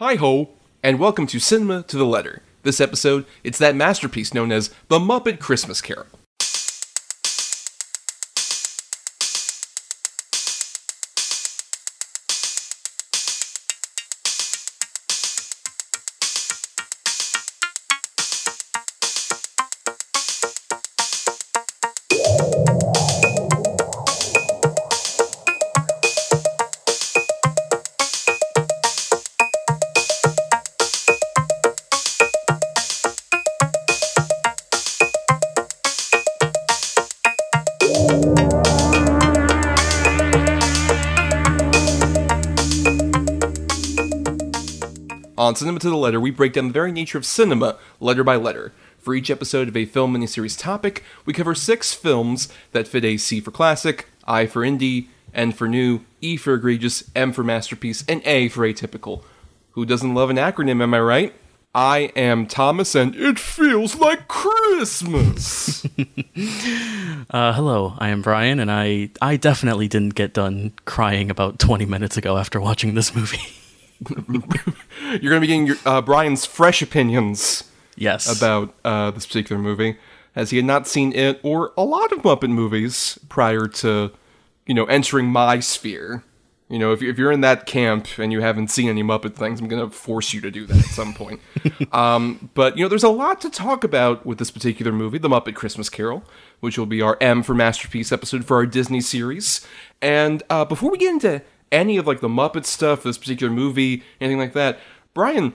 Hi ho, and welcome to Cinema to the Letter. This episode, it's that masterpiece known as The Muppet Christmas Carol. Cinema to the Letter, we break down the very nature of cinema, letter by letter. For each episode of a film miniseries topic, we cover six films that fit a C for classic, I for indie, N for new, E for egregious, M for masterpiece, and A for atypical. Who doesn't love an acronym, am I right? I am Thomas, and it feels like Christmas! Uh, hello, I am Bryan, and I I definitely didn't get done crying about 20 minutes ago after watching this movie. You're going to be getting your, uh, Bryan's fresh opinions yes. about uh, this particular movie, as he had not seen it or a lot of Muppet movies prior to, you know, entering my sphere. You know, if, if you're in that camp and you haven't seen any Muppet things, I'm going to force you to do that at some point. um, but, you know, there's a lot to talk about with this particular movie, The Muppet Christmas Carol, which will be our M for Masterpiece episode for our Disney series. And uh, before we get into any of, like, the Muppet stuff, this particular movie, anything like that, Bryan,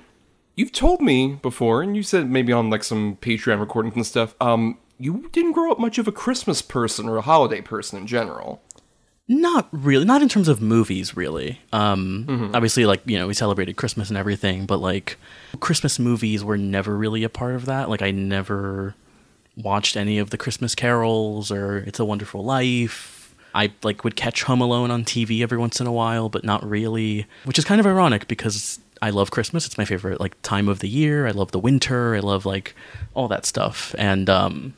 You've told me before, and you said maybe on like some Patreon recordings and stuff, um, you didn't grow up much of a Christmas person or a holiday person in general. Not really, not in terms of movies, really. Um, Obviously, like, you know, we celebrated Christmas and everything, but like, Christmas movies were never really a part of that. Like, I never watched any of the Christmas carols or It's a Wonderful Life. I like would catch Home Alone on TV every once in a while, but not really, which is kind of ironic because I love Christmas. It's my favorite like time of the year. I love the winter. I love like all that stuff. And um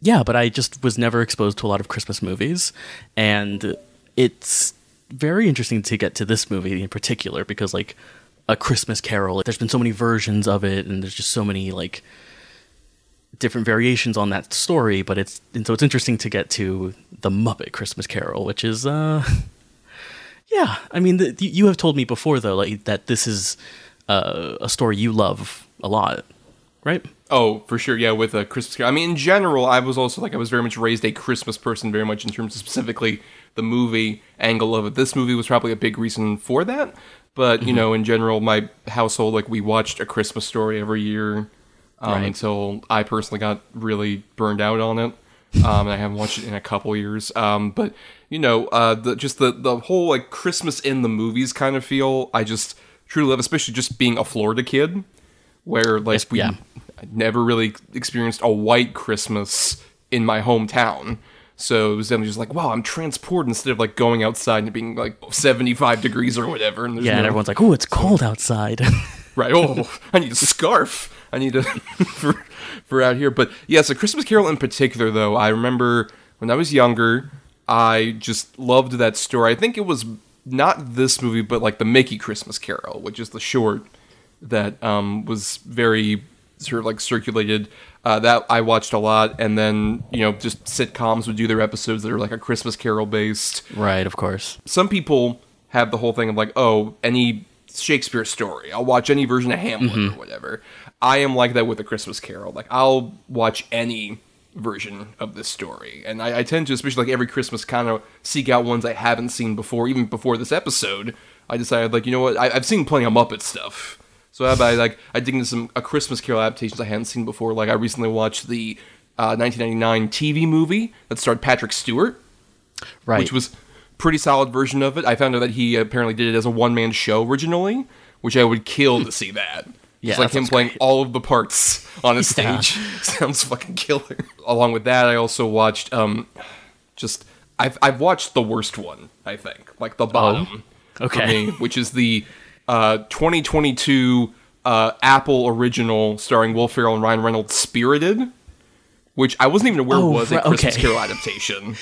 yeah, but I just was never exposed to a lot of Christmas movies, and it's very interesting to get to this movie in particular because like a Christmas Carol, there's been so many versions of it, and there's just so many like different variations on that story. But it's and so it's interesting to get to the Muppet Christmas Carol, which is uh, yeah. I mean, the, you have told me before though, like that this is uh, a story you love a lot, right? Oh, for sure, yeah, with a Christmas Carol. I mean, in general, I was also like I was very much raised a Christmas person, very much in terms of specifically the movie angle of it. This movie was probably a big reason for that. But you know, in general, my household like we watched a Christmas story every year um, Right. until I personally got really burned out on it. Um, and I haven't watched it in a couple years. Um, but you know, uh, the, just the the whole like Christmas in the movies kind of feel I just truly love, especially just being a Florida kid, where like Yes, we yeah. never really experienced a white Christmas in my hometown. So it was definitely just like, wow, I'm transported instead of like going outside and being like 75 degrees or whatever. And Yeah, and everyone's like, "Oh, it's cold outside." right. Oh, I need a scarf. I need to for for out here. But yes, a Christmas Carol in particular, though, I remember when I was younger, I just loved that story. I think it was not this movie, but like the Mickey Christmas Carol, which is the short that um, was very sort of like circulated. Uh, that I watched a lot, and then you know just sitcoms would do their episodes that are like a Christmas Carol based right, of course. some people have the whole thing of like, oh, any Shakespeare story, I'll watch any version of Hamlet or whatever. I am like that with a Christmas Carol. Like I'll watch any version of this story, and I, I tend to, especially like every Christmas, kind of seek out ones I haven't seen before. Even before this episode, I decided like, you know what, I, I've seen plenty of Muppet stuff. So how I like I dig into some a Christmas Carol adaptations I hadn't seen before. Like I recently watched the uh, 1999 TV movie that starred Patrick Stewart Right. which was pretty solid version of it. I found out that he apparently did it as a one man show originally, which I would kill to see that. Yeah, It's like him playing great. all of the parts on a Yeah. stage. Sounds fucking killer. Along with that, I also watched um just I've I've watched the worst one, I think. Like the bottom. Oh, okay. Me, which is the uh 2022 uh Apple original starring Will Ferrell and Ryan Reynolds Spirited. Which I wasn't even aware Oh, was a Christmas okay. Carol adaptation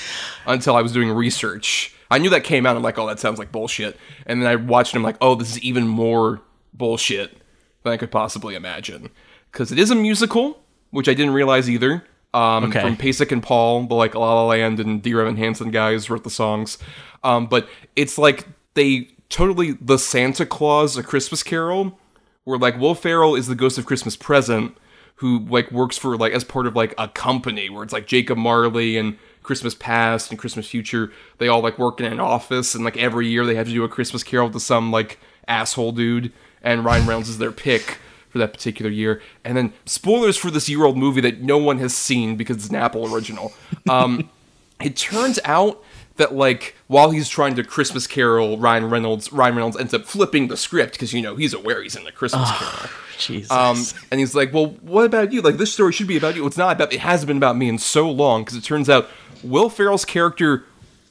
until I was doing research. I knew that came out. I'm like, oh, that sounds like bullshit. And then I watched it. I'm like, oh, this is even more bullshit than I could possibly imagine. Because it is a musical, which I didn't realize either. Um, Okay. From Pasek and Paul, the like La La Land and Dear Evan Hansen guys wrote the songs. Um, but it's like they totally the Santa Claus, a Christmas Carol, where like Will Ferrell is the ghost of Christmas Present, who like works for like as part of like a company where it's like Jacob Marley and Christmas Past and Christmas Future. They all like work in an office, and like every year they have to do a Christmas Carol to some like asshole dude, and Ryan Reynolds is their pick for that particular year. And then spoilers for this year old movie that no one has seen because it's an Apple original. Um, it turns out that like while he's trying to Christmas Carol, Ryan Reynolds Ryan Reynolds ends up flipping the script because you know he's aware he's in the Christmas Carol. Jesus. Um, and he's like, "Well, what about you? Like, this story should be about you. It's not about. It hasn't been about me in so long because it turns out Will Ferrell's character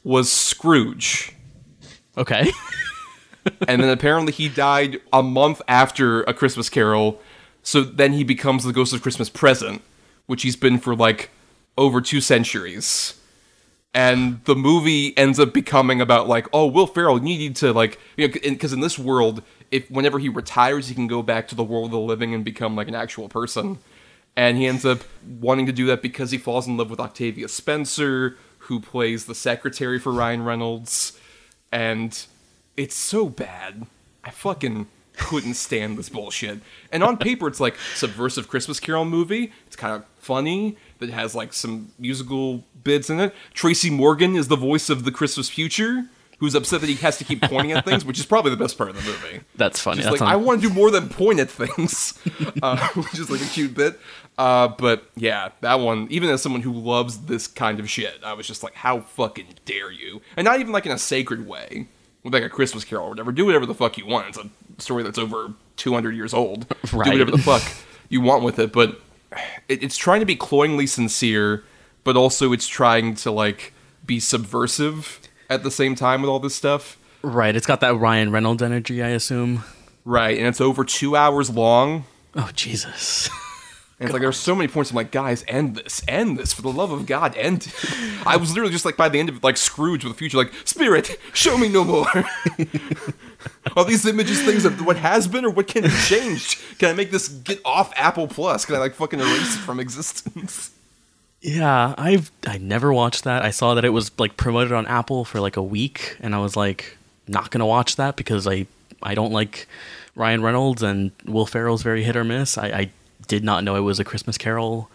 was Scrooge, okay. and then apparently he died a month after A Christmas Carol. So then he becomes the Ghost of Christmas Present, which he's been for like over two centuries. And the movie ends up becoming about like, oh, Will Ferrell, you need to like, you know, because in this world, if whenever he retires, he can go back to the world of the living and become like an actual person. And he ends up wanting to do that because he falls in love with Octavia Spencer, who plays the secretary for Ryan Reynolds. And it's so bad. I fucking couldn't stand this bullshit. And on paper, it's like subversive Christmas Carol movie. It's kind of funny. That has like some musical bits in it. Tracy Morgan is the voice of the Christmas future, who's upset that he has to keep pointing at things, which is probably the best part of the movie. That's funny. That's like, on- I want to do more than point at things, uh, which is like a cute bit. Uh, but yeah, that one, even as someone who loves this kind of shit, I was just like, how fucking dare you? And not even like in a sacred way, with like a Christmas Carol or whatever. Do whatever the fuck you want. It's a story that's over 200 years old. Right. Do whatever the fuck you want with it. But it, it's trying to be cloyingly sincere, but also it's trying to like be subversive at the same time with all this stuff. right. It's got that Ryan Reynolds energy, I assume. Right, and it's over two hours long. Oh Jesus. And it's like there's so many points. I'm like, guys, end this, end this, for the love of God, end. it." I was literally just like by the end of it, like Scrooge with the future, like Spirit, show me no more. Are these images things of what has been or what can be changed? Can I make this get off Apple Plus? Can I like fucking erase it from existence? Yeah, I've I never watched that. I saw that it was like promoted on Apple for like a week, and I was like, not gonna watch that because I I don't like Ryan Reynolds and Will Ferrell's very hit or miss. I, I did not know it was a Christmas Carol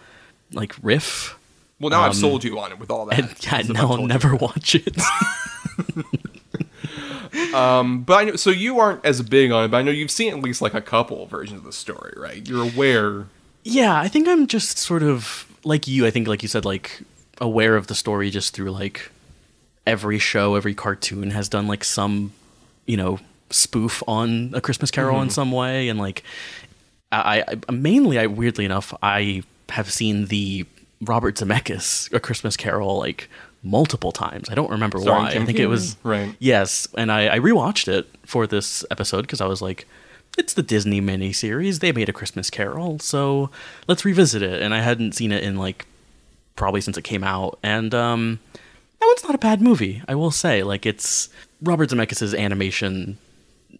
like riff. Well, now I've sold you on it with all that. And yeah, As if no, I've I'll never watch it. Um, but I know, so you aren't as big on it, but I know you've seen at least like a couple versions of the story, right? You're aware. yeah, I think I'm just sort of like you. I think, like you said, like aware of the story just through like every show, every cartoon has done like some, you know, spoof on a Christmas Carol in mm-hmm. some way, and like I, I mainly, I weirdly enough, I have seen the Robert Zemeckis A Christmas Carol like multiple times. I don't remember Starring why. I think it was right. Yes, and I, I rewatched it for this episode because I was like, it's the Disney miniseries. They made a Christmas Carol, so let's revisit it. And I hadn't seen it in like probably since it came out, and um, that one's not a bad movie. I will say, like it's Robert Zemeckis' animation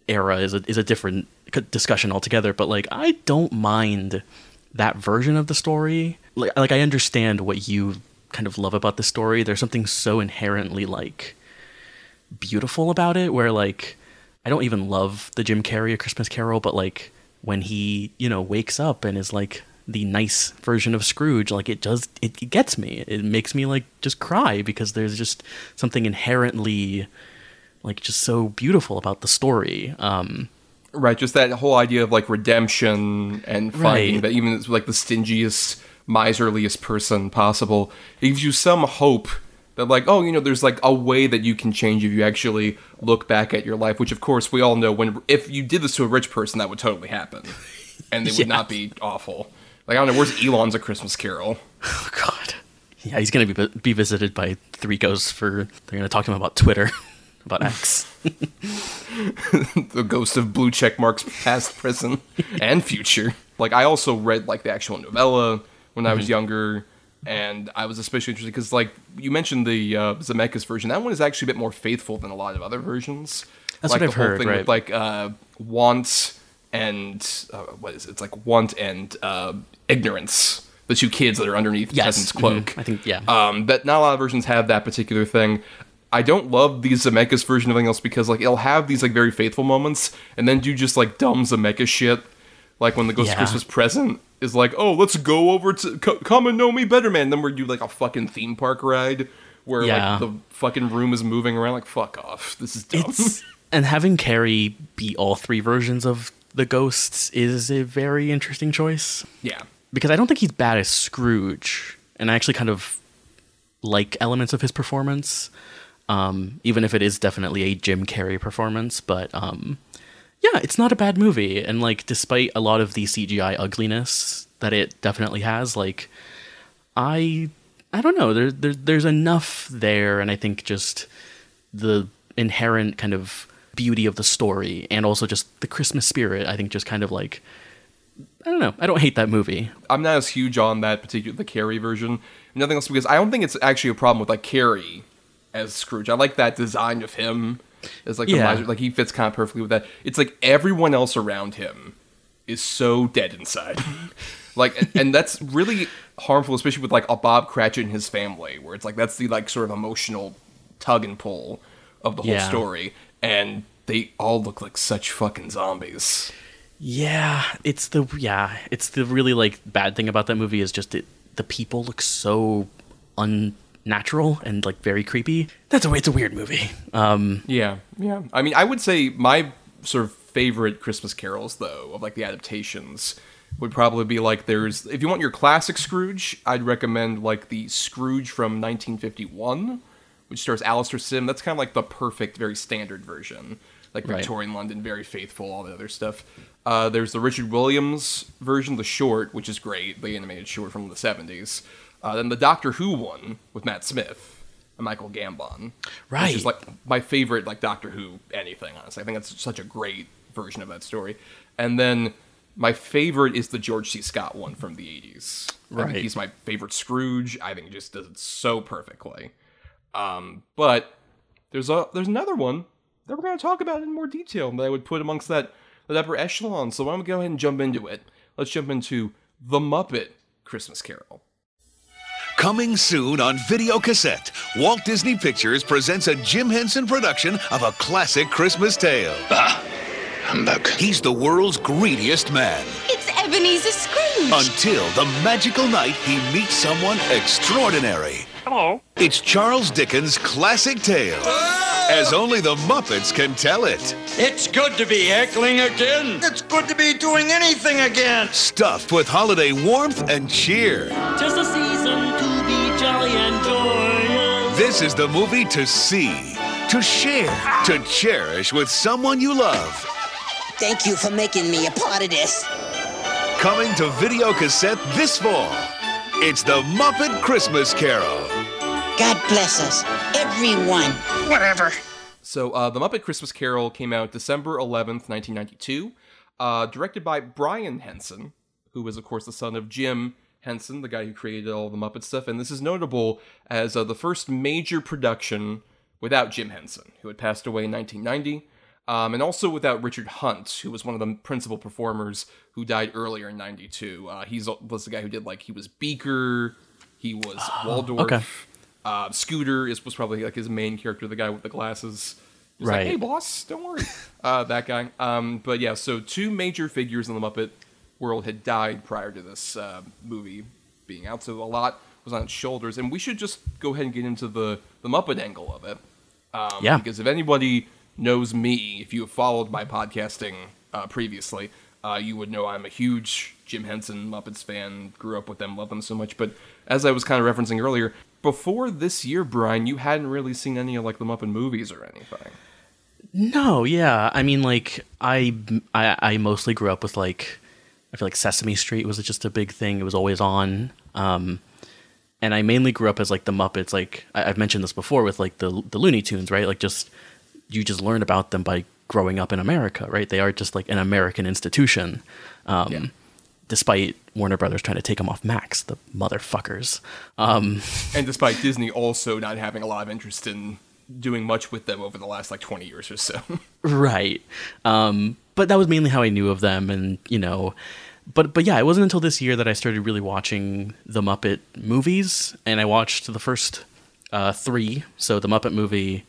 era is a is a different discussion altogether. But like, I don't mind that version of the story. Like, like I understand what you kind of love about the story. There's something so inherently like beautiful about it where like I don't even love the Jim Carrey A Christmas Carol, but like when he, you know, wakes up and is like the nice version of Scrooge, like it does it, it gets me. It makes me like just cry because there's just something inherently like just so beautiful about the story. Um Right, just that whole idea of like redemption and finding Right. that even like the stingiest, miserliest person possible, it gives you some hope that like, oh, you know, there's like a way that you can change if you actually look back at your life. Which, of course, we all know when if you did this to a rich person, that would totally happen, and they would not be awful. Like I don't know, where's Elon's A Christmas Carol? oh god. Yeah, he's to be be visited by three ghosts for they're to talk to him about Twitter, about X. the ghost of blue check marks past present and future. Like I also read like the actual novella when Mm-hmm. I was younger, and I was especially interested because like you mentioned the uh, Zemeckis version. That one is actually a bit more faithful than a lot of other versions. That's like what the I've whole heard, thing right. with like uh, want and uh, what is it? It's like want and uh, ignorance. The two kids that are underneath Yes. Present's cloak. Mhm. I think- yeah. Um, but not a lot of versions have that particular thing. I don't love the Zemeckis version of anything else because like it'll have these like very faithful moments and then do just like dumb Zemeckis shit. Like when the Ghost of Yeah. Christmas Present is like, oh, let's go over to co- come and know me better, man. Then we do like a fucking theme park ride where Yeah. like the fucking room is moving around. Like, fuck off. This is dumb. It's and having Carrey be all three versions of the ghosts is a very interesting choice yeah. because I don't think he's bad as Scrooge, and I actually kind of like elements of his performance, um, even if it is definitely a Jim Carrey performance. But um, yeah, it's not a bad movie, and like despite a lot of the CGI ugliness that it definitely has, like I I don't know, there, there there's enough there, and I think just the inherent kind of beauty of the story and also just the Christmas spirit, I think just kind of like I don't know. I don't hate that movie. I'm not as huge on that particular the Carrey version. Nothing else because I don't think it's actually a problem with like Carrey as Scrooge. I like that design of him as like the Yeah. miser. Like he fits kind of perfectly with that. It's like everyone else around him is so dead inside. like and, and that's really harmful, especially with like a Bob Cratchit and his family, where it's like that's the like sort of emotional tug and pull of the whole Yeah. story. And they all look like such fucking zombies. Yeah, it's the yeah, it's the really like bad thing about that movie is just it the people look so unnatural and like very creepy. That's a way it's a weird movie. Um Yeah, yeah. I mean, I would say my sort of favorite Christmas carols, though, of like the adaptations, would probably be like there's if you want your classic Scrooge, I'd recommend like the Scrooge from 1951, which stars Alastair Sim. That's kind of like the perfect, very standard version, like Right. Victorian London, very faithful, all the other stuff. Uh, there's the Richard Williams version, the short, which is great, the animated short from the 70s. Uh, then the Doctor Who one with Matt Smith and Michael Gambon, which Right. is like my favorite like Doctor Who anything. Honestly, I think that's such a great version of that story. And then my favorite is the George C. Scott one from the 80s. Right. he's my favorite Scrooge. I think he just does it so perfectly. Um, but there's a there's another one that we're going to talk about in more detail that I would put amongst that that upper echelon. So why don't we go ahead and jump into it? Let's jump into the Muppet Christmas Carol. Coming soon on video cassette, Walt Disney Pictures presents a Jim Henson production of a classic Christmas tale. Ah, Humbug. He's the world's greediest man It's Ebenezer Scrooge. until the magical night he meets someone extraordinary. Hello. It's Charles Dickens' classic tale, as only the Muppets can tell it. It's good to be heckling again. It's good to be doing anything again. Stuffed with holiday warmth and cheer. Tis a season to be jolly and joyous. This is the movie to see, to share, to cherish with someone you love. Thank you for making me a part of this. Coming to video cassette this fall. It's the Muppet Christmas Carol. God bless us, everyone. Whatever. So, uh, The Muppet Christmas Carol came out December 11th, 1992, uh, directed by Brian Henson, who was, of course, the son of Jim Henson, the guy who created all the Muppet stuff. And this is notable as uh, the first major production without Jim Henson, who had passed away in 1990, um, and also without Richard Hunt, who was one of the principal performers who died earlier in 92. Uh, he's was the guy who did, like, he was Beaker, he was Waldorf. okay. Uh, Scooter is was probably like his main character, the guy with the glasses. He's Right. like, hey boss, don't worry. uh, that guy. Um, but yeah, so two major figures in the Muppet world had died prior to this uh, movie being out, so a lot was on its shoulders. And we should just go ahead and get into the the Muppet angle of it. Um, Yeah. Because if anybody knows me, if you have followed my podcasting uh, previously, uh, you would know I'm a huge Jim Henson Muppets fan. Grew up with them, love them so much. But as I was kind of referencing earlier, before this year, Bryan, you hadn't really seen any of like the Muppet movies or anything. No, yeah. I mean, like I, I, I mostly grew up with like, I feel like Sesame Street was just a big thing. It was always on. Um, and I mainly grew up as like the Muppets. Like I, I've mentioned this before with like the the Looney Tunes, right? Like just you just learn about them by growing up in America, right? They are just like an American institution. Um, Yeah. Despite Warner Brothers trying to take them off Max, the motherfuckers. Um, And despite Disney also not having a lot of interest in doing much with them over the last like 20 years or so. Right. Um, but that was mainly how I knew of them, and you know, but but yeah, it wasn't until this year that I started really watching the Muppet movies, and I watched the first uh, three. So the Muppet movie,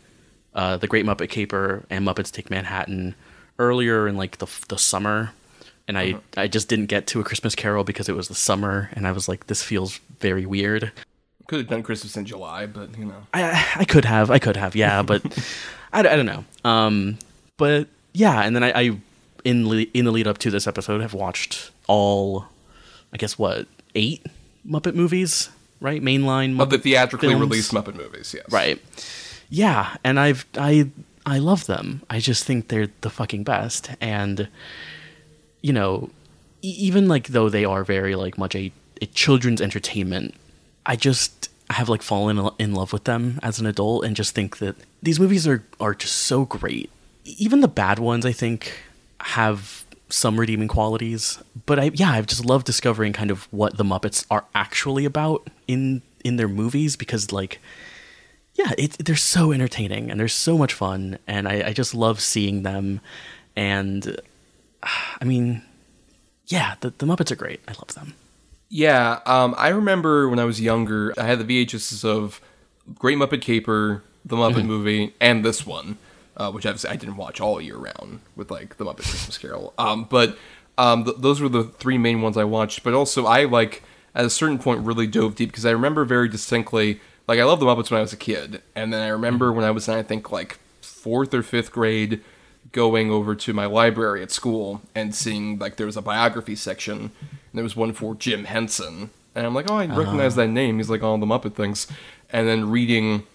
uh, the Great Muppet Caper, and Muppets Take Manhattan earlier in like the the summer, and I I just didn't get to a Christmas Carol because it was the summer, and I was like, this feels very weird. Could have done Christmas in July, but you know. I I could have I could have yeah, but I, I don't know. Um, but yeah, and then I, I in le- in the lead up to this episode have watched all, I guess what eight Muppet movies, right? Mainline Muppet Of the theatrically films. released Muppet movies, yes. right? Yeah, and I've I I love them. I just think they're the fucking best, and you know, e- even like though they are very like much a, a children's entertainment, I just have like fallen in- love with them as an adult, and just think that these movies are are just so great. Even the bad ones, I think, have some redeeming qualities. But I yeah, I've just loved discovering kind of what the Muppets are actually about in in their movies because like yeah, it, they're so entertaining and they're so much fun, and I, I just love seeing them. And I mean, yeah, the, the Muppets are great. I love them. Yeah, um, I remember when I was younger, I had the VHSs of Great Muppet Caper, the Muppet Mm-hmm. movie, and this one, uh, which obviously I didn't watch all year round with like the Muppet Christmas Carol. Um, but um, th- those were the three main ones I watched. But also, I like at a certain point really dove deep because I remember very distinctly, like I loved the Muppets when I was a kid, and then I remember when I was in I think like fourth or fifth grade going over to my library at school and seeing like there was a biography section and there was one for Jim Henson. And I'm like oh I uh-huh. recognize that name. He's like all the Muppet things. And then reading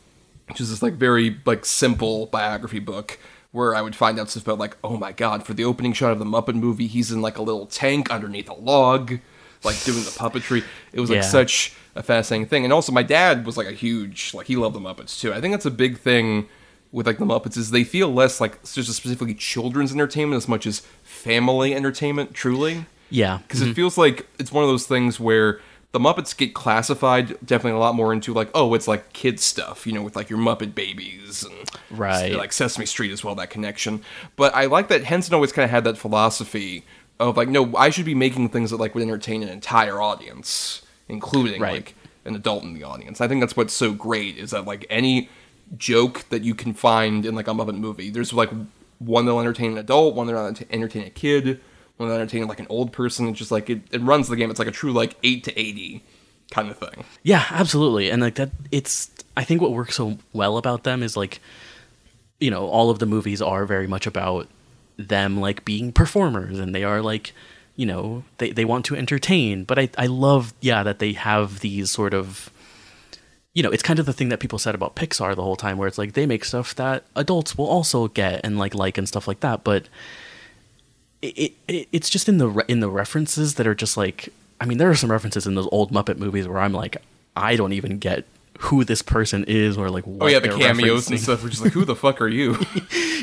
which is just this like very like simple biography book where I would find out stuff about like oh my god for the opening shot of the Muppet movie he's in like a little tank underneath a log like doing the puppetry. It was like Yeah. such a fascinating thing. And also my dad was like a huge like he loved the Muppets too. I think that's a big thing with like the Muppets is they feel less like just specifically children's entertainment as much as family entertainment. Truly, Yeah, because it mm-hmm. feels like it's one of those things where the Muppets get classified definitely a lot more into like oh it's like kid stuff you know with like your Muppet babies and Right. like Sesame Street as well that connection. But I like that Henson always kind of had that philosophy of like no I should be making things that like would entertain an entire audience, including Right. like an adult in the audience. I think that's what's so great is that like any joke that you can find in like a Muppet movie, there's like one that'll entertain an adult, one that'll ent- entertain a kid, one that'll entertain like an old person. It's just like it, it runs the game. It's like a true like eight to eighty kind of thing. Yeah, absolutely. And like that it's I think what works so well about them is like you know, all of the movies are very much about them like being performers and they are like you know, they, they want to entertain. But I, I love yeah, that they have these sort of you know, it's kind of the thing that people said about Pixar the whole time where it's like they make stuff that adults will also get and like like and stuff like that. But it, it it's just in the re- in the references that are just like I mean there are some references in those old Muppet movies where I'm like I don't even get who this person is or like what Oh yeah, the cameos and stuff. We're just like, who the fuck are you?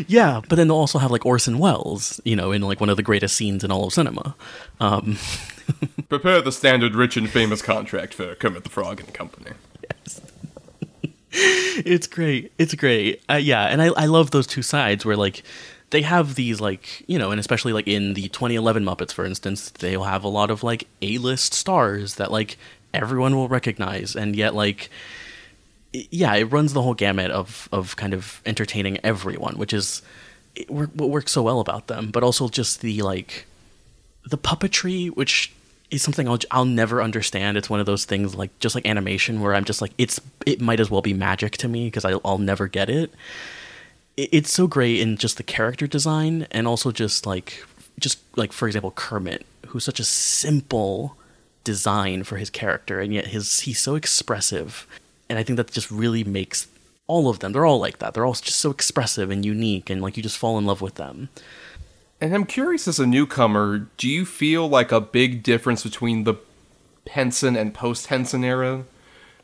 Yeah, but then they'll also have like Orson Welles, you know, in like one of the greatest scenes in all of cinema. Um, Prepare the standard rich and famous contract for Kermit the Frog and Company. it's great. It's great. Uh, yeah, and I I love those two sides where like they have these like you know, and especially like in the 2011 Muppets, for instance, they'll have a lot of like A-list stars that like everyone will recognize, and yet like yeah, it runs the whole gamut of of kind of entertaining everyone, which is what works so well about them. But also just the like the puppetry, which is something I'll I'll never understand. It's one of those things like just like animation, where I'm just like it's it might as well be magic to me because I'll, I'll never get it. It- It's so great in just the character design and also just like just like for example Kermit, who's such a simple design for his character, and yet his he's so expressive, and I think that just really makes all of them. They're all like that. They're all just so expressive and unique, and like you just fall in love with them. And I'm curious, as a newcomer, do you feel like a big difference between the Henson and post Henson era,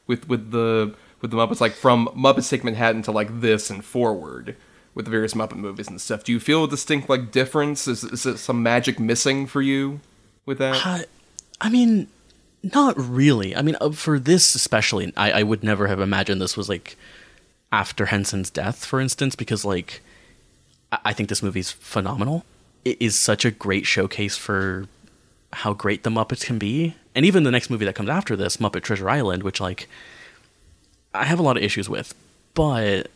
with with the with the Muppets, like from Muppets Take Manhattan to like this and forward, with the various Muppet movies and stuff? Do you feel a distinct like difference? Is is some magic missing for you with that? Uh, I mean, not really. I mean, uh, for this especially, I, I would never have imagined this was like after Henson's death, for instance, because like I, I think this movie's phenomenal. It is such a great showcase for how great the Muppets can be. And even the next movie that comes after this, Muppet Treasure Island, which like I have a lot of issues with, but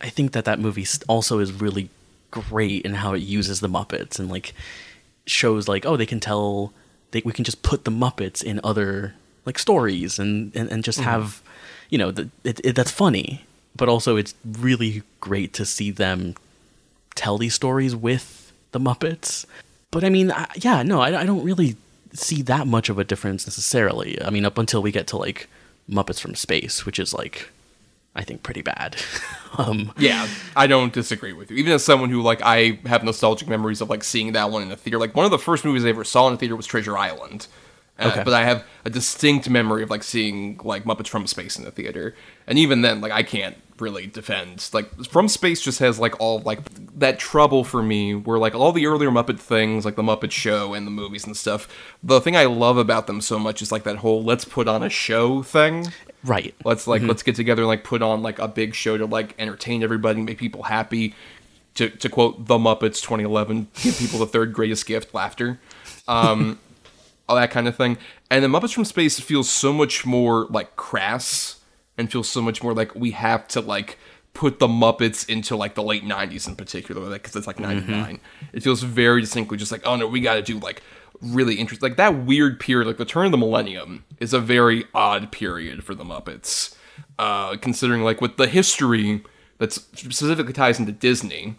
I think that that movie also is really great in how it uses the Muppets and like shows like oh they can tell they we can just put the Muppets in other like stories and and, and just mm-hmm. have you know the, it, it, that's funny, but also it's really great to see them tell these stories with the Muppets. But I mean, I, yeah, no, I, I don't really see that much of a difference necessarily. I mean, up until we get to like Muppets from Space, which is like, I think, pretty bad. um, Yeah, I don't disagree with you. Even as someone who like I have nostalgic memories of like seeing that one in the theater. Like one of the first movies I ever saw in the theater was Treasure Island. Uh, Okay. But I have a distinct memory of like seeing like Muppets from Space in the theater, and even then, like I can't really defend. Like From Space just has like all like that trouble for me, where like all the earlier Muppet things, like the Muppet Show and the movies and stuff. The thing I love about them so much is like that whole "let's put on a show" thing. right. Let's like let's get together and like put on like a big show to like entertain everybody, make people happy. To to quote the Muppets 2011, give people the third greatest gift, laughter. Um, all that kind of thing. And the Muppets from Space feels so much more like crass and feels so much more like we have to like put the Muppets into like the late 90s in particular, like because it's like 99. It feels very distinctly just like, oh no, we got to do like really interesting, like that weird period, like the turn of the millennium is a very odd period for the Muppets. Uh, considering like with the history that specifically ties into Disney,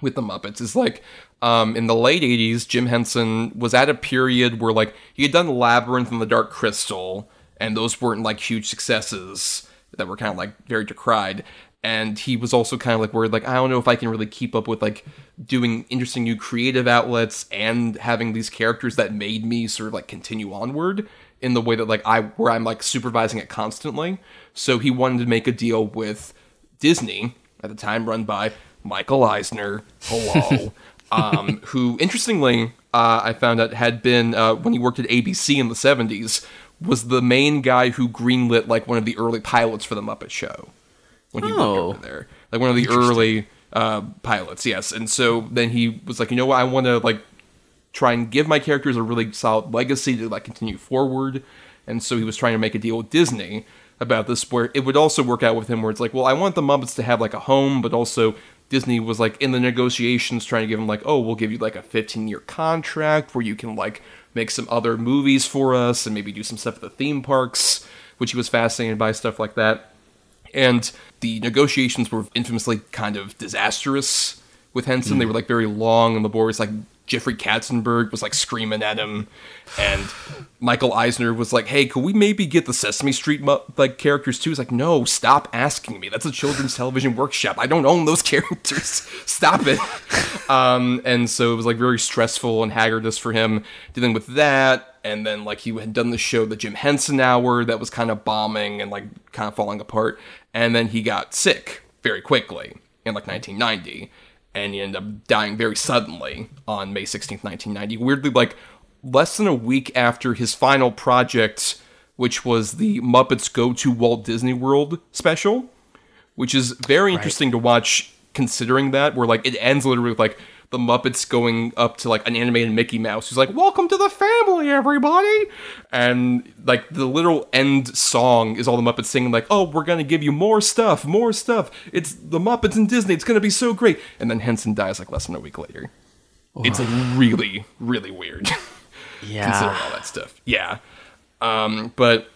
with the Muppets is like um, in the late 80s, Jim Henson was at a period where like he had done Labyrinth and The Dark Crystal, and those weren't like huge successes that were kind of like very decried. And he was also kind of like worried, like, I don't know if I can really keep up with like doing interesting new creative outlets and having these characters that made me sort of like continue onward in the way that like I where I'm like supervising it constantly. So he wanted to make a deal with Disney at the time, run by Michael Eisner. Hello. um, who, interestingly, uh, I found out had been uh, when he worked at ABC in the '70s, was the main guy who greenlit like one of the early pilots for the Muppet Show when he Oh. worked over there, like one of the early uh, pilots. Yes, and so then he was like, you know what, I want to like try and give my characters a really solid legacy to like continue forward. And so he was trying to make a deal with Disney about this where it would also work out with him where it's like, well, I want the Muppets to have like a home, but also Disney was like in the negotiations trying to give him like, oh, we'll give you like a 15 year contract where you can like make some other movies for us and maybe do some stuff at the theme parks, which he was fascinated by stuff like that. And the negotiations were infamously kind of disastrous with Henson. They mm. were like very long, and the board was like Jeffrey Katzenberg was like screaming at him, and Michael Eisner was like, "Hey, could we maybe get the Sesame Street mu- like characters too?" He's like, "No, stop asking me. That's a children's television workshop. I don't own those characters. stop it." Um, and so it was like very stressful and haggardous for him dealing with that. And then like he had done the show, the Jim Henson Hour, that was kind of bombing and like kind of falling apart. And then he got sick very quickly in like 1990, and he ended up dying very suddenly on May 16th, 1990. Weirdly, like less than a week after his final project, which was the Muppets Go to Walt Disney World special which is very interesting to watch considering that where like it ends literally with like the Muppets going up to like an animated Mickey Mouse who's like, Welcome to the family, everybody and like the literal end song is all the Muppets singing like, Oh, we're gonna give you more stuff, more stuff. It's the Muppets and Disney, it's gonna be so great. And then Henson dies like less than a week later. It's like really, really weird. Yeah. Considering all that stuff. Yeah. Um, but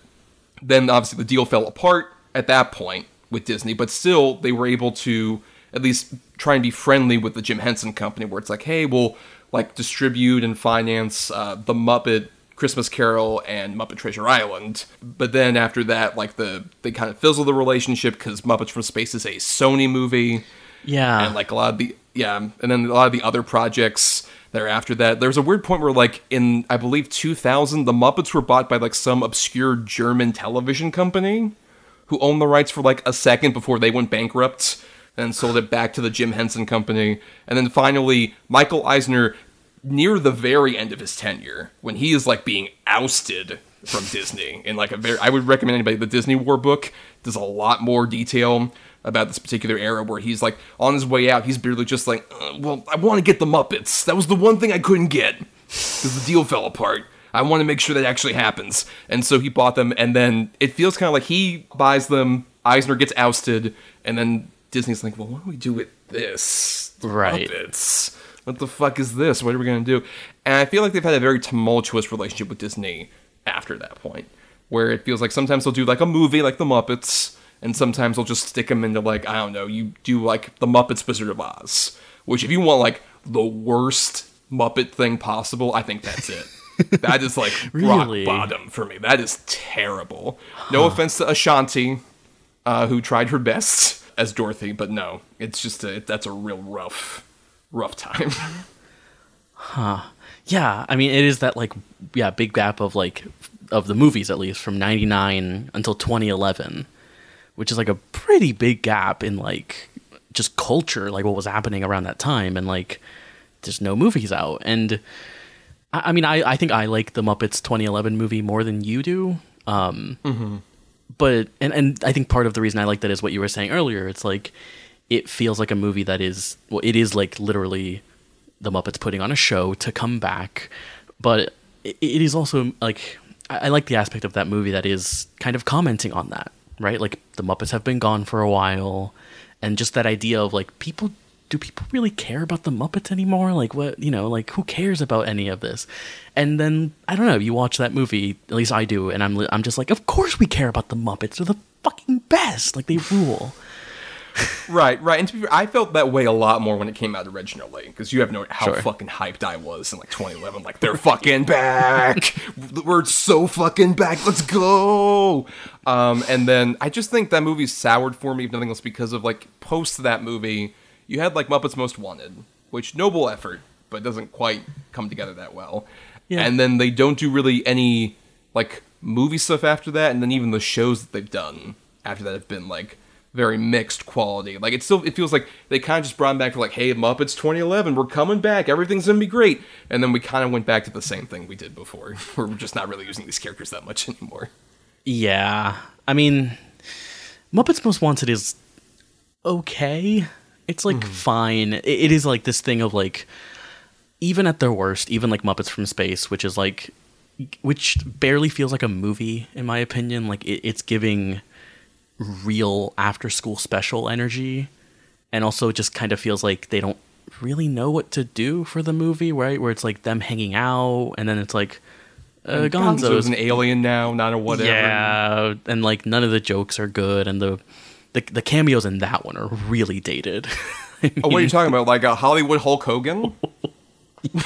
then obviously the deal fell apart at that point with Disney, but still they were able to at least try and be friendly with the Jim Henson Company, where it's like, hey, we'll like distribute and finance uh, the Muppet Christmas Carol and Muppet Treasure Island. But then after that, like the they kind of fizzle the relationship because Muppets from Space is a Sony movie Yeah. and like a lot of the yeah and then a lot of the other projects that are after that there's a weird point where like in i believe 2000 the muppets were bought by like some obscure german television company who owned the rights for like a second before they went bankrupt and sold it back to the jim henson company and then finally michael eisner near the very end of his tenure when he is like being ousted from disney in like a very i would recommend anybody the disney war book does a lot more detail about this particular era where he's like on his way out, he's barely just like, uh, well, I want to get the Muppets. That was the one thing I couldn't get because the deal fell apart. I want to make sure that actually happens. And so he bought them, and then it feels kind of like he buys them, Eisner gets ousted, and then Disney's like, well, what do we do with this? Right. Muppets. What the fuck is this? What are we going to do? And I feel like they've had a very tumultuous relationship with Disney after that point, where it feels like sometimes they'll do like a movie like The Muppets, and sometimes they'll just stick them into like, I don't know, you do like The Muppets Wizard of Oz, which if you want like the worst Muppet thing possible, I think that's it. that is like Really? rock bottom for me. That is terrible. No offense to Ashanti, uh, who tried her best as Dorothy, but no, it's just a, that's a real rough, rough time. Huh? Yeah, I mean it is that like yeah big gap of like of the movies at least from 99 until 2011 which is like a pretty big gap in like just culture like what was happening around that time and like there's no movies out and I, I mean I, I think I like the Muppets 2011 movie more than you do um but and and I think part of the reason I like that is what you were saying earlier. It's like it feels like a movie that is well it is like literally the Muppets putting on a show to come back, but it, it is also like I, I like the aspect of that movie that is kind of commenting on that, right? Like the Muppets have been gone for a while, and just that idea of like people do people really care about the Muppets anymore? Like what you know, like who cares about any of this? And then I don't know. You watch that movie, at least I do, and I'm I'm just like, of course we care about the Muppets. They're the fucking best. Like they rule. right, right. And to be fair, I felt that way a lot more when it came out originally because you have no how Sure. fucking hyped I was in like 2011. Like they're fucking back. We're so fucking back. Let's go. Um, and then I just think that movie soured for me, if nothing else, because of like post that movie, you had like Muppets Most Wanted, which noble effort, but doesn't quite come together that well. Yeah. And then they don't do really any like movie stuff after that, and then even the shows that they've done after that have been like very mixed quality. Like it still it feels like they kind of just brought back to like, hey, Muppets 2011, we're coming back, everything's gonna be great, and then we kind of went back to the same thing we did before. We're just not really using these characters that much anymore. Yeah, I mean, Muppets Most Wanted is okay. It's like fine. It, it is like this thing of like, even at their worst, even like Muppets from Space, which is like, which barely feels like a movie in my opinion. Like it, it's giving real after school special energy, and also it just kind of feels like they don't really know what to do for the movie, right? Where it's like them hanging out, and then it's like. Uh, Gonzo's Gonzo's an alien now, not a whatever. yeah, and like none of the jokes are good, and the the, the cameos in that one are really dated. I Oh, what are you talking about? Like a Hollywood Hulk Hogan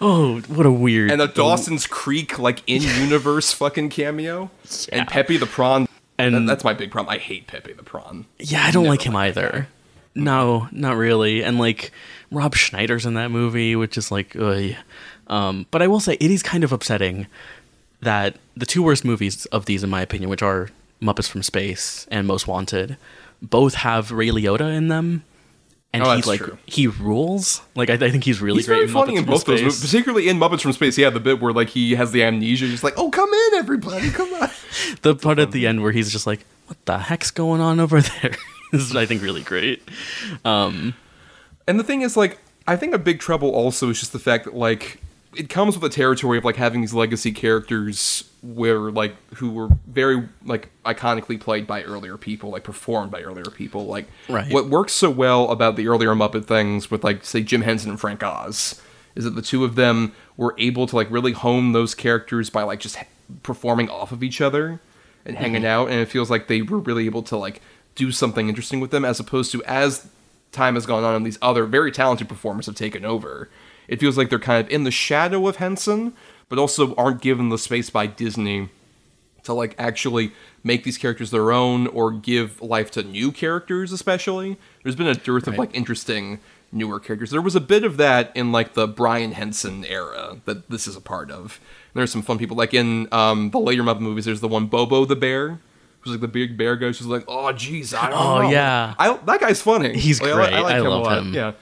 oh, what a weird and a Dawson's Creek like in universe fucking cameo, and Pepe the Prawn. And- And that's my big problem. I hate Pepe the Prawn. Yeah, I don't Never like him that either. No, not really. And like Rob Schneider's in that movie, which is like. Um, but I will say it is kind of upsetting that the two worst movies of these, in my opinion, which are Muppets from Space and Most Wanted, both have Ray Liotta in them, and Oh, he like true. he rules. Like I, I think he's really He's great very in funny Muppets in from both those Space. movies, particularly in Muppets from Space. Yeah, the bit where like he has the amnesia, just like, "Oh, come in, everybody, come on." the part at the end where he's just like, "What the heck's going on over there?" is I think really great. Um, And the thing is, like, I think a big trouble also is just the fact that like it comes with the territory of like having these legacy characters where like who were very like iconically played by earlier people, like performed by earlier people. Like Right. what works so well about the earlier Muppet things with like say Jim Henson and Frank Oz is that the two of them were able to like really hone those characters by like just performing off of each other and mm-hmm. hanging out and it feels like they were really able to like do something interesting with them as opposed to as time has gone on and these other very talented performers have taken over it feels like they're kind of in the shadow of henson but also aren't given the space by disney to like actually make these characters their own or give life to new characters especially there's been a dearth of like interesting newer characters there was a bit of that in like the brian henson era that this is a part of and there's some fun people like in um, the later Muppet movies there's the one bobo the bear who's like the big bear guy who's like oh jeez i don't Oh, know yeah. I, that guy's funny He's Like, great. I a love lot. him. yeah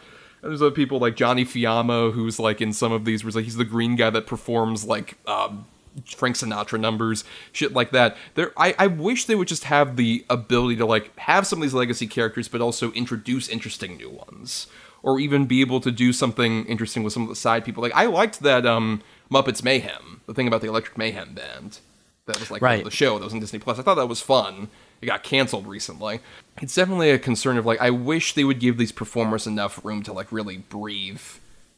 there's other people like Johnny Fiama, who's like in some of these, where he's like he's the green guy that performs like um, Frank Sinatra numbers, shit like that. There, I, I wish they would just have the ability to like have some of these legacy characters, but also introduce interesting new ones, or even be able to do something interesting with some of the side people. Like I liked that um, Muppets Mayhem, the thing about the Electric Mayhem band, that was like Right. the show that was on Disney Plus. I thought that was fun. It got canceled recently. It's definitely a concern of like I wish they would give these performers enough room to like really breathe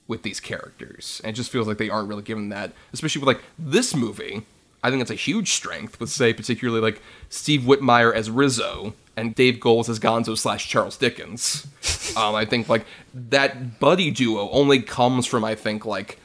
with these characters. And it just feels like they aren't really given that, especially with like this movie. I think it's a huge strength with say particularly like Steve Whitmire as Rizzo and Dave Goelz as Gonzo slash Charles Dickens. um, I think like that buddy duo only comes from I think like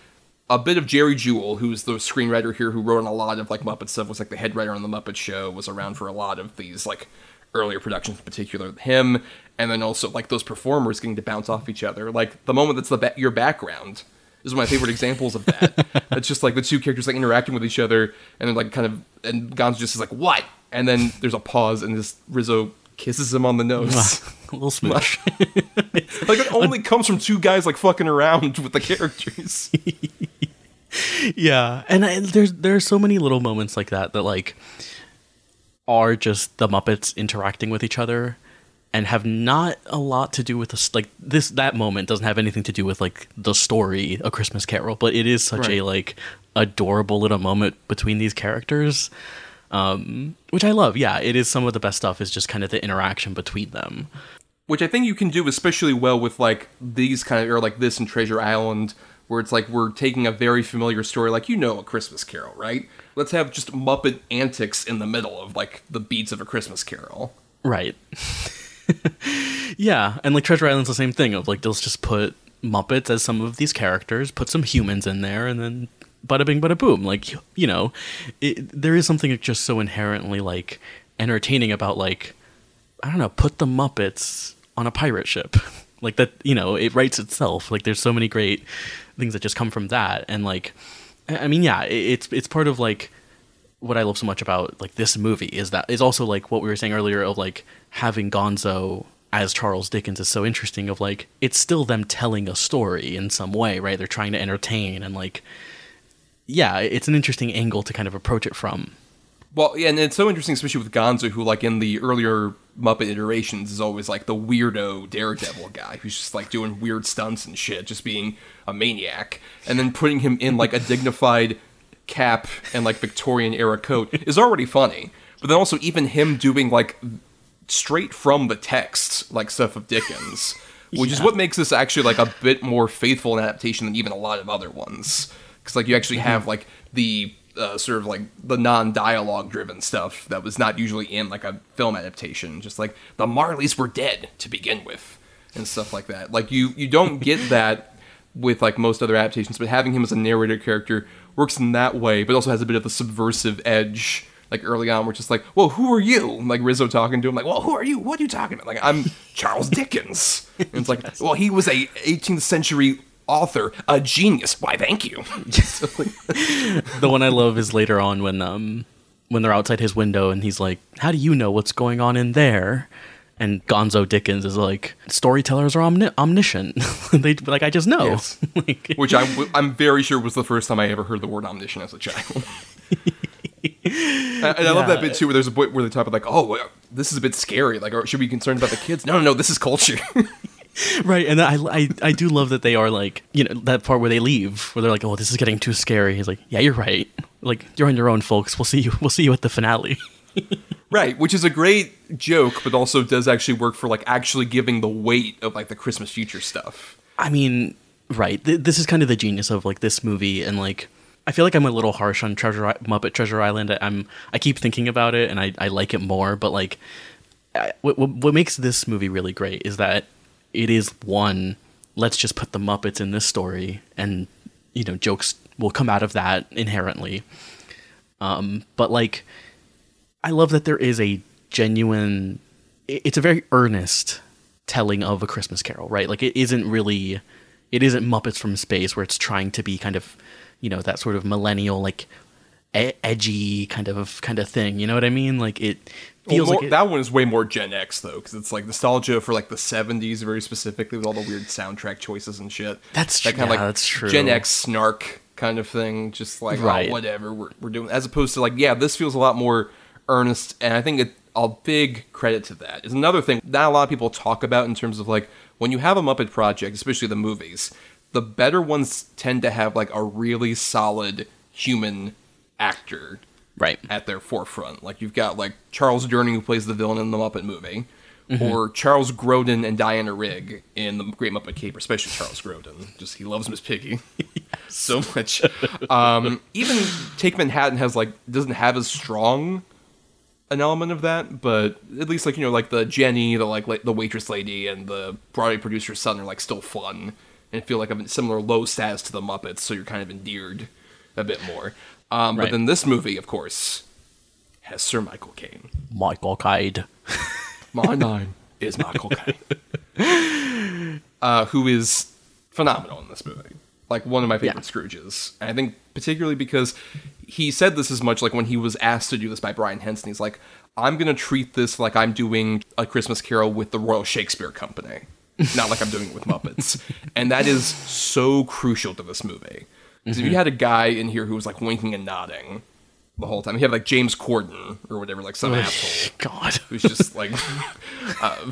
a bit of Jerry Juhl, who's the screenwriter here, who wrote on a lot of like Muppet stuff, was like the head writer on the Muppet Show, was around for a lot of these like earlier productions, in particular him, and then also like those performers getting to bounce off each other. Like the moment that's the ba- your background is one of my favorite examples of that. it's just like the two characters like interacting with each other, and then like kind of and Gonzo just is like what, and then there's a pause, and this Rizzo kisses him on the nose. a little smooch. like it only comes from two guys like fucking around with the characters. yeah, and I, there's there are so many little moments like that that like are just the Muppets interacting with each other and have not a lot to do with this like this that moment doesn't have anything to do with like the story a christmas carol but it is such a like adorable little moment between these characters um which i love yeah it is some of the best stuff is just kind of the interaction between them which I think you can do especially well with like these kind of or like this in Treasure Island, where it's like we're taking a very familiar story, like you know a Christmas Carol, right? Let's have just Muppet antics in the middle of like the beats of a Christmas Carol. Right. yeah, and like Treasure Island's the same thing of like let's just put Muppets as some of these characters, put some humans in there, and then bada bing, bada boom. Like you know, it, there is something just so inherently like entertaining about like I don't know, put the Muppets on a pirate ship. like that, you know, it writes itself. Like there's so many great things that just come from that, and like, I mean, yeah, it, it's it's part of like what I love so much about like this movie is that is also like what we were saying earlier of like having Gonzo as Charles Dickens is so interesting of like it's still them telling a story in some way, right? They're trying to entertain and like yeah, it's an interesting angle to kind of approach it from. Well, yeah, and it's so interesting, especially with Gonzo, who like in the earlier Muppet iterations is always like the weirdo daredevil guy who's just like doing weird stunts and shit, just being a maniac, and then putting him in like a dignified cap and like Victorian era coat is already funny. But then also even him doing like straight from the text like stuff of Dickens, which is what makes this actually like a bit more faithful an adaptation than even a lot of other ones. Because like you actually have like the uh, sort of like the non-dialogue driven stuff that was not usually in like a film adaptation. Just like the Marleys were dead to begin with and stuff like that. Like you you don't get that with like most other adaptations, but having him as a narrator character works in that way, but also has a bit of the subversive edge. Like early on, we're just like, "Well, who are you?" Like Rizzo talking to him, like, "Well, who are you? What are you talking about?" Like, "I'm Charles Dickens." And it's like, "Well, he was a 18th century author, a genius." Why, thank you. So, like, The one I love is later on when um when they're outside his window and he's like, "How do you know what's going on in there?" And Gonzo Dickens is like, "Storytellers are omni- omniscient. they like I just know." Yes. Like- which I'm I'm very sure was the first time I ever heard the word omniscient as a child. and I love that bit too, where there's a bit where they talk about like, oh, this is a bit scary. Like, or should we be concerned about the kids? No, no, no. This is culture. Right, and I, I I do love that they are like you know that part where they leave where they're like oh this is getting too scary. He's like yeah you're right. Like you're on your own, folks. We'll see you. We'll see you at the finale. right, which is a great joke, but also does actually work for like actually giving the weight of like the Christmas future stuff. I mean, right. Th- this is kind of the genius of like this movie, and like I feel like I'm a little harsh on Treasure I- Muppet Treasure Island. I- I'm I keep thinking about it, and I I like it more, but like I, what what makes this movie really great is that it is one. Let's just put the Muppets in this story, and you know jokes will come out of that inherently. Um, but like, I love that there is a genuine. It's a very earnest telling of a Christmas Carol, right? Like it isn't really, it isn't Muppets from Space where it's trying to be kind of, you know, that sort of millennial like edgy kind of kind of thing. You know what I mean? Like it feels Well, more- like it, that one is way more Gen X though, because it's like nostalgia for like the '70s, very specifically with all the weird soundtrack choices and shit. That's that kind of like that's true. Gen X snark kind of thing, just like oh, Right. oh, whatever we're we're doing, as opposed to like yeah, this feels a lot more earnest, and I think it, a big credit to that is another thing that a lot of people talk about in terms of like when you have a Muppet project, especially the movies, the better ones tend to have like a really solid human actor Right. at their forefront. Like you've got like Charles Durning who plays the villain in the Muppet movie, Mm-hmm. or Charles Grodin and Diana Rigg in the Great Muppet Caper, especially Charles Grodin. Just he loves Miss Piggy so much. Um, even Take Manhattan has like doesn't have as strong an element of that, but at least like you know like the Jenny, the like, like the waitress lady, and the Broadway producer's son are like still fun and feel like a similar low status to the Muppets, so you're kind of endeared a bit more. Um, But then this movie, of course, has Sir Michael Caine. Michael Caine. My name is Michael Caine, uh, who is phenomenal in this movie. Like one of my favorite Yeah. Scrooges, and I think particularly because he said this as much like when he was asked to do this by Brian Henson. He's like, "I'm gonna treat this like I'm doing a Christmas Carol with the Royal Shakespeare Company, not like I'm doing it with Muppets." and that is so crucial to this movie. Because if you had a guy in here who was like winking and nodding the whole time, he had like James Corden or whatever, like some asshole God. who's just like uh,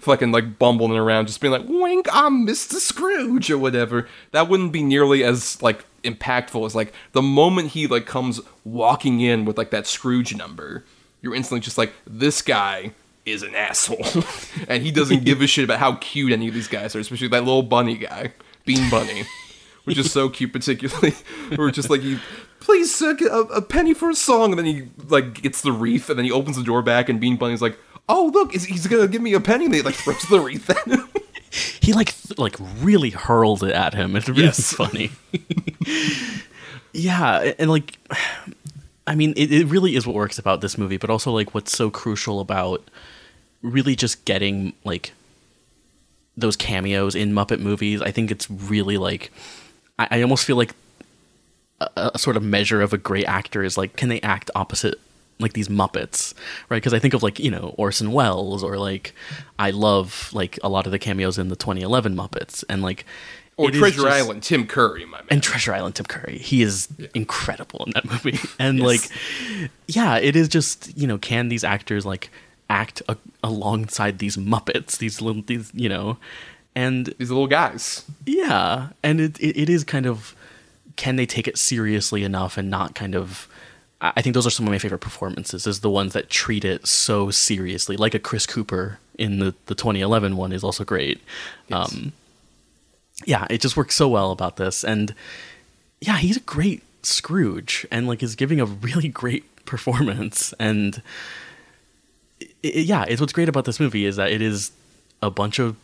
fucking like bumbling around, just being like, "Wink, I'm Mr. Scrooge" or whatever. That wouldn't be nearly as like impactful as like the moment he like comes walking in with like that Scrooge number. You're instantly just like, "This guy." Is an asshole, and he doesn't give a shit about how cute any of these guys are, especially that little bunny guy, Bean Bunny, which is so cute, particularly. Where just like he, please sir, a, a penny for a song, and then he like gets the wreath, and then he opens the door back, and Bean Bunny's like, "Oh look, is, he's gonna give me a penny," and he like throws the wreath at him. He like th- like really hurled it at him. It's really Yes. funny. yeah, and like, I mean, it, it really is what works about this movie, but also like what's so crucial about really just getting like those cameos in Muppet movies. I think it's really like I, I almost feel like a, a sort of measure of a great actor is like can they act opposite like these Muppets, right? Because I think of like you know Orson Welles or like I love like a lot of the cameos in the 2011 Muppets and like Or Treasure just- Island, Tim Curry, my man. and Treasure Island Tim Curry. He is incredible in that movie. And like yeah, it is just, you know, can these actors like act a- alongside these Muppets, these little these, you know, and These little guys. yeah, and it, it it is kind of can they take it seriously enough and not kind of I think those are some of my favorite performances is the ones that treat it so seriously, like a Chris Cooper in the the 2011 one is also great. Um, yeah, it just works so well about this, and yeah, he's a great Scrooge, and like is giving a really great performance, and i i- yeah, it's what's great about this movie is that it is a bunch of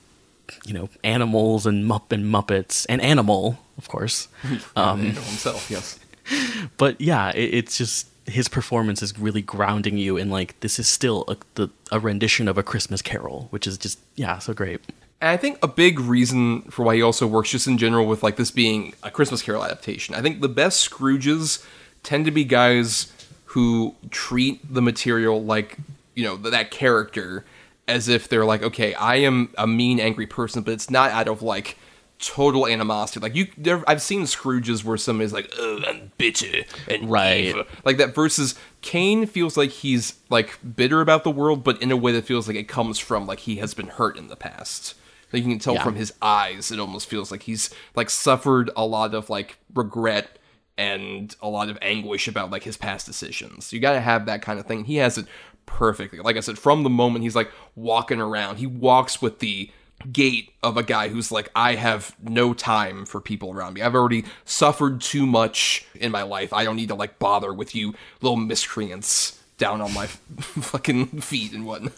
you know animals and mupp and muppets and animal, of course. Um, know himself, yes. but yeah, it, it's just his performance is really grounding you in like this is still a, the, a rendition of a Christmas Carol, which is just yeah, so great. And I think a big reason for why he also works just in general with like this being a Christmas Carol adaptation. I think the best Scrooges tend to be guys who treat the material like, you know, that character as if they're like, okay, I am a mean, angry person, but it's not out of like total animosity. Like you, there, I've seen Scrooges where somebody's like, oh, I'm bitter and Right. evil." like that. Versus Caine feels like he's like bitter about the world, but in a way that feels like it comes from like he has been hurt in the past. Like you can tell Yeah. from his eyes, it almost feels like he's like suffered a lot of like regret and a lot of anguish about like his past decisions. You got to have that kind of thing. He has it perfectly. Like I said, from the moment he's like walking around, he walks with the gait of a guy who's like, I have no time for people around me. I've already suffered too much in my life. I don't need to like bother with you little miscreants down on my fucking feet and whatnot.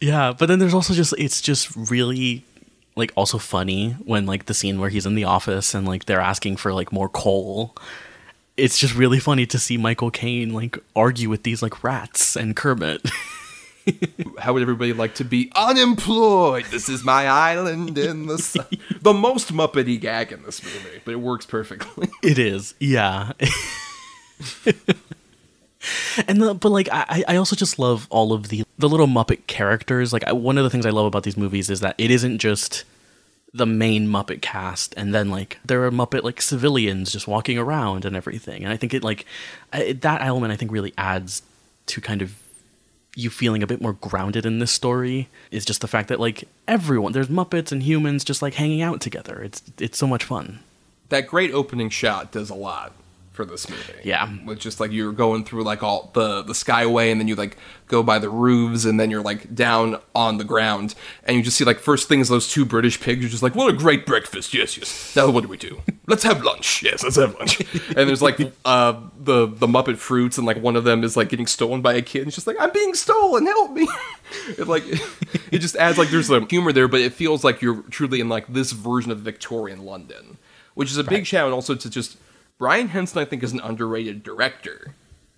Yeah, but then there's also just it's just really like also funny when like the scene where he's in the office and like they're asking for like more coal. It's just really funny to see Michael Caine like argue with these like rats and Kermit. How would everybody like to be unemployed? This is my island in the sun. the most Muppety gag in this movie, but it works perfectly. It is, yeah. and the, but like I, I also just love all of the the little Muppet characters. Like I, one of the things I love about these movies is that it isn't just the main Muppet cast, and then like there are Muppet like civilians just walking around and everything. And I think it like I, that element I think really adds to kind of you feeling a bit more grounded in this story is just the fact that like everyone there's Muppets and humans just like hanging out together. It's it's so much fun. That great opening shot does a lot for this movie. Yeah. With just like you're going through like all the the skyway and then you like go by the roofs and then you're like down on the ground and you just see like first things those two British pigs are just like what a great breakfast. Yes, yes. Now what do we do? Let's have lunch. Yes, let's have lunch. and there's like uh the the Muppet fruits and like one of them is like getting stolen by a kid and it's just like I'm being stolen. Help me. it like it just adds like there's some humor there but it feels like you're truly in like this version of Victorian London, which is a big shout out also to just Brian Henson, I think, is an underrated director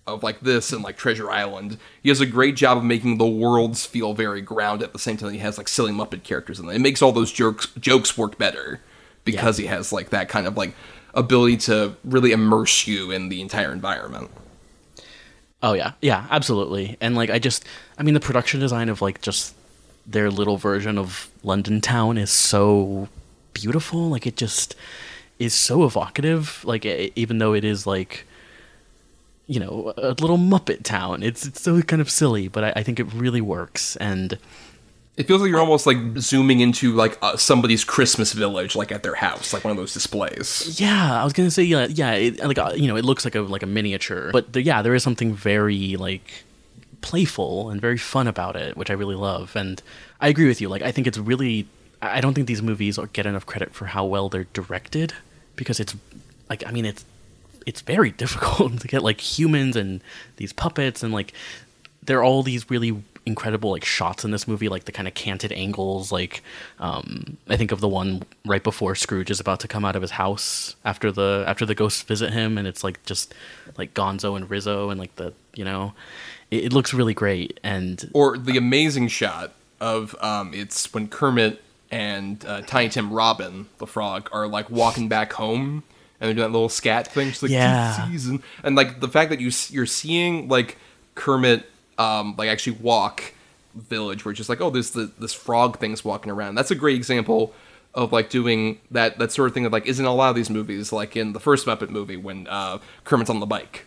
of like this and like Treasure Island. He does a great job of making the worlds feel very grounded at the same time he has like silly Muppet characters in them. It makes all those jokes jokes work better because he has like that kind of like ability to really immerse you in the entire environment. Oh yeah, yeah, absolutely. And like I just, I mean, the production design of like just their little version of London town is so beautiful. Like it just is so evocative. Like even though it is like, you know, a little Muppet town, it's it's so kind of silly, but I, I think it really works. And It feels like you're almost like zooming into like uh, somebody's Christmas village, like at their house, like one of those displays. Yeah, I was gonna say yeah, yeah. It, like uh, you know, it looks like a like a miniature, but the, yeah, there is something very like playful and very fun about it, which I really love. And I agree with you. Like, I think it's really. I don't think these movies get enough credit for how well they're directed because it's like I mean it's it's very difficult to get like humans and these puppets and like there are all these really incredible like shots in this movie like the kind of canted angles like um i think of the one right before scrooge is about to come out of his house after the after the ghosts visit him and it's like just like gonzo and rizzo and like the you know it, it looks really great and Or the amazing shot of um, it's when Kermit and uh, Tiny Tim Robin, the frog, are like walking back home and they're doing that little scat thing. Just like Yeah. season. And like the fact that you you're seeing like Kermit um, like actually walk village where it's just like oh there's the, this frog thing's walking around. That's a great example of like doing that that sort of thing that like isn't a lot of these movies like in the first Muppet movie when uh, Kermit's on the bike.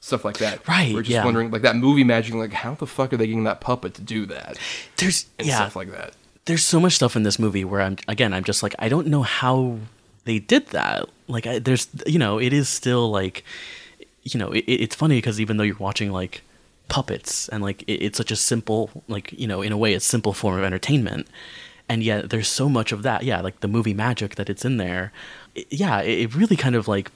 Stuff like that. Right, We're just yeah. wondering like that movie magic, like how the fuck are they getting that puppet to do that? there's and yeah stuff like that. There's so much stuff in this movie where I'm again I'm just like I don't know how they did that. Like I, there's you know it is still like you know it, it's funny because even though you're watching like puppets and like it, it's such a simple like you know in a way it's simple form of entertainment and yet there's so much of that yeah like the movie magic that it's in there It- yeah it, really kind of like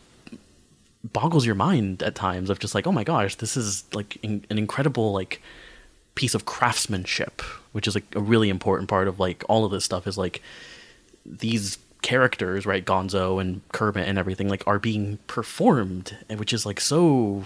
boggles your mind at times of just like oh my gosh this is like in, an incredible like piece of craftsmanship which is like a really important part of like all of this stuff is like these characters right gonzo and kermit and everything like are being performed which is like so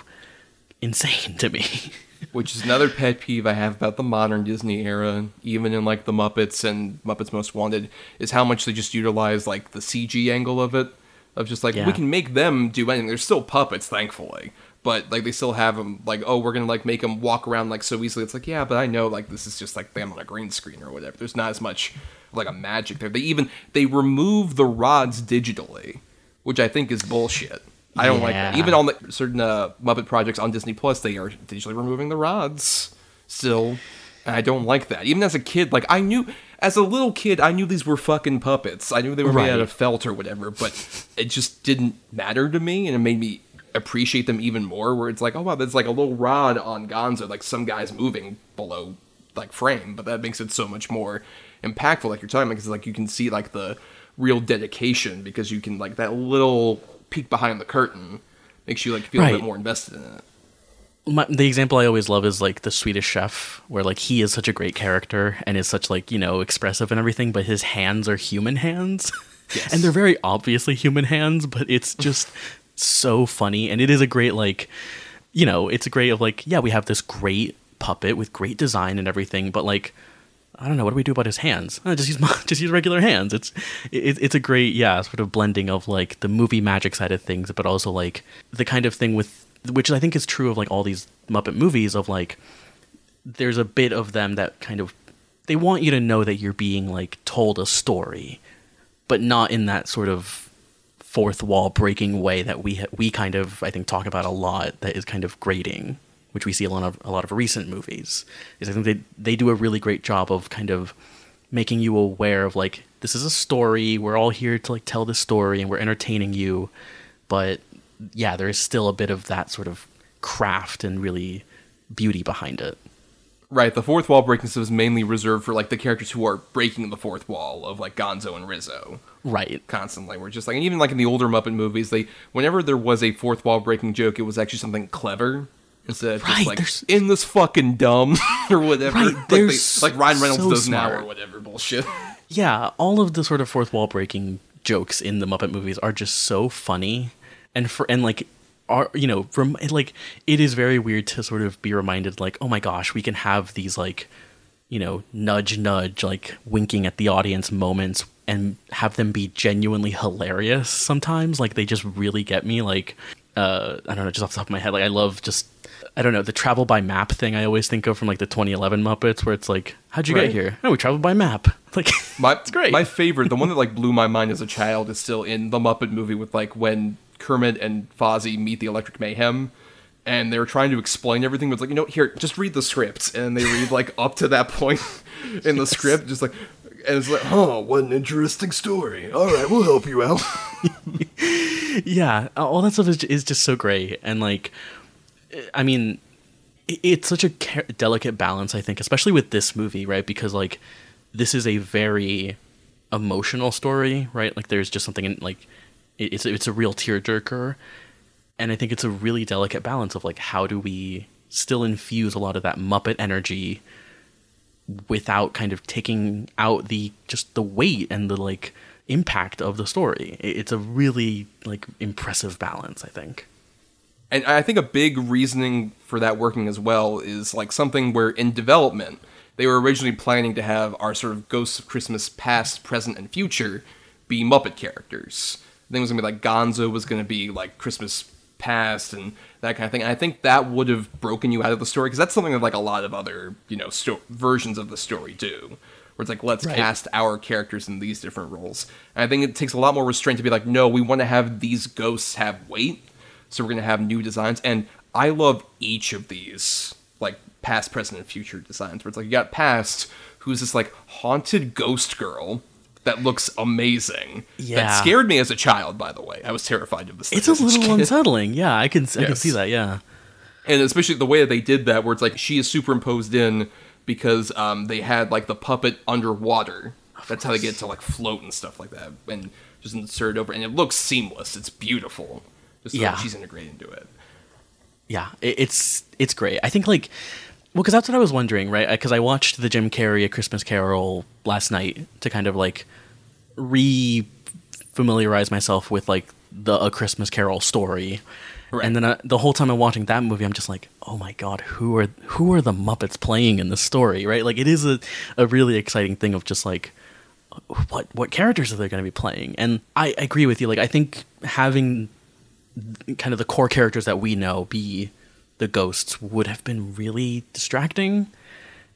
insane to me Which is another pet peeve I have about the modern Disney era, even in like the Muppets and Muppets Most Wanted, is how much they just utilize like the CG angle of it. Of just like Yeah. we can make them do anything. They're still puppets, thankfully, but like they still have them. Like oh, we're gonna like make them walk around like so easily. It's like yeah, but I know like this is just like them on a green screen or whatever. There's not as much like a magic there. They even they remove the rods digitally, which I think is bullshit. I don't like that. Even on the certain uh, Muppet projects on Disney Plus, they are digitally removing the rods still. And I don't like that. Even as a kid, like I knew as a little kid, I knew these were fucking puppets. I knew they were made out of felt or whatever, but it just didn't matter to me and it made me appreciate them even more where it's like, oh wow, there's like a little rod on Gonzo, like some guy's moving below like frame, but that makes it so much more impactful, like you're talking about, because like you can see like the real dedication because you can like that little peek behind the curtain makes you like feel a bit more invested in it. my, the example I always love is like the Swedish chef, where like he is such a great character and is such like you know expressive and everything, but his hands are human hands, and they're very obviously human hands, but it's just so funny, and it is a great like, you know, it's a great of like yeah we have this great puppet with great design and everything, but like. I don't know. What do we do about his hands? Uh, just use just use regular hands. It's it, it's a great yeah sort of blending of like the movie magic side of things, but also like the kind of thing with which I think is true of like all these Muppet movies of like there's a bit of them that kind of they want you to know that you're being like told a story but not in that sort of fourth wall breaking way that we ha- we kind of I think talk about a lot that is kind of grating, which we see a lot of a lot of recent movies. Is I think they they do a really great job of kind of making you aware of like this is a story. We're all here to like tell this story and we're entertaining you, but yeah, there is still a bit of that sort of craft and really beauty behind it. Right, the fourth wall breaking stuff is mainly reserved for like the characters who are breaking the fourth wall of like Gonzo and Rizzo. Right. Constantly. We're just like and even like in the older Muppet movies, they whenever there was a fourth wall breaking joke, it was actually something clever. Instead of Right, just like there's- in this fucking dumb or whatever. Right, like, they're like Ryan Reynolds so does now or whatever bullshit. Yeah, all of the sort of fourth wall breaking jokes in the Muppet movies are just so funny, and for and like are you know rem- like it is very weird to sort of be reminded like oh my gosh we can have these like you know nudge nudge like winking at the audience moments and have them be genuinely hilarious sometimes like they just really get me like uh I don't know just off the top of my head like I love just I don't know the travel by map thing I always think of from like the 2011 Muppets where it's like how'd you Right. get here oh we traveled by map like My, it's great My favorite, the one that like blew my mind as a child, is still in the Muppet movie with like when Kermit and Fozzie meet the Electric Mayhem, and they're trying to explain everything. But it's like, you know, here, just read the script, and they read like up to that point in the script, just like, and it's like, oh, what an interesting story. All right, we'll help you out. yeah all that stuff is, is just so great and like i mean it's such a ca- delicate balance i think especially with this movie right because like this is a very emotional story right like there's just something in like it's it's a real tearjerker and i think it's a really delicate balance of like how do we still infuse a lot of that muppet energy without kind of taking out the just the weight and the like impact of the story. It's a really like impressive balance, I think. And I think a big reasoning for that working as well is like something where in development they were originally planning to have our sort of ghosts of Christmas past, present, and future be Muppet characters. I think it was gonna be like Gonzo was gonna be like Christmas past and that kind of thing. And I think that would have broken you out of the story because that's something that like a lot of other you know sto- versions of the story do. Where it's like let's Right. cast our characters in these different roles. And I think it takes a lot more restraint to be like, no, we want to have these ghosts have weight so we're gonna have new designs, and I love each of these, like past, present, and future designs. Where it's like you got past, who's this like haunted ghost girl that looks amazing. Yeah. that scared me as a child. By the way, I was terrified of this. It's a little unsettling. Yeah, I can I can see that. Yeah. and especially the way that they did that, where it's like she is superimposed in because um, they had like the puppet underwater. That's how they get to like float and stuff like that, and just insert it over, and it looks seamless. It's beautiful. Just Yeah. she's integrated into it. yeah it's it's great i think like well because that's what i was wondering right? Because i watched the jim carrey a christmas carol last night to kind of like re familiarize myself with like the a christmas carol story. Right. and then uh, the whole time i'm watching that movie i'm just like oh my god who are who are the muppets playing in this story? Right? Like it is a, a really exciting thing of just like what what characters are they going to be playing? And I, I agree with you. Like i think having kind of the core characters that we know be the ghosts would have been really distracting.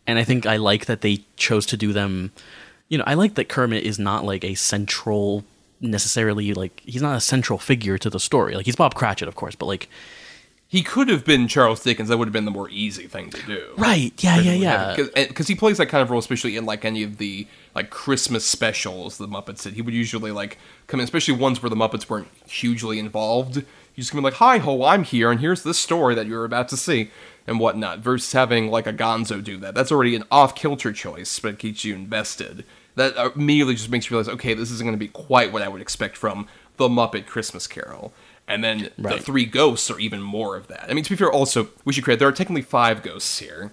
And I think I like that they chose to do them. You know, I like that Kermit is not like a central, necessarily like he's not a central figure to the story. Like he's Bob Cratchit, of course, but like He could have been Charles Dickens. That would have been the more easy thing to do. right, yeah, yeah, yeah. Because he plays that kind of role, especially in like any of the like Christmas specials the Muppets did. He would usually like come in, especially ones where the Muppets weren't hugely involved. He just come in like, "Hi ho, I'm here, and here's this story that you're about to see." And whatnot, versus having like a Gonzo do that. That's already an off kilter choice, but it keeps you invested. That uh, immediately just makes you realize, okay, this isn't going to be quite what I would expect from the Muppet Christmas Carol. And then the three ghosts are even more of that. I mean, to be fair, also we should create. There are technically five ghosts here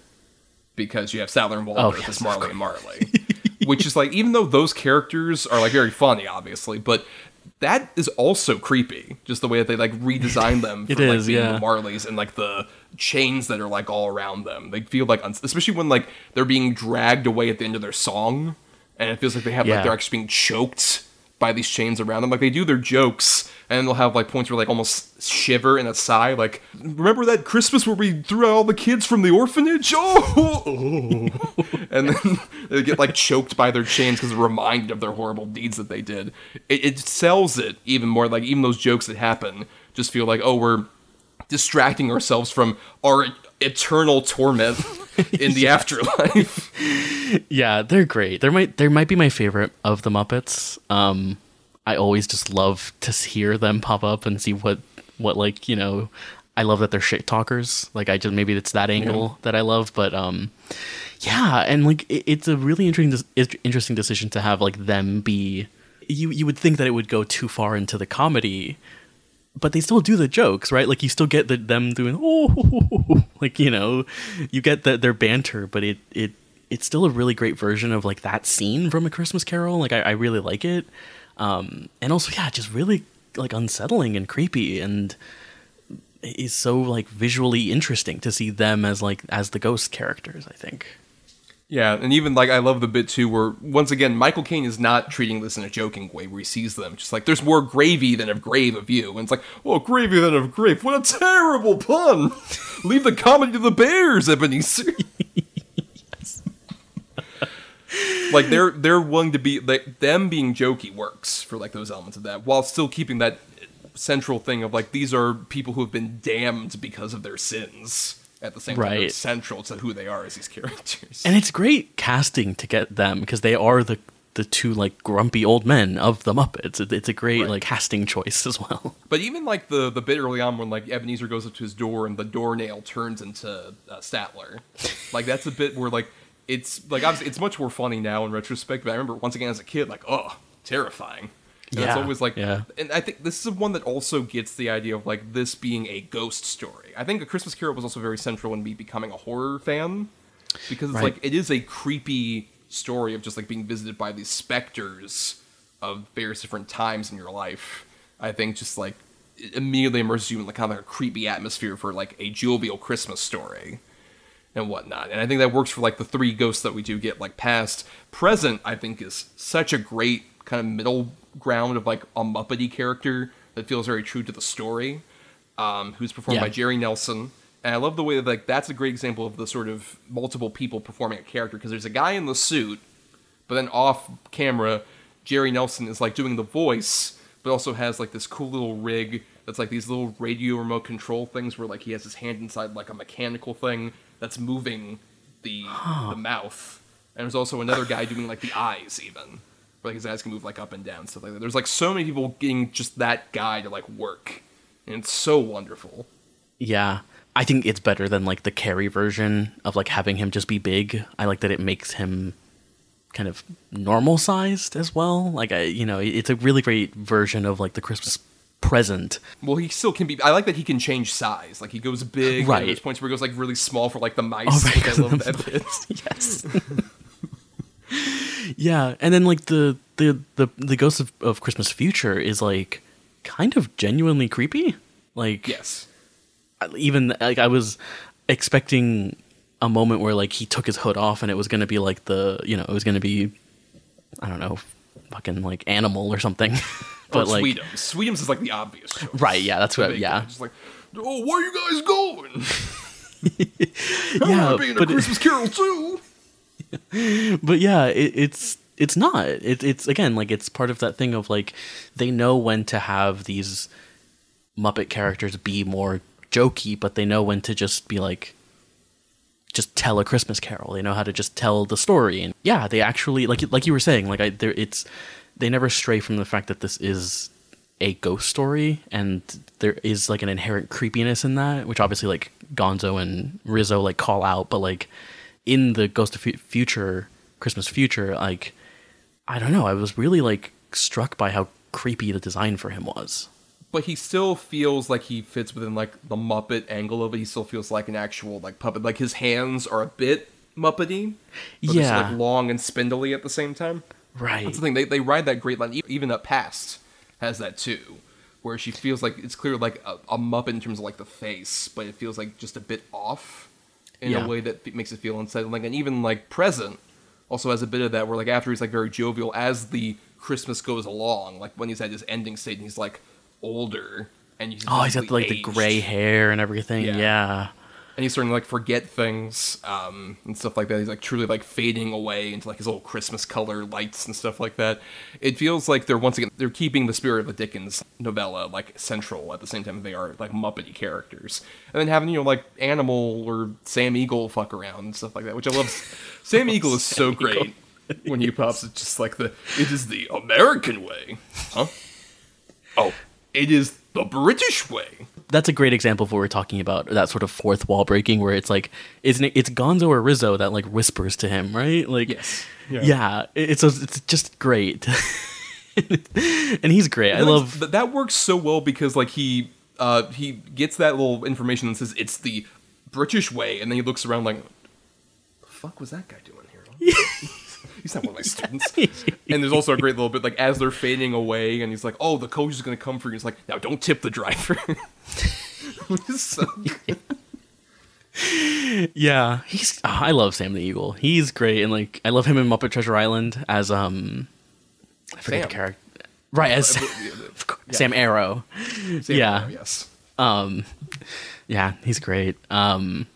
because you have Statler and Waldorf Oh, yes, as Marley and Marley, which is like even though those characters are like very funny, obviously, but that is also creepy. Just the way that they like redesign them for It like is, being yeah. the Marleys and like the chains that are like all around them. They feel like, uns- especially when like they're being dragged away at the end of their song, and it feels like they have like they're actually being choked by these chains around them. Like they do their jokes, and they'll have like points where like almost shiver and a sigh. Like remember that Christmas where we threw out all the kids from the orphanage? Oh, and then they get like choked by their chains because they're reminded of their horrible deeds that they did. It, it sells it even more. Like even those jokes that happen just feel like oh we're distracting ourselves from our eternal torment in the afterlife. yeah, they're great. They might they might be my favorite of the Muppets. Um, I always just love to hear them pop up and see what what like you know. I love that they're shit talkers. Like I just maybe it's that angle yeah. that I love, but um, yeah, and like it, it's a really interesting interesting decision to have like them be. You you would think that it would go too far into the comedy, but they still do the jokes, right? Like you still get the, them doing oh, like you know, you get the, their banter, but it it it's still a really great version of like that scene from A Christmas Carol. Like I, I really like it, um, and also yeah, just really like unsettling and creepy, and is so like visually interesting to see them as like as the ghost characters. I think. Yeah, and even like I love the bit too where once again Michael Caine is not treating this in a joking way where he sees them just like there's more gravy than of grave of you, and it's like well gravy than of grave. What a terrible pun! Leave the comedy to the bears, Ebenezer. like they're they're willing to be like them being jokey works for like those elements of that while still keeping that central thing of like these are people who have been damned because of their sins at the same right. time central to who they are as these characters. And it's great casting to get them because they are the the two like grumpy old men of the Muppets. It's a great right. like casting choice as well. But even like the the bit early on when like Ebenezer goes up to his door and the doornail turns into uh, Statler, like that's a bit where like it's like obviously it's much more funny now in retrospect. But I remember once again as a kid like oh terrifying. And yeah, it's always like, yeah. and I think this is one that also gets the idea of like this being a ghost story. I think A Christmas Carol was also very central in me becoming a horror fan because it's right. like it is a creepy story of just like being visited by these specters of various different times in your life. I think just like it immediately immerses you in like kind of like a creepy atmosphere for like a jovial Christmas story and whatnot. And I think that works for like the three ghosts that we do get like past. Present, I think, is such a great kind of middle ground of like a Muppety character that feels very true to the story, um, who's performed yeah. by Jerry Nelson. And I love the way that like that's a great example of the sort of multiple people performing a character because there's a guy in the suit, but then off camera, Jerry Nelson is like doing the voice, but also has like this cool little rig that's like these little radio remote control things where like he has his hand inside like a mechanical thing that's moving the huh. the mouth. And there's also another guy doing like the eyes even like his eyes can move like up and down stuff like that. There's like so many people getting just that guy to like work, and it's so wonderful. Yeah, I think it's better than like the Carrey version of like having him just be big. I like that it makes him kind of normal sized as well. Like I, you know, it's a really great version of like the Christmas present. Well, he still can be. I like that he can change size. Like he goes big. Right. there's points where he goes like really small for like the mice. Oh, right, I love that bit. yes. yeah, and then like the the the the ghost of, of Christmas Future is like kind of genuinely creepy. Like yes, even like I was expecting a moment where like he took his hood off and it was gonna be like the you know it was gonna be I don't know fucking like animal or something. but like Sweetums. Sweetums is like the obvious choice. Right? Yeah, that's what. Yeah. Just like, oh, where are you guys going? yeah, being a Christmas it, Carol too. but yeah, it, it's it's not. It, it's again like it's part of that thing of like they know when to have these Muppet characters be more jokey, but they know when to just be like just tell a Christmas Carol. They know how to just tell the story, and yeah, they actually like like you were saying, like I there it's they never stray from the fact that this is a ghost story, and there is like an inherent creepiness in that, which obviously like Gonzo and Rizzo like call out, but like in the Ghost of Future Christmas Future, like I don't know, I was really like struck by how creepy the design for him was. But he still feels like he fits within like the Muppet angle of it. He still feels like an actual like puppet. Like his hands are a bit Muppety, but yeah, like long and spindly at the same time. Right. That's the thing. They they ride that great line. Even up past has that too, where she feels like it's clear like a, a Muppet in terms of like the face, but it feels like just a bit off in yeah. a way that makes it feel unsettling. And even like present also has a bit of that where like after he's like very jovial as the Christmas goes along, like when he's at his ending state and he's like older and he's oh he's got like aged. the gray hair and everything. Yeah. yeah. And he's starting to like forget things um, and stuff like that. He's like truly like fading away into like his old Christmas color lights and stuff like that. It feels like they're once again they're keeping the spirit of the Dickens novella like central at the same time they are like Muppety characters, and then having you know like Animal or Sam Eagle fuck around and stuff like that, which I love. Sam Eagle is so great when he pops. It's just like the it is the American way, huh? Oh, it is the British way. That's a great example of what we're talking about. That sort of fourth wall breaking, where it's like, isn't it? It's Gonzo or Rizzo that like whispers to him, right? Like, Yes. yeah, it's a, it's just great, and he's great. I love. that. That works so well because like he uh he gets that little information and says it's the British way, and then he looks around like, the fuck was that guy doing here? He's not one of my students. and there's also a great little bit like as they're fading away, and he's like, "Oh, the coach is gonna come for you." He's like, "Now don't tip the driver." So good. Yeah, he's. oh, I love Sam the Eagle. He's great, and like I love him in Muppet Treasure Island as um, I forget Sam. the character. Right as of course, Sam Arrow. Sam Yeah. Arrow, yes. Um, yeah, he's great. Um,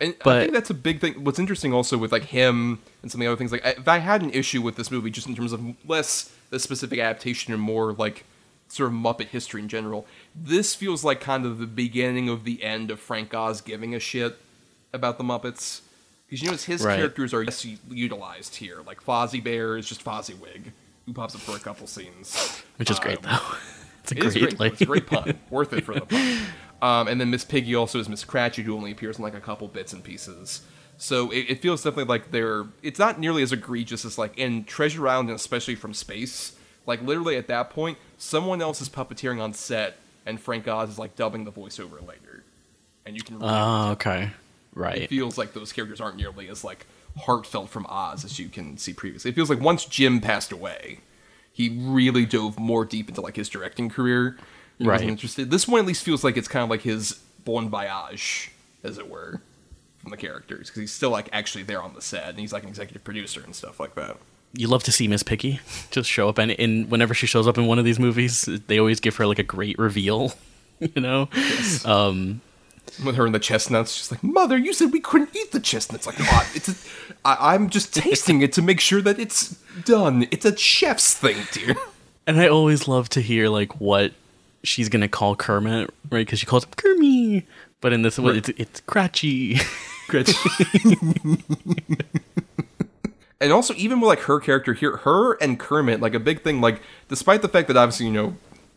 And I think that's a big thing. What's interesting also with like him and some of the other things, like I- if I had an issue with this movie, just in terms of less the specific adaptation and more like sort of Muppet history in general, this feels like kind of the beginning of the end of Frank Oz giving a shit about the Muppets. Because you notice his Right. characters are less utilized here. Like Fozzie Bear is just Fozziwig, who pops up for a couple scenes. which is great um, though. It's a It great, great. It's a great pun. Worth it for the pun. Um, and then Miss Piggy also is Miss Cratchit, who only appears in like a couple bits and pieces. So it, it feels definitely like they're. It's not nearly as egregious as like in Treasure Island, and especially from space. Like literally at that point, someone else is puppeteering on set, and Frank Oz is like dubbing the voiceover later, and you can. Oh, okay, right. it feels like those characters aren't nearly as like heartfelt from Oz as you can see previously. It feels like once Jim passed away, he really dove more deep into like his directing career. He Right. interested. This one at least feels like it's kind of like his bon voyage, as it were, from the characters because he's still like actually there on the set and he's like an executive producer and stuff like that. You love to see Miss Piggy just show up, and in whenever she shows up in one of these movies, they always give her like a great reveal. You know, um, With her and the chestnuts, she's like, "Mother, you said we couldn't eat the chestnuts." Like, oh, it's a, I, I'm just tasting it to make sure that it's done. It's a chef's thing, dear. and I always love to hear like what she's gonna call Kermit, right? Because she calls him Kermie, but in this one, it's it's Cratchy. and also even with like her character here, her and Kermit, like a big thing, like despite the fact that obviously you know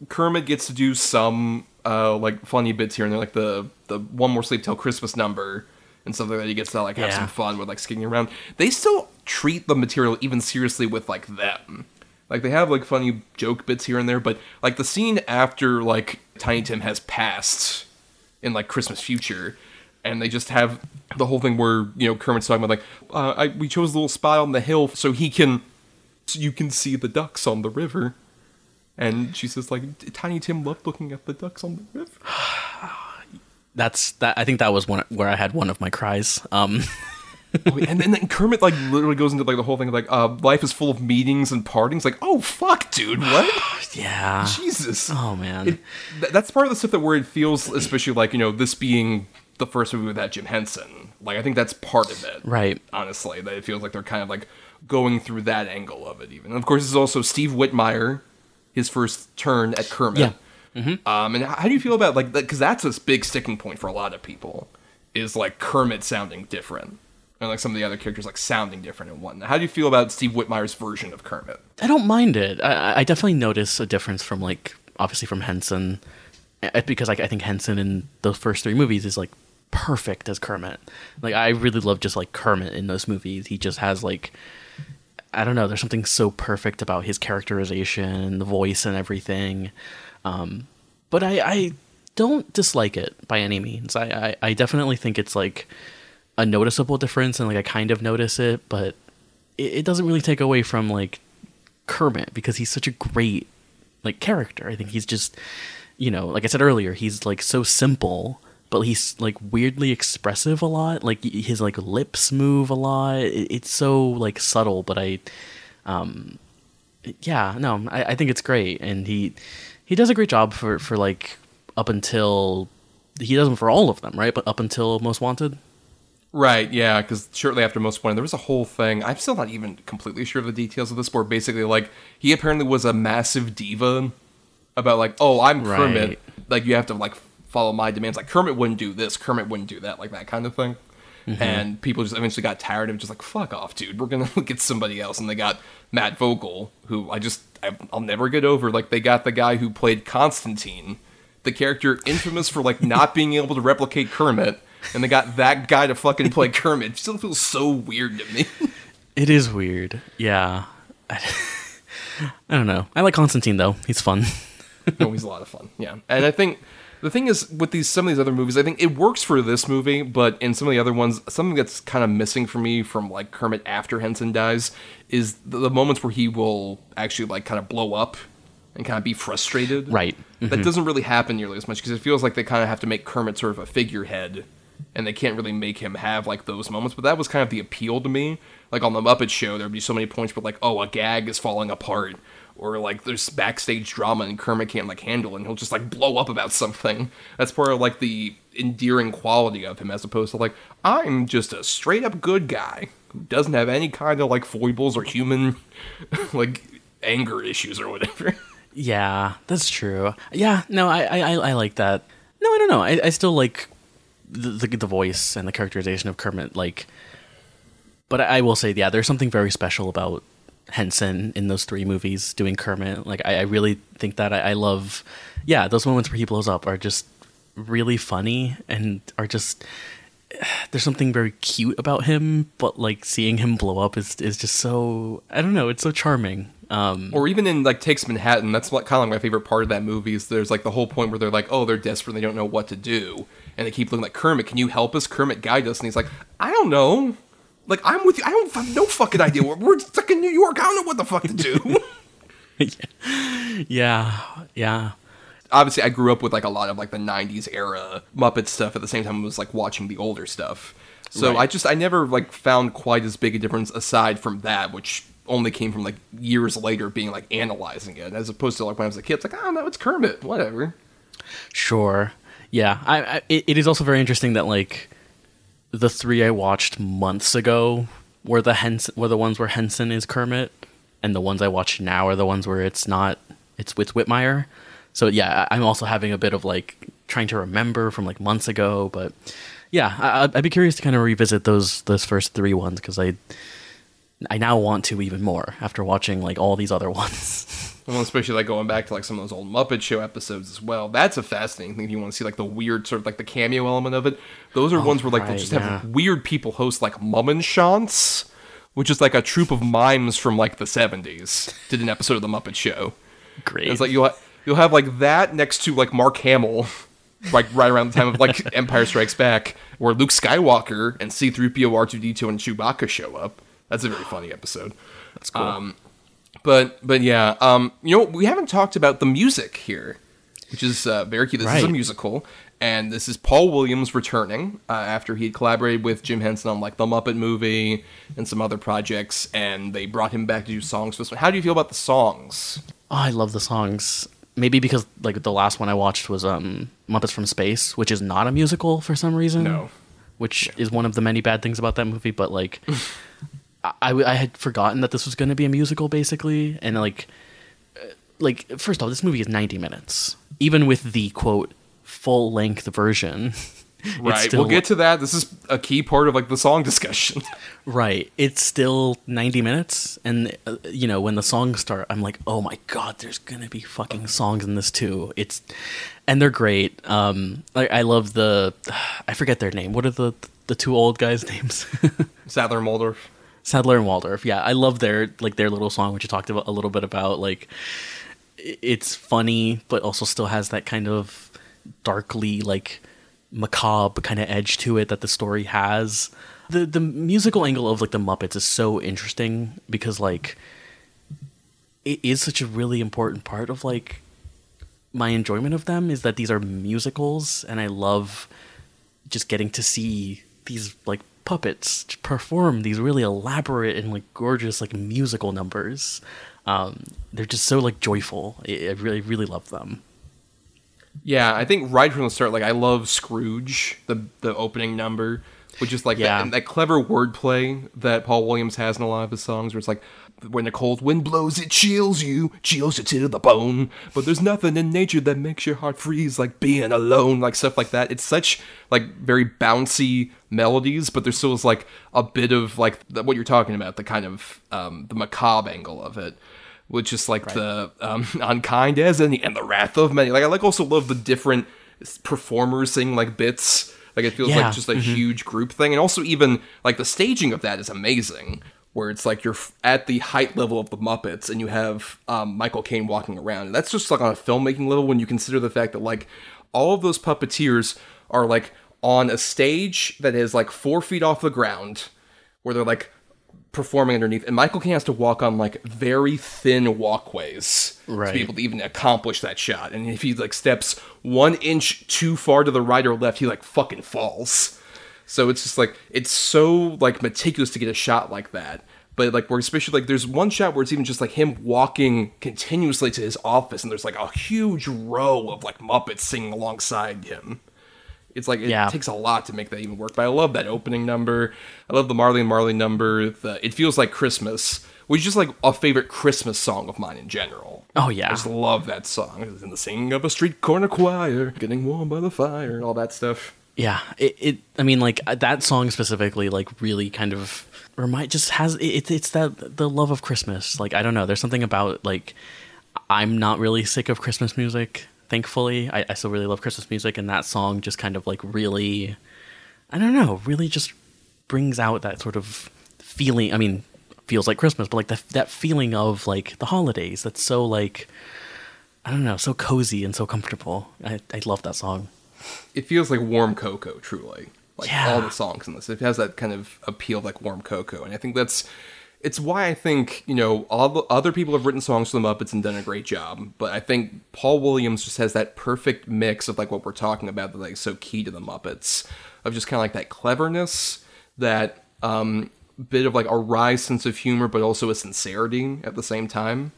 Kermit gets to do some uh like funny bits here and there, like the the one more sleep till Christmas number and stuff like that. He gets to like have Yeah. some fun with like skiing around. They still treat the material even seriously with like them. Like they have like funny joke bits here and there, but like the scene after like Tiny Tim has passed in like Christmas Future, and they just have the whole thing where you know Kermit's talking about like uh, I, we chose a little spot on the hill so he can so you can see the ducks on the river, and she says like Tiny Tim loved looking at the ducks on the river. That's that. I think that was one where I had one of my cries. Um, Oh, and then then Kermit like literally goes into like the whole thing of, like uh, life is full of meetings and partings. Like oh fuck, dude, what? yeah. Jesus. Oh man. It, th- that's part of the stuff that where it feels especially like you know this being the first movie with that Jim Henson. Like I think that's part of it, Right. Honestly, that it feels like they're kind of like going through that angle of it. Even and of course, this is also Steve Whitmire, his first turn at Kermit. Yeah. Um, and how how do you feel about like because that's a big sticking point for a lot of people is like Kermit sounding different. And like some of the other characters like sounding different and whatnot. How do you feel about Steve Whitmire's version of Kermit? I don't mind it. I, I definitely notice a difference from like obviously from Henson, because like I think Henson in those first three movies is like perfect as Kermit. Like I really love just like Kermit in those movies. He just has like I don't know. There's something so perfect about his characterization, and the voice, and everything. Um, but I, I don't dislike it by any means. I, I, I definitely think it's like a noticeable difference, and like I kind of notice it, but it, it doesn't really take away from like Kermit because he's such a great like character. I think he's just you know, like I said earlier, he's like so simple, but he's like weirdly expressive a lot. Like his like lips move a lot. It, it's so like subtle, but I um yeah, no, I, I think it's great and he he does a great job for for like up until he does them for all of them, right? But up until Most Wanted. Right, yeah, because shortly after Most Wanted, there was a whole thing. I'm still not even completely sure of the details of this, where basically, like, he apparently was a massive diva about, like, oh, I'm Kermit. Right. Like, you have to, like, follow my demands. Like, Kermit wouldn't do this, Kermit wouldn't do that, like, that kind of thing. Mm-hmm. And people just eventually got tired of just like, fuck off, dude. We're gonna get somebody else. And they got Matt Vogel, who I just, I, I'll never get over. Like, they got the guy who played Constantine, the character infamous for, like, not being able to replicate Kermit. And they got that guy to fucking play Kermit. It still feels so weird to me. It is weird. Yeah. I, I don't know. I like Constantine though. He's fun. no, he's a lot of fun. Yeah, and I think the thing is with these some of these other movies, I think it works for this movie, but in some of the other ones, something that's kind of missing for me from like Kermit after Henson dies is the, the moments where he will actually like kind of blow up and kind of be frustrated. Right. That mm-hmm. doesn't really happen nearly as much because it feels like they kind of have to make Kermit sort of a figurehead. And they can't really make him have like those moments, but that was kind of the appeal to me. Like on the Muppet Show, there'd be so many points where like, oh, a gag is falling apart, or like there's backstage drama and Kermit can't like handle and he'll just like blow up about something. That's part of like the endearing quality of him as opposed to like, I'm just a straight up good guy who doesn't have any kind of like foibles or human like anger issues or whatever. Yeah, that's true. Yeah, no, I I, I I like that. No, I don't know. I, I still like the, the voice and the characterization of Kermit. Like, but I, will say, yeah, there's something very special about Henson in those three movies doing Kermit. Like, I, I really think that I, I love. Yeah, those moments where he blows up are just really funny and are just. There's something very cute about him, but like seeing him blow up is is just so I don't know. It's so charming. Um, or even in like Takes Manhattan, that's what kind of my favorite part of that movie. Is there's like the whole point where they're like, oh, they're desperate, they don't know what to do, and they keep looking like Kermit, can you help us? Kermit, guide us, and he's like, I don't know. Like I'm with you. I don't have no fucking idea. We're, we're stuck in New York. I don't know what the fuck to do. yeah, yeah. Obviously, I grew up with like a lot of like the '90s era Muppet stuff. At the same time, I was like watching the older stuff. So Right. I just I never like found quite as big a difference aside from that, which only came from like years later being like analyzing it, as opposed to like when I was a kid. It's like, oh no, it's Kermit, whatever. Sure. Yeah. I, I it, is also very interesting that like the three I watched months ago were the Henson were the ones where Henson is Kermit, and the ones I watch now are the ones where it's not. It's with Whitmire. So yeah, I'm also having a bit of like trying to remember from like months ago, but yeah, I, I'd be curious to kind of revisit those those first three ones because I I now want to even more after watching like all these other ones. Well, especially like going back to like some of those old Muppet Show episodes as well. That's a fascinating thing if you want to see like the weird sort of like the cameo element of it. Those are ones where like they'll just yeah. have weird people host like Mummenschanz, which is like a troupe of mimes from like the seventies. Did an episode of the Muppet Show. Great. It's like you'll ha- you'll have like that next to like Mark Hamill, like right around the time of like Empire Strikes Back, where Luke Skywalker and C-3PO, R2D2, and Chewbacca show up. That's a very funny episode. That's cool. Um, but but yeah, um, you know we haven't talked about the music here, which is uh, very cute. This is a musical, and this is Paul Williams returning uh, after he had collaborated with Jim Henson on like the Muppet movie and some other projects, and they brought him back to do songs for this one. How do you feel about the songs? Oh, I love the songs. Maybe because like the last one I watched was um Muppets from Space, which is not a musical for some reason. No. Which is one of the many bad things about that movie, but like I, I I had forgotten that this was going to be a musical basically and like uh, like first off this movie is 90 minutes. Even with the quote full length version. Right, still- we'll get to that. This is a key part of like the song discussion. Right. It's still 90 minutes. And, uh, you know, when the songs start, I'm like, oh my God, there's going to be fucking songs in this too. It's, and they're great. Um, I, I love the, I forget their name. What are the, the two old guys' names? Statler Waldorf. Statler and Waldorf. Yeah. I love their, like, their little song, which you talked about a little bit about. Like, it's funny, but also still has that kind of darkly, like, macabre kind of edge to it that the story has. The the musical angle of like the Muppets is so interesting because like it is such a really important part of like my enjoyment of them is that these are musicals and I love just getting to see these like puppets perform these really elaborate and like gorgeous like musical numbers. Um, they're just so like joyful. I, I really really love them. Yeah, I think right from the start, like I love Scrooge, the the opening number, which is like Yeah. that, that clever wordplay that Paul Williams has in a lot of his songs, where it's like, when the cold wind blows, it chills you, chills you to the bone. But there's nothing in nature that makes your heart freeze like being alone, like stuff like that. It's such like very bouncy melodies, but there still is like a bit of like the, what you're talking about, the kind of um, the macabre angle of it which is like the um, unkind as any and the wrath of many. Like I like also love the different performers sing like bits. Like it feels Yeah, like just a huge group thing, and also even like the staging of that is amazing. Where it's like you're f- at the height level of the Muppets, and you have um, Michael Caine walking around. And that's just like on a filmmaking level when you consider the fact that like all of those puppeteers are like on a stage that is like four feet off the ground, where they're like performing underneath, and Michael Caine has to walk on like very thin walkways right. to be able to even accomplish that shot. And if he like steps one inch too far to the right or left, he like fucking falls. So it's just like it's so like meticulous to get a shot like that. But like we're especially like there's one shot where it's even just like him walking continuously to his office, and there's like a huge row of like Muppets singing alongside him. It's like it Yeah. takes a lot to make that even work. But I love that opening number. I love the Marley and Marley number. The It feels like Christmas, which is just like a favorite Christmas song of mine in general. Oh yeah, I just love that song. It's in the singing of a street corner choir, getting warm by the fire, and all that stuff. Yeah, it, it. I mean, like uh, that song specifically, like really kind of remind. Just has it, it's that the love of Christmas. Like I don't know. There's something about like I'm not really sick of Christmas music. Thankfully, I, I still really love Christmas music, and that song just kind of like really, I don't know, really just brings out that sort of feeling. I mean, feels like Christmas, but like that that feeling of like the holidays. That's so like. I don't know, so cozy and so comfortable. I, I love that song. It feels like warm cocoa, truly. Like Yeah. all the songs in this, it has that kind of appeal of like warm cocoa, and I think that's it's why I think you know all the other people have written songs for the Muppets and done a great job, but I think Paul Williams just has that perfect mix of like what we're talking about that like so key to the Muppets of just kind of like that cleverness, that um, bit of like a wry sense of humor, but also a sincerity at the same time.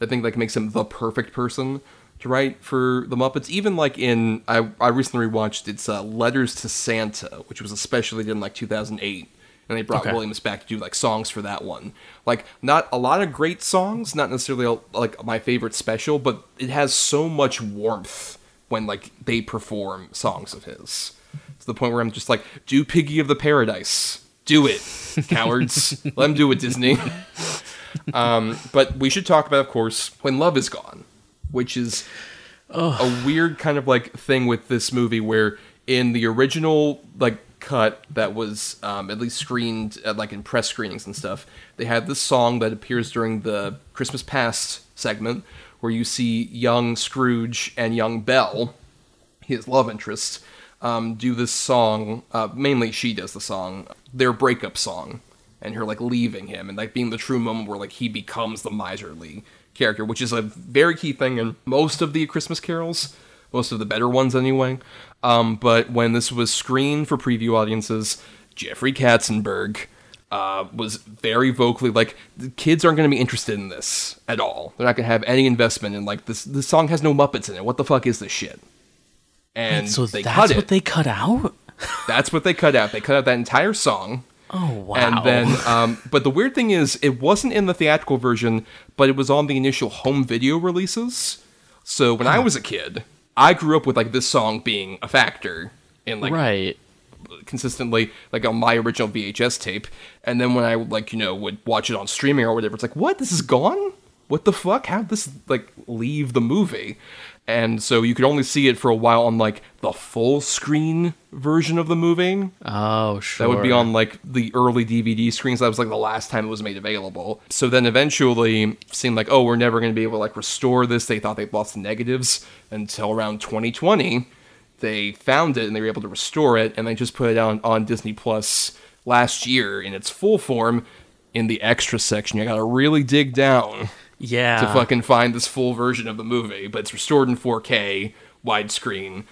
I think like makes him the perfect person to write for the Muppets. Even like in I I recently rewatched it's uh, Letters to Santa, which was especially in like 2008, and they brought Okay. Williams back to do like songs for that one. Like not a lot of great songs, not necessarily like my favorite special, but it has so much warmth when like they perform songs of his. To the point where I'm just like, do Piggy of the Paradise. Do it, cowards. Let them do it, Disney. Um, but we should talk about, of course, When Love Is Gone, which is a weird kind of like thing with this movie where in the original like cut that was um, at least screened at, like in press screenings and stuff, they had this song that appears during the Christmas Past segment where you see young Scrooge and young Belle, his love interest, um, do this song. Uh, mainly, she does the song, their breakup song, and her like leaving him, and like being the true moment where like he becomes the miserly character, which is a very key thing in most of the Christmas carols, most of the better ones anyway. Um, but when this was screened for preview audiences, Jeffrey Katzenberg uh, was very vocally like the kids aren't going to be interested in this at all. They're not going to have any investment in like this. This song has no Muppets in it. What the fuck is this shit? And so they that's cut it. what they cut out. That's what they cut out. They cut out that entire song. Oh wow! And then, um, but the weird thing is, it wasn't in the theatrical version, but it was on the initial home video releases. So when I was a kid, I grew up with like this song being a factor in like right. consistently like on my original VHS tape. And then when I like you know would watch it on streaming or whatever, it's like what this is gone. What the fuck? How this like leave the movie? And so you could only see it for a while on like the full screen version of the movie. Oh sure. That would be on like the early DVD screens. That was like the last time it was made available. So then eventually seemed like, oh, we're never going to be able to like restore this. They thought they'd lost the negatives until around 2020. They found it and they were able to restore it, and they just put it on on Disney Plus last year in its full form in the extra section. You got to really dig down Yeah. to fucking find this full version of the movie, but it's restored in 4K widescreen,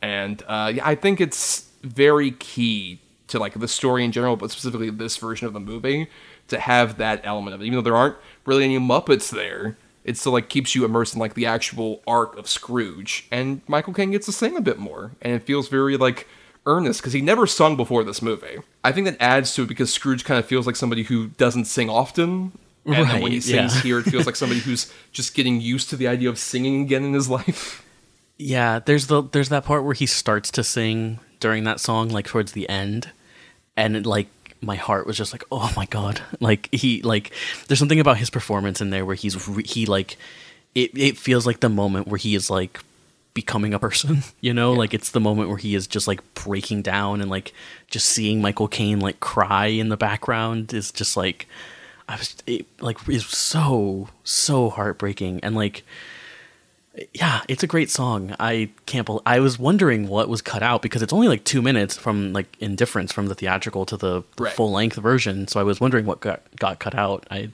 and uh, yeah, I think it's very key to like the story in general, but specifically this version of the movie to have that element of it. Even though there aren't really any Muppets there, It still like keeps you immersed in like the actual arc of Scrooge, and Michael Caine gets to sing a bit more, and it feels very like earnest because he never sung before this movie. I think that adds to it because Scrooge kind of feels like somebody who doesn't sing often. And then when he sings yeah. here, it feels like somebody who's just getting used to the idea of singing again in his life. Yeah, there's the there's that part where he starts to sing during that song, like towards the end, and it, like my heart was just like, oh my god, like he like there's something about his performance in there where he's re- he like it it feels like the moment where he is like becoming a person, you know, like it's the moment where he is just like breaking down and like just seeing Michael Caine like cry in the background is just like I was it, like is so so heartbreaking and like yeah, it's a great song. I can't. Bel I was wondering what was cut out because it's only like two minutes from like Indifference from the theatrical to the Right. full length version. So I was wondering what got got cut out. I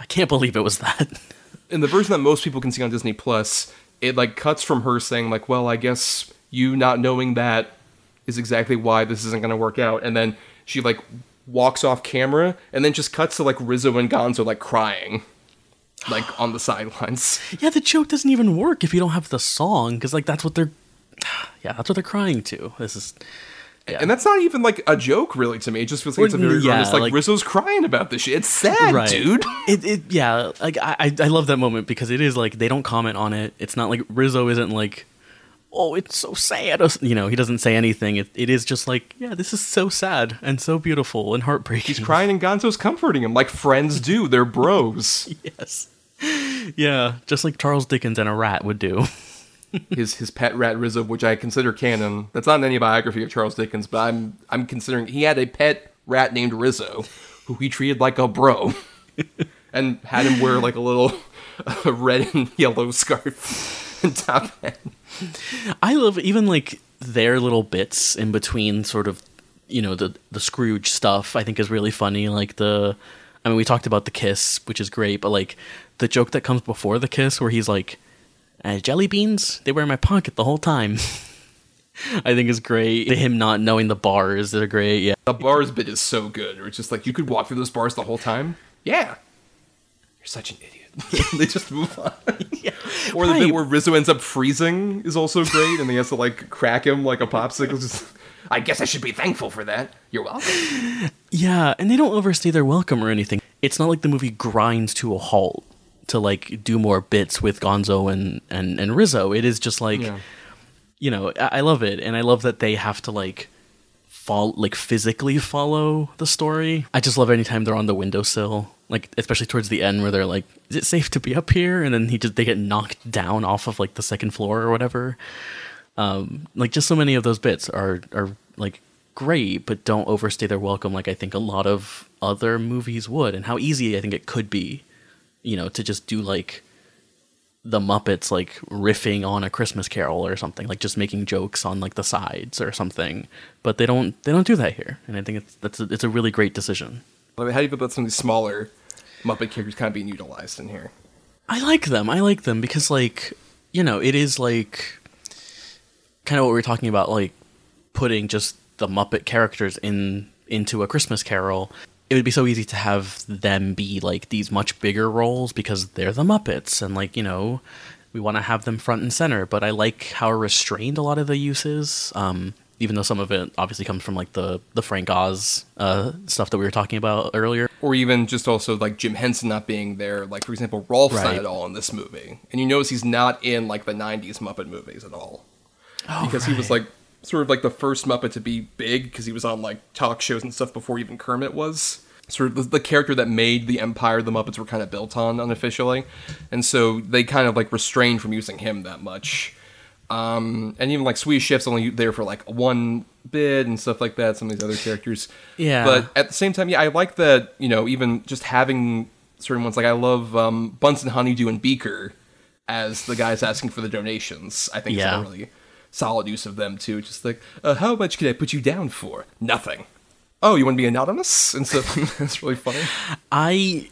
I can't believe it was that. in the version that most people can see on Disney Plus, it like cuts from her saying like, "Well, I guess you not knowing that is exactly why this isn't going to work out," and then she like walks off camera, and then just cuts to like Rizzo and Gonzo like crying, like on the sidelines. yeah, the joke doesn't even work if you don't have the song because like that's what they're. Yeah, that's what they're crying to. This is. Yeah. And that's not even like a joke, really, to me. It just feels like it's a very yeah, earnest, like, like- Rizzo's crying about this shit. It's sad, right. dude. It, it yeah, like I I love that moment because it is like they don't comment on it. It's not like Rizzo isn't like, oh, it's so sad. You know, he doesn't say anything. It it is just like, yeah, this is so sad and so beautiful and heartbreaking. He's crying, and Gonzo's comforting him, like friends do. They're bros. Yes. Yeah, just like Charles Dickens and a rat would do. his his pet rat Rizzo, which I consider canon. That's not in any biography of Charles Dickens, but I'm I'm considering he had a pet rat named Rizzo, who he treated like a bro, and had him wear like a little uh, red and yellow scarf top hat. I love even like their little bits in between sort of you know the the Scrooge stuff I think is really funny like the I mean we talked about the kiss which is great but like the joke that comes before the kiss where he's like uh, jelly beans they were in my pocket the whole time I think is great him not knowing the bars that are great yeah The bars bit is so good. Or it's just like you could walk through those bars the whole time. Yeah, you're such an idiot. they just move on. Or the Right. bit where Rizzo ends up freezing is also great, and he has to like crack him like a popsicle. Just, I guess I should be thankful for that. You're welcome. Yeah, and they don't overstay their welcome or anything. It's not like the movie grinds to a halt to like do more bits with Gonzo and and, and Rizzo. It is just like Yeah. you know, I, I love it, and I love that they have to like fall like physically follow the story. I just love anytime they're on the windowsill, like especially towards the end where they're like, "Is it safe to be up here?" And then he just they get knocked down off of like the second floor or whatever. Um, like just so many of those bits are are like great, but don't overstay their welcome. Like I think a lot of other movies would, and how easy I think it could be, you know, to just do like the Muppets like riffing on a Christmas Carol or something, like just making jokes on like the sides or something. But they don't they don't do that here, and I think it's that's a, it's a really great decision. I mean, how do you feel about some of these smaller Muppet characters kind of being utilized in here? I like them. I like them because like you know it is like kind of what we were talking about, like putting just the Muppet characters in into a Christmas Carol. It would be so easy to have them be like these much bigger roles because they're the Muppets, and like you know, we want to have them front and center. But I like how restrained a lot of the use is. Um, even though some of it obviously comes from like the the Frank Oz uh, stuff that we were talking about earlier. Or even just also like Jim Henson not being there. Like, for example, Rowlf's not at all in this movie. And you notice he's not in like the 90s Muppet movies at all. because he was like sort of like the first Muppet to be big because he was on like talk shows and stuff before even Kermit was. Sort of the, the character that made the empire the Muppets were kind of built on unofficially, and so they kind of like restrained from using him that much. Um, and even like Swedish Chef's only there for like one bit and stuff like that. Some of these other characters, Yeah. But at the same time, yeah, I like that. You know, even just having certain ones like I love um, Bunsen Honeydew and Beaker as the guys asking for the donations. I think Yeah. a really solid use of them too. Just like, uh, how much can I put you down for? Nothing. Oh, you want to be anonymous? And so that's really funny. I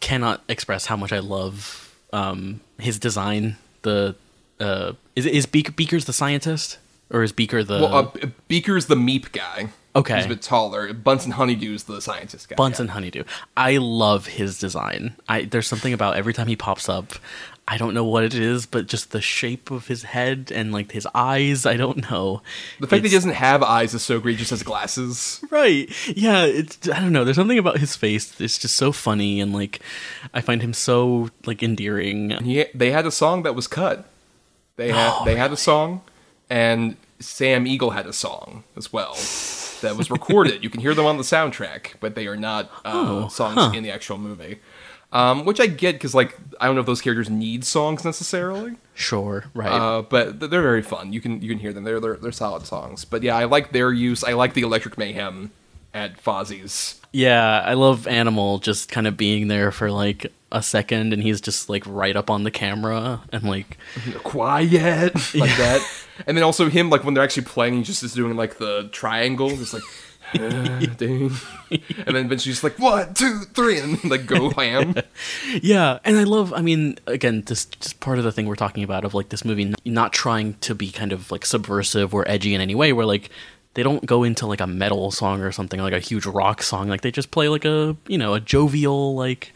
cannot express how much I love um, his design. The uh, is is Beaker, Beaker's the scientist or is Beaker the Well, uh, Beaker's the meep guy. Okay. He's a bit taller. Bunsen Honeydew's the scientist guy. Bunsen Honeydew. I love his design. I there's something about every time he pops up. I don't know what it is, but just the shape of his head and like his eyes. I don't know. The fact that he doesn't have eyes is so great. Just has glasses. Right. Yeah, it's I don't know. There's something about his face. It's just so funny and like I find him so like endearing. He, they had a song that was cut. They had Oh, they had a song, and Sam Eagle had a song as well that was recorded. you can hear them on the soundtrack, but they are not uh, songs in the actual movie. Um, which I get because like I don't know if those characters need songs necessarily, Sure, right. uh, but they're very fun. You can you can hear them. They're, they're they're solid songs. But yeah, I like their use. I like the Electric Mayhem at Fozzie's. yeah, I love Animal just kind of being there for like a second and he's just like right up on the camera and like quiet like that and then also him like when they're actually playing he just is doing like the triangle just like. and then she's like one two three and like go ham Yeah, and I love. I mean, again, this just part of the thing we're talking about of like this movie not trying to be kind of like subversive or edgy in any way. Where like they don't go into like a metal song or something like a huge rock song. Like they just play like a you know a jovial like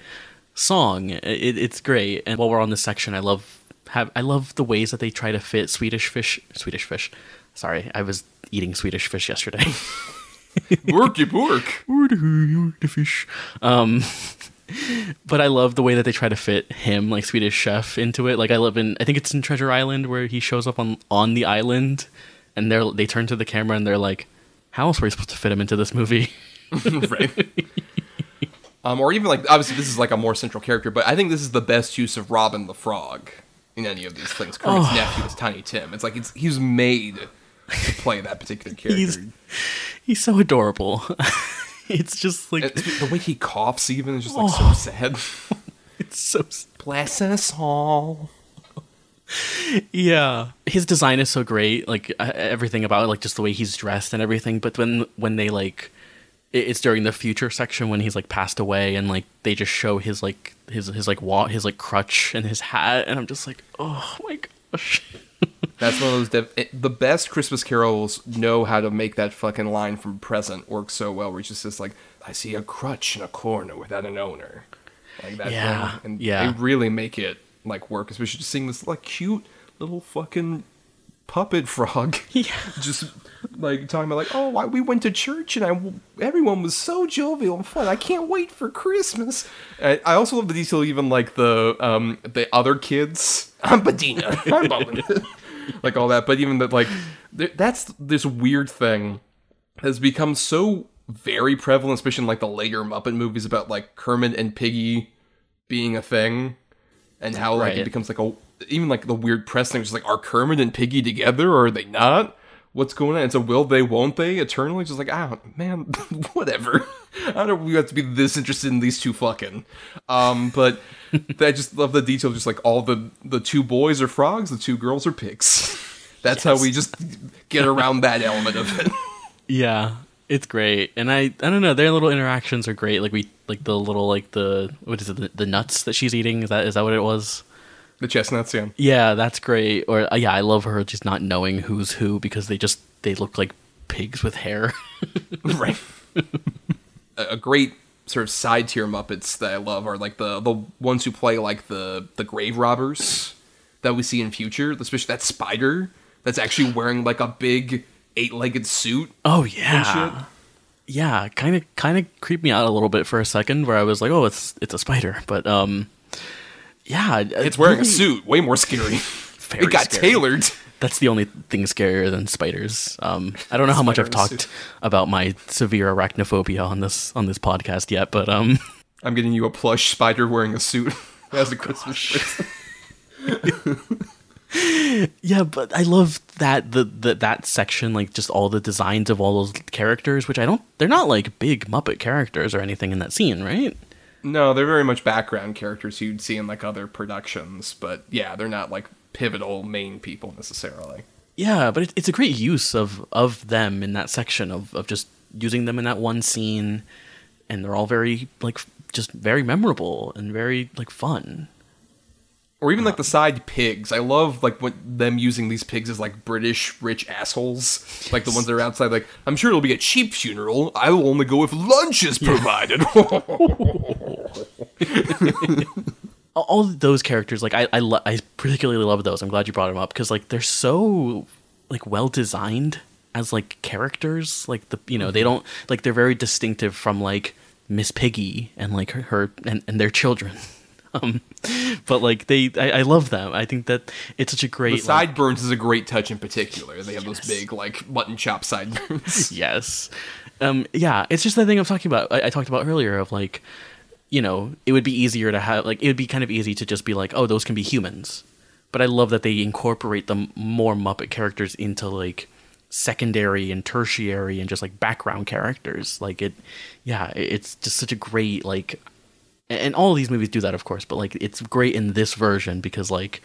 song. It, it's great. And while we're on this section, I love have I love the ways that they try to fit Swedish fish. Swedish fish. Sorry, I was eating Swedish fish yesterday. worky work the fish. Um, but I love the way that they try to fit him, like Swedish Chef, into it. Like I love in, I think it's in Treasure Island where he shows up on on the island, and they're they turn to the camera and they're like, "How else were we supposed to fit him into this movie?" right um or even like obviously this is like a more central character but i think this is the best use of robin the frog in any of these things kermit's nephew is tiny tim it's like it's he's made to play that particular character He's he's so adorable. it's just like And the way he coughs even is just like so oh. sad it's so bless us all Yeah, his design is so great. Like everything about it, like just the way he's dressed and everything. But when when they like, it's during the future section when he's like passed away, and like they just show his like his his like wa- his like crutch and his hat, and I'm just like, oh my gosh. That's one of those. Dev- it- the best Christmas carols know how to make that fucking line from Present work so well. Where he just like, "I see a crutch in a corner without an owner," like that. Yeah, thing. and yeah. they really make it like work. Especially just seeing this like cute little fucking puppet frog. Yeah. just like talking about like, oh, I, we went to church and I everyone was so jovial and fun. I can't wait for Christmas. I, I also love the detail, even like the um the other kids. I'm Bedina. I'm like all that, but even that like there, that's this weird thing has become so very prevalent, especially in like the later Muppet movies about like Kermit and Piggy being a thing, and how like it becomes like a even like the weird press thing, which is like are Kermit and Piggy together or are they not? What's going on? It's a will they, won't they? Eternally, just like ah man, whatever. I don't know. if We have to be this interested in these two fucking. Um, but I just love the detail. Just like all the the two boys are frogs, the two girls are pigs. That's how we just get around that element of it. Yeah, it's great, and I I don't know. Their little interactions are great. Like we like the little like the what is it the, the nuts that she's eating. Is that is that what it was? The chestnuts, yeah. Yeah, that's great. Or uh, yeah, I love her just not knowing who's who because they just they look like pigs with hair. right. a, a great sort of side tier Muppets that I love are like the the ones who play like the the grave robbers that we see in future, especially that spider that's actually wearing like a big eight legged suit. Oh yeah. Yeah, kind of kind of creeped me out a little bit for a second where I was like, "Oh, it's it's a spider." But um yeah, It's wearing a suit, way more scary. It got scary. tailored. That's the only thing scarier than spiders. Um, I don't know how much I've Spider in a talked suit. about my severe arachnophobia on this on this podcast yet, but um, I'm getting you a plush spider wearing a suit as a Christmas present. yeah, but I love that the, the that section, like just all the designs of all those characters, which I don't, they're not like big Muppet characters or anything in that scene, right? No, they're very much background characters you'd see in like other productions, but yeah, they're not like pivotal main people necessarily. Yeah, but it, it's a great use of of them in that section of of just using them in that one scene, and they're all very like just very memorable and very like fun. Or even like uh-huh. the side pigs. I love like what them using these pigs as like British rich assholes. Like the ones that are outside. Like I'm sure it'll be a cheap funeral. I will only go if lunch is provided. all- all those characters like I I, lo- I particularly love those. I'm glad you brought them up because like they're so like well designed as like characters. Like the you know they mm-hmm. don't like they're very distinctive from like Miss Piggy and like her, her and, and their children. Um, but like they, I, I love them. I think that it's such a great the like, sideburns is a great touch in particular. They have those big like mutton chop sideburns. yes um yeah it's just the thing i'm talking about I, I talked about earlier of like you know it would be easier to have like it would be kind of easy to just be like oh those can be humans but i love that they incorporate the more muppet characters into like secondary and tertiary and just like background characters like it yeah it's just such a great like and all these movies do that of course but like it's great in this version because like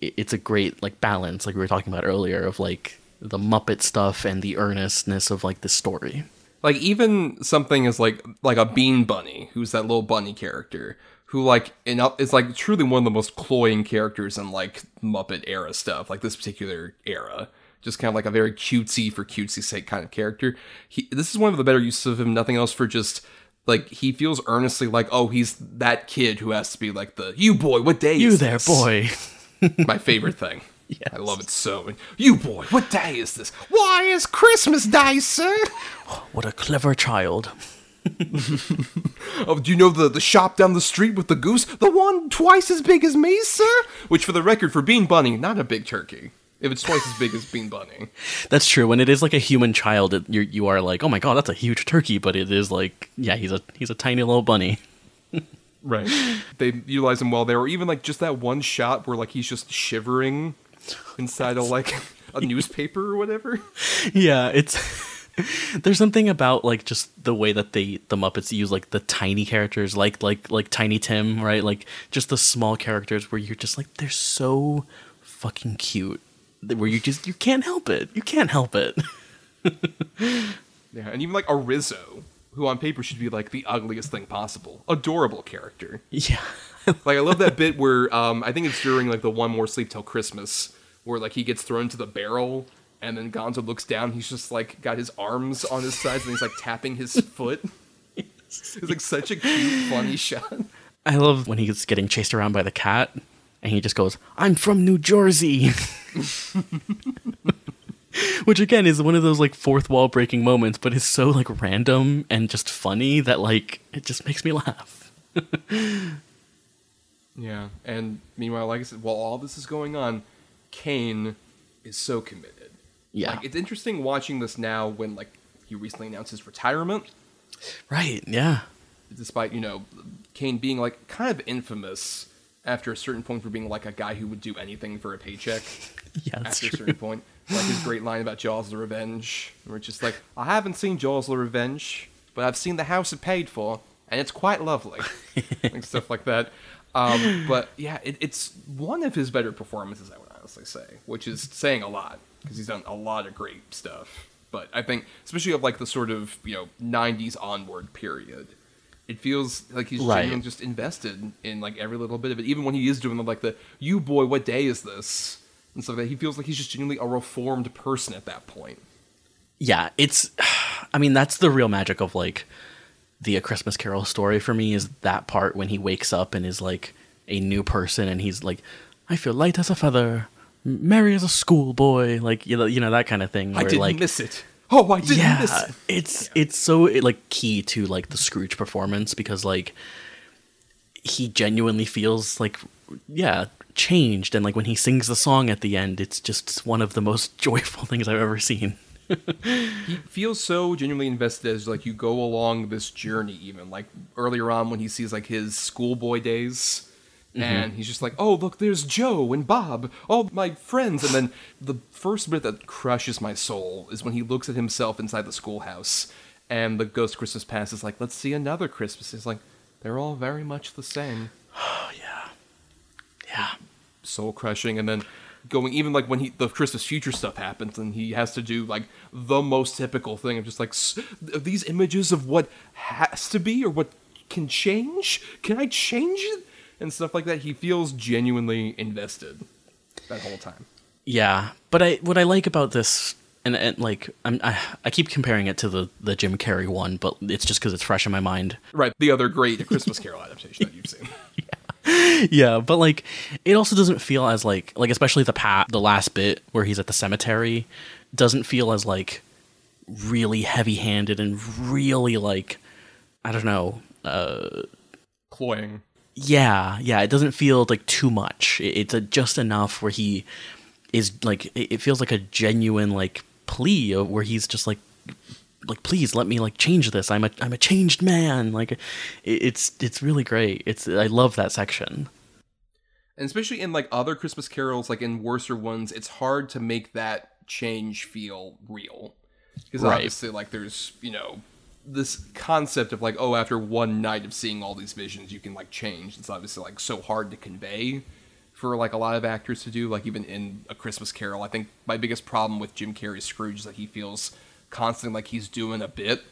it's a great like balance like we were talking about earlier of like the muppet stuff and the earnestness of like the story. Like even something as like like a bean bunny who's that little bunny character who like in, is like truly one of the most cloying characters in like muppet era stuff like this particular era. Just kind of like a very cutesy for cutesy sake kind of character. He, this is one of the better uses of him nothing else for just like he feels earnestly like oh he's that kid who has to be like the you boy what day is this you is there this?" boy my favorite thing I love it so. You boy, what day is this? Why is Christmas Day, sir? what a clever child Oh, do you know the, the shop down the street with the goose? The one twice as big as me, sir? Which, for the record, for Bean Bunny, not a big turkey. If it's twice as big as Bean Bunny. that's true when it is like a human child it, you're, you are like oh my god that's a huge turkey but it is like yeah he's a he's a tiny little bunny Right. they utilize him well there, or even like just that one shot where like he's just shivering inside of like a newspaper or whatever. yeah it's there's something about like just the way that they the muppets use like the tiny characters like like like tiny tim right like just the small characters where you're just like they're so fucking cute where you just you can't help it you can't help it Yeah, and even like a Rizzo, who on paper should be like the ugliest thing possible. Adorable character. yeah Like I love that bit where um I think it's during like the one more sleep till Christmas where like he gets thrown into the barrel and then Gonzo looks down, he's just like got his arms on his sides and he's like tapping his foot. It's like such a cute, funny shot. I love when he's getting chased around by the cat and he just goes, I'm from New Jersey. Which again is one of those like fourth wall breaking moments, but it's so like random and just funny that like it just makes me laugh. Yeah, and meanwhile, like I said, while all this is going on, Caine is so committed. Yeah. Like it's interesting watching this now when like he recently announced his retirement. Right, yeah. despite you know Caine being like kind of infamous after a certain point for being like a guy who would do anything for a paycheck. Yeah, that's after a certain point, like his great line about Jaws: The Revenge, where it's just like, I haven't seen Jaws: The Revenge, but I've seen the house it paid for, and it's quite lovely, like stuff like that. Um, but yeah, it, it's one of his better performances, I would honestly say, which is saying a lot because he's done a lot of great stuff. But I think, especially of like the sort of you know '90s onward period, it feels like he's Right. genuinely just invested in like every little bit of it. Even when he is doing the, like the "You boy, what day is this?" and stuff like that, he feels like he's just genuinely a reformed person at that point. Yeah, it's I mean, that's the real magic of like the A Christmas Carol story for me is that part when he wakes up and is like a new person and he's like, I feel light as a feather, merry as a schoolboy, like you know, you know that kind of thing. I where, didn't like, miss it. Oh, I didn't yeah, miss it. it's it's so like key to like the Scrooge performance because like he genuinely feels like yeah changed and like when he sings the song at the end it's just one of the most joyful things I've ever seen. He feels so genuinely invested as like you go along this journey. Even like earlier on when he sees like his schoolboy days. Mm-hmm. And he's just like, oh, look, there's Joe and Bob, all my friends. And then the first bit that crushes my soul is when he looks at himself inside the schoolhouse and the Ghost Christmas Past is like, let's see another Christmas. He's like, they're all very much the same. Oh, yeah. Yeah. Soul crushing and then going even like when he the christmas future stuff happens and he has to do like the most typical thing of just like "S- are these images of what has to be or what can change can i change it and stuff like that. He feels genuinely invested that whole time. Yeah, but I what I like about this and, and like I'm, I I keep comparing it to the the Jim Carrey one, but it's just because it's fresh in my mind. Right, the other great Christmas Carol adaptation that you've seen. yeah, but like it also doesn't feel as like like especially the pat the last bit where he's at the cemetery doesn't feel as like really heavy-handed and really like I don't know, uh Cloying. Yeah, yeah, it doesn't feel like too much. It's a, just enough where he is like it feels like a genuine like plea of where he's just like like please let me like change this. I'm a I'm a changed man. Like it's it's really great. It's I love that section. And especially in like other Christmas carols, like in worser ones, it's hard to make that change feel real. Because Right. obviously, like, there's, you know, this concept of like, oh, after one night of seeing all these visions, you can like change. It's obviously like so hard to convey for like a lot of actors to do. Like, even in A Christmas Carol, I think my biggest problem with Jim Carrey's Scrooge is that he feels constantly like he's doing a bit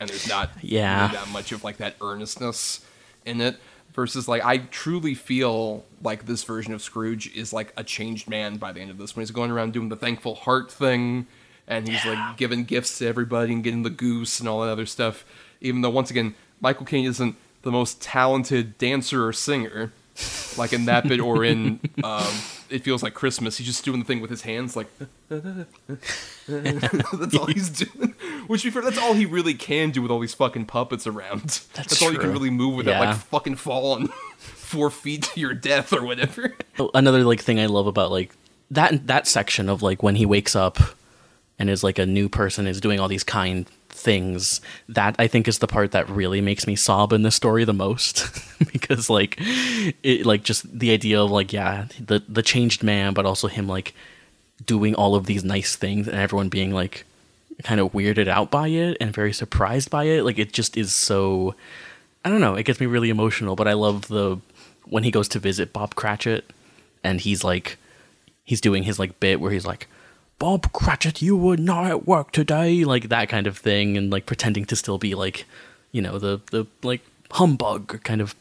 and there's not Yeah. really that much of like that earnestness in it versus like I truly feel like this version of Scrooge is like a changed man by the end of this when he's going around doing the thankful heart thing and he's like giving gifts to everybody and getting the goose and all that other stuff even though once again Michael Caine isn't the most talented dancer or singer like in that bit or in um, it feels like Christmas he's just doing the thing with his hands like that's all he's doing. Which, fair, that's all he really can do with all these fucking puppets around. That's, all you can really move without Yeah. like fucking falling four feet to your death or whatever. Another like thing I love about like that that section of like when he wakes up and is like a new person is doing all these kind things that i think is the part that really makes me sob in this story the most. Because like it like just the idea of like yeah the the changed man but also him like doing all of these nice things and everyone being like kind of weirded out by it and very surprised by it like it just is so i don't know it gets me really emotional but i love the when he goes to visit bob cratchit and he's like he's doing his like bit where he's like bob cratchit you were not at work today like that kind of thing and like pretending to still be like you know the the like humbug kind of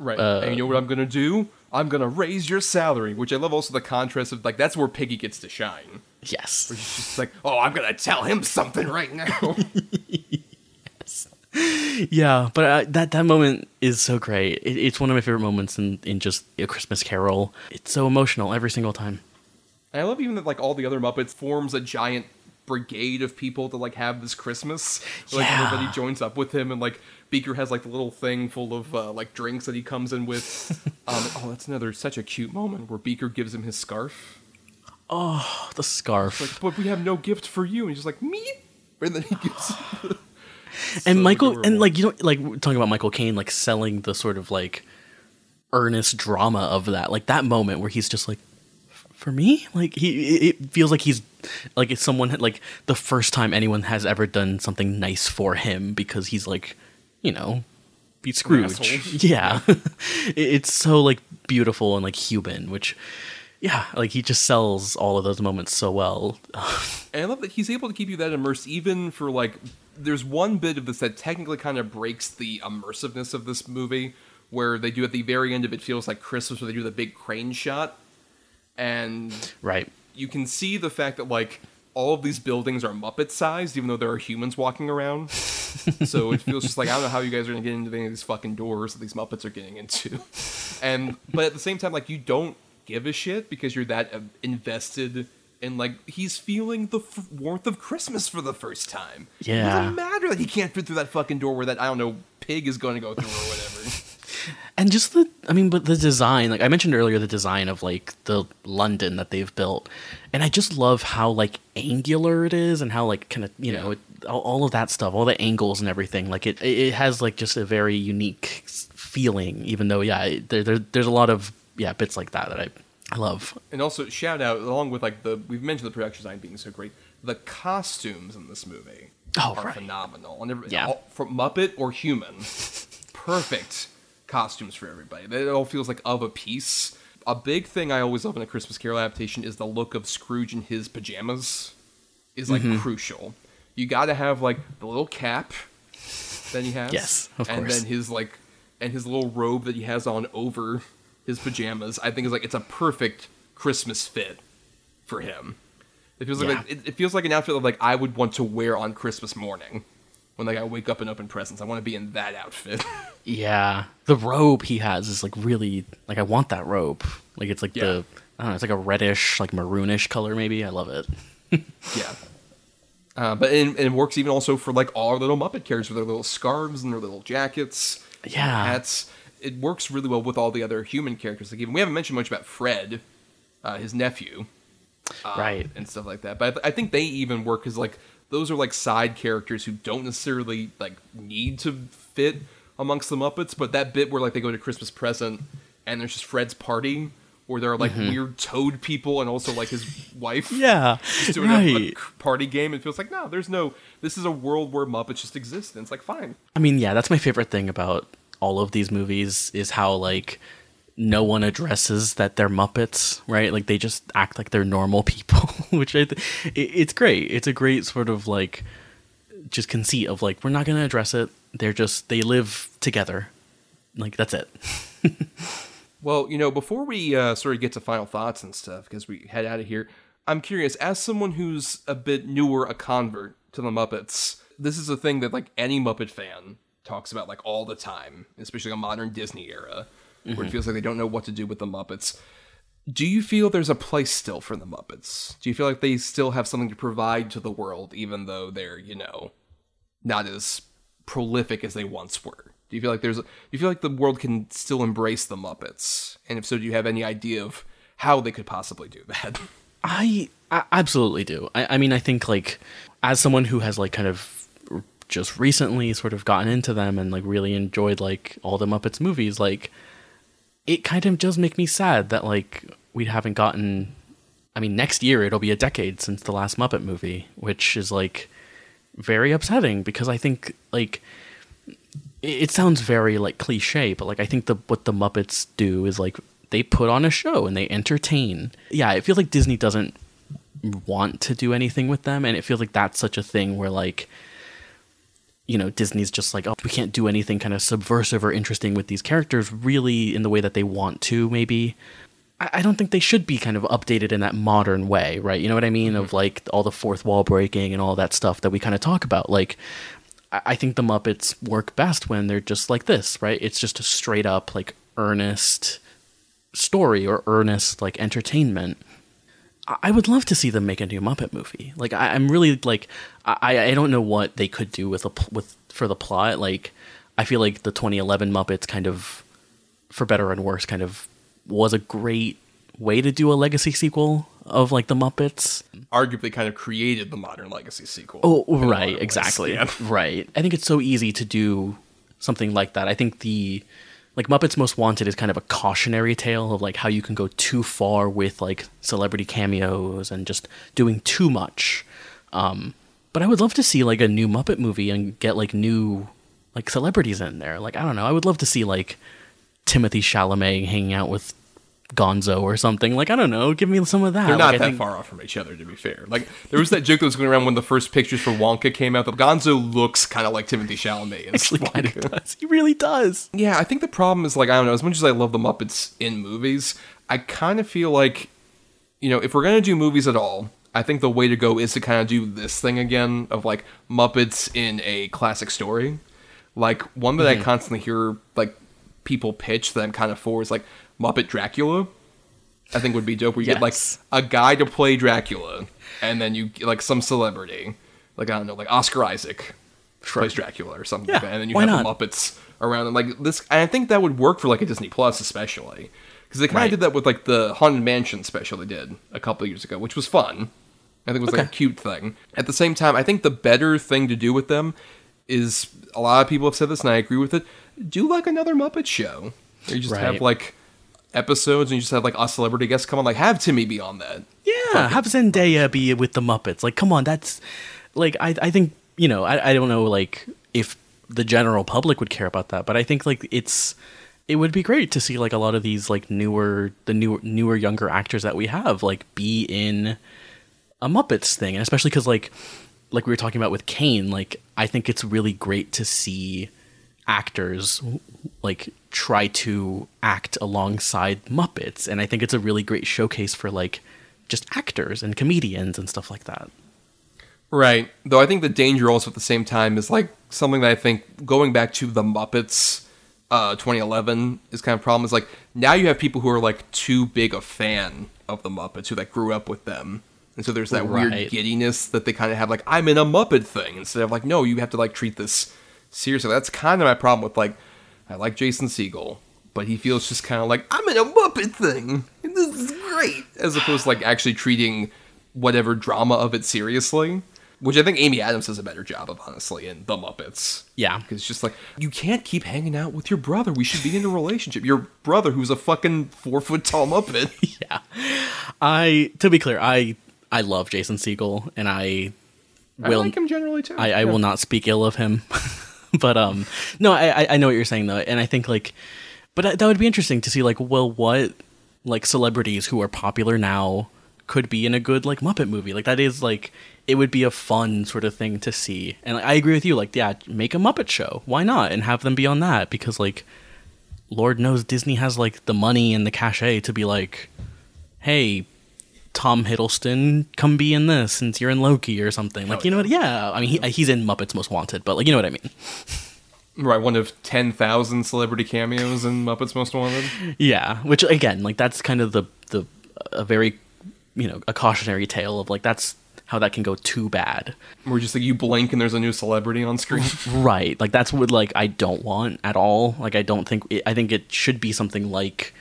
Right. Uh, and you know what I'm gonna do? I'm gonna raise your salary, which I love also the contrast of like that's where Piggy gets to shine. yes She's just like, oh, I'm gonna tell him something right now. Yeah, but uh, that that moment is so great. It, it's one of my favorite moments in in just a Christmas Carol. It's so emotional every single time. And I love even that like all the other Muppets forms a giant brigade of people to like have this Christmas. Like Yeah. everybody joins up with him, and like Beaker has like the little thing full of uh, like drinks that he comes in with. um, oh, that's another such a cute moment where Beaker gives him his scarf. Oh, the scarf Like, but we have no gift for you, and he's just like me. And then he gives. and so Michael adorable. and like you know like talking about Michael Caine like selling the sort of like earnest drama of that like that moment where he's just like for me like he it feels like he's like it's someone like the first time anyone has ever done something nice for him because he's like you know be Scrooge. Yeah. It's so like beautiful and like human which yeah like he just sells all of those moments so well. And I love that he's able to keep you that immersed, even for like. There's one bit of this that technically kind of breaks the immersiveness of this movie, where they do at the very end of it feels like Christmas, where they do the big crane shot, and right you can see the fact that like all of these buildings are Muppet sized, even though there are humans walking around. so it feels just like I don't know how you guys are gonna get into any of these fucking doors that these Muppets are getting into. And but at the same time, like you don't give a shit because you're that uh, invested in like he's feeling the f- warmth of Christmas for the first time. Yeah, it doesn't matter that he can't fit through that fucking door where that I don't know pig is going to go through or whatever. And just the i mean but the design like i mentioned earlier the design of like the london that they've built and i just love how like angular it is and how like kind of you know it, all, all of that stuff all the angles and everything like it it has like just a very unique feeling even though yeah there, there, there's a lot of yeah bits like that that i i love And also shout out along with like the we've mentioned the production design being so great. The costumes in this movie Oh, are right. phenomenal. And Yeah. from Muppet or human, perfect costumes for everybody. It all feels like of a piece. A big thing I always love in a Christmas Carol adaptation is the look of Scrooge in his pajamas is like Mm-hmm. crucial. You got to have like the little cap that he has. Yes, of and course. then his like and his little robe that he has on over his pajamas, I think is like it's a perfect Christmas fit for him. It feels like Yeah. it, it feels like an outfit that like I would want to wear on Christmas morning when like I wake up and open presents. I want to be in that outfit. Yeah, the robe he has is like really like I want that robe. Like it's like Yeah. the I don't know, it's like a reddish, like maroonish color. Maybe I love it. yeah. Uh, but and, and it works even also for like all our little Muppet characters with their little scarves and their little jackets, Yeah. hats. It works really well with all the other human characters. Like even we haven't mentioned much about Fred, uh, his nephew, right. and stuff like that. But I, th- I think they even work as like those are like side characters who don't necessarily like need to fit amongst the Muppets. But that bit where like they go to Christmas present and there's just Fred's party, where there are like mm-hmm. weird Toad people and also like his wife. Yeah. just doing a- a, right. party game. It feels like no, there's no. This is a world where Muppets just exist, and it's like fine. I mean, yeah, that's my favorite thing about all of these movies is how like no one addresses that they're Muppets, right? Like they just act like they're normal people, which I th- it's great. It's a great sort of like just conceit of like we're not going to address it. They're just they live together. Like that's it. Well, you know, before we uh, sort of get to final thoughts and stuff, because we head out of here, I'm curious, as someone who's a bit newer, a convert to the Muppets, this is a thing that like any Muppet fan talks about like all the time, especially a modern Disney era, where it mm-hmm. feels like they don't know what to do with the Muppets. Do you feel there's a place still for the Muppets? Do you feel like they still have something to provide to the world, even though they're, you know, not as prolific as they once were? Do you feel like there's do you feel like the world can still embrace the Muppets? And if so, do you have any idea of how they could possibly do that? I, I absolutely do. I, I mean, I think like as someone who has like kind of just recently sort of gotten into them and like really enjoyed like all the Muppets movies, like it kind of does make me sad that like we haven't gotten. I mean, next year it'll be a decade since the last Muppet movie, which is like very upsetting because I think like it sounds very like cliche, but like I think the what the Muppets do is like they put on a show and they entertain. Yeah, it feels like Disney doesn't want to do anything with them, and it feels like that's such a thing where like you know Disney's just like oh we can't do anything kind of subversive or interesting with these characters really in the way that they want to maybe. I I don't think they should be kind of updated in that modern way, right? You know what I mean? Of mm-hmm. like all the fourth wall breaking and all that stuff that we kind of talk about. Like, I I think the Muppets work best when they're just like this, right? It's just a straight up, like, earnest story or earnest, like, entertainment. I would love to see them make a new Muppet movie. Like, I, I'm really like, I, I don't know what they could do with a with for the plot. Like, I feel like the 2011 Muppets kind of, for better and worse, kind of was a great way to do a legacy sequel of like the Muppets. Arguably, kind of created the modern legacy sequel. Oh, in a lot of right, exactly. Yeah. Right. I think it's so easy to do something like that. I think the like Muppets Most Wanted is kind of a cautionary tale of like how you can go too far with like celebrity cameos and just doing too much. Um but I would love to see like a new Muppet movie and get like new like celebrities in there. Like I don't know, I would love to see like Timothée Chalamet hanging out with Gonzo or something. Like I don't know, give me some of that. They're not Like, that think- far off from each other, to be fair. Like there was that joke that was going around when the first pictures for Wonka came out. That Gonzo looks kind of like Timothée Chalamet. Actually, kind of does. He really does. Yeah, I think the problem is like I don't know. As much as I love the Muppets in movies, I kind of feel like, you know, if we're gonna do movies at all, I think the way to go is to kind of do this thing again of like Muppets in a classic story. Like one that Mm-hmm. I constantly hear like people pitch that I'm kind of for is like Muppet Dracula. I think would be dope. Where you get like a guy to play Dracula, and then you like some celebrity, like I don't know, like Oscar Isaac plays Dracula or something like Yeah, that, and then you have not? the Muppets around and like this. And I think that would work for like a Disney Plus, especially because they kind of Right. did that with like the Haunted Mansion special they did a couple of years ago, which was fun. I think it was like a cute thing. At the same time, I think the better thing to do with them is a lot of people have said this, and I agree with it. Do like another Muppet show. Where you just have like episodes, and you just have like a celebrity guest come on. Like have Timmy be on that. Yeah, have Zendaya be with the Muppets. Like, come on, that's like I I think you know I I don't know like if the general public would care about that, but I think like it's it would be great to see like a lot of these like newer the newer newer younger actors that we have like be in a Muppets thing, and especially because like like we were talking about with Caine, like I think it's really great to see actors like try to act alongside Muppets, and I think it's a really great showcase for like just actors and comedians and stuff like that. Right. Though I think the danger also at the same time is like something that I think going back to the Muppets uh 2011 is kind of problem is like now you have people who are like too big a fan of the Muppets who like grew up with them. And so there's that weird giddiness that they kind of have like I'm in a Muppet thing instead of like no, you have to like treat this seriously. That's kind of my problem with like I like Jason Segel, but he feels just kind of like I'm in a Muppet thing. And this is great as opposed to like actually treating whatever drama of it seriously. Which I think Amy Adams does a better job of, honestly, in The Muppets. Yeah. Because it's just like, you can't keep hanging out with your brother. We should be in a relationship. Your brother, who's a fucking four foot tall Muppet. yeah. I to be clear, I I love Jason Segel and I I will like him generally, too. I, I Yeah. will not speak ill of him. but um no, I I- know what you're saying though, and I think like but that that would be interesting to see like well what like celebrities who are popular now could be in a good like Muppet movie. Like that is like it would be a fun sort of thing to see. And I agree with you like yeah, make a Muppet show. Why not? And have them be on that because like Lord knows Disney has like the money and the cachet to be like hey, Tom Hiddleston, come be in this since you're in Loki or something. Like, you know what? Yeah. I mean, he, he's in Muppets Most Wanted, but like, you know what I mean? Right, one of 10,000 celebrity cameos in Muppets Most Wanted. Yeah. Which again, like, that's kind of the the a very you know a cautionary tale of like that's how that can go too bad. Where just like you blink and there's a new celebrity on screen. Right. Like that's what like I don't want at all. Like I don't think I think it should be something like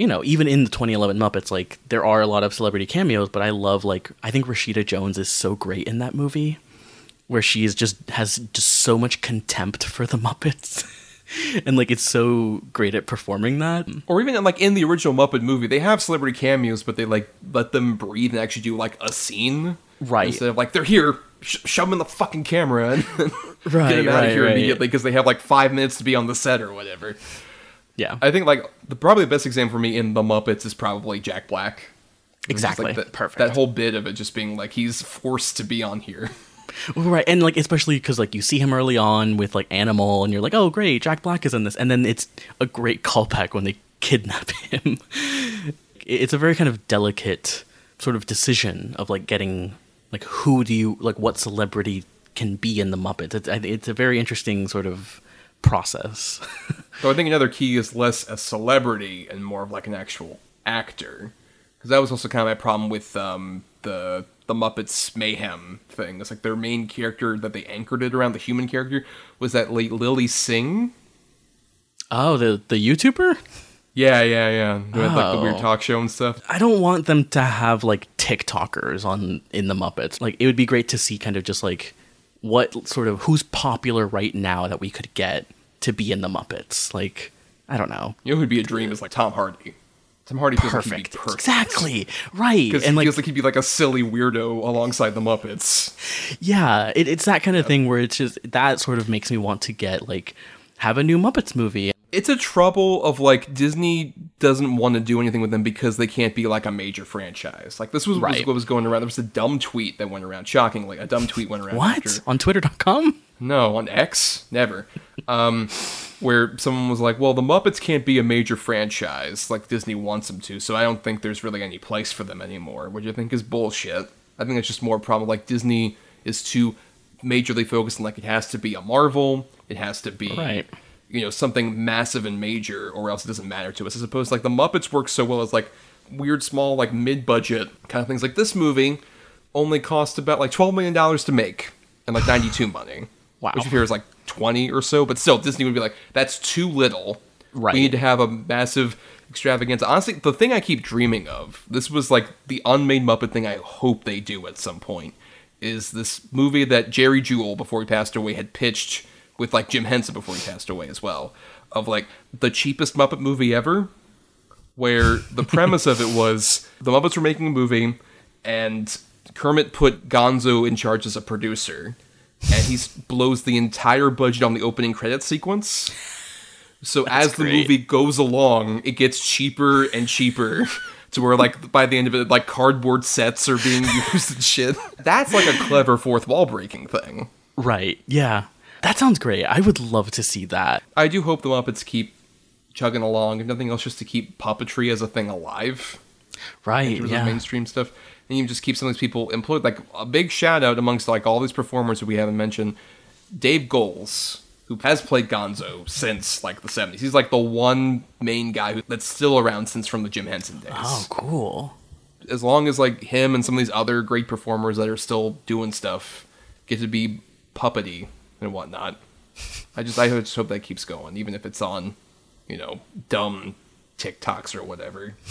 you know, even in the 2011 Muppets, like there are a lot of celebrity cameos, but I love like I think Rashida Jones is so great in that movie, where she is just has just so much contempt for the Muppets, and like it's so great at performing that. or even like in the original Muppet movie, they have celebrity cameos, but they like let them breathe and actually do like a scene. Right. Instead of like, they're here, sh- shove them in the fucking camera and Right, get them out right, of here right. immediately because they have like five minutes to be on the set or whatever. Yeah, I think like the probably the best example for me in the Muppets is probably Jack Black. Exactly. like, that- Perfect. That whole bit of it just being like he's forced to be on here. Right, and like especially because like you see him early on with like Animal, and you're like, oh great, Jack Black is in this, and then it's a great callback when they kidnap him. it's a very kind of delicate sort of decision of like getting like who do you like what celebrity can be in the Muppets. It's it's a very interesting sort of process. So I think another key is less a celebrity and more of like an actual actor, because that was also kind of my problem with um, the the Muppets Mayhem thing. It's like their main character that they anchored it around the human character was that late Lilly Singh. oh, the the YouTuber. Yeah, yeah, yeah. Who had like the weird Oh. talk show and stuff. I don't want them to have like TikTokers on in the Muppets. Like it would be great to see kind of just like what sort of who's popular right now that we could get to be in the Muppets. Like I don't know. You know who'd be a dream is like Tom Hardy. Tom Hardy feels like Perfect. be perfect. Exactly. Right. Because And he like feels like he'd be like a silly weirdo alongside the Muppets. yeah, it, it's that kind of thing where it's just that sort of makes me want to get like have a new Muppets movie. It's a trouble of like Disney doesn't want to do anything with them because they can't be like a major franchise. Like this was, was what was going around. There was a dumb tweet that went around. Shockingly, a dumb tweet went around. What? after- On twitter.com? No, on X, never. Um, where someone was like, "Well, the Muppets can't be a major franchise like Disney wants them to, so I don't think there's really any place for them anymore." Which I think is bullshit. I think it's just more a problem. Like Disney is too majorly focused on like it has to be a Marvel, it has to be Right. You know something massive and major, or else it doesn't matter to us. As opposed to like the Muppets work so well as like weird, small, like mid-budget kind of things. Like this movie only cost about like twelve million dollars to make, and like ninety-two money. Wow. Which here is like 20 or so, but still, Disney would be like, that's too little. Right. We need to have a massive extravaganza. Honestly, the thing I keep dreaming of, this was like the unmade Muppet thing I hope they do at some point, is this movie that Jerry Juhl, before he passed away, had pitched with like Jim Henson before he passed away as well, of like the cheapest Muppet movie ever, where the premise of it was the Muppets were making a movie, and Kermit put Gonzo in charge as a producer, and he blows the entire budget on the opening credit sequence. So as the great. movie goes along, it gets cheaper and cheaper. To where, like, by the end of it, like cardboard sets are being used and shit. That's like a clever fourth wall breaking thing. Right. Yeah. That sounds great. I would love to see that. I do hope the Muppets keep chugging along, if nothing else, just to keep puppetry as a thing alive. Right. in terms Yeah. of mainstream stuff. And you just keep some of these people employed. Like a big shout out amongst like all these performers that we haven't mentioned. Dave Goelz, who has played Gonzo since like the 70s. He's like the one main guy who, that's still around since from the Jim Henson days. Oh, cool. As long as like him and some of these other great performers that are still doing stuff get to be puppety and whatnot. I just I just hope that keeps going, even if it's on, you know, dumb TikToks or whatever.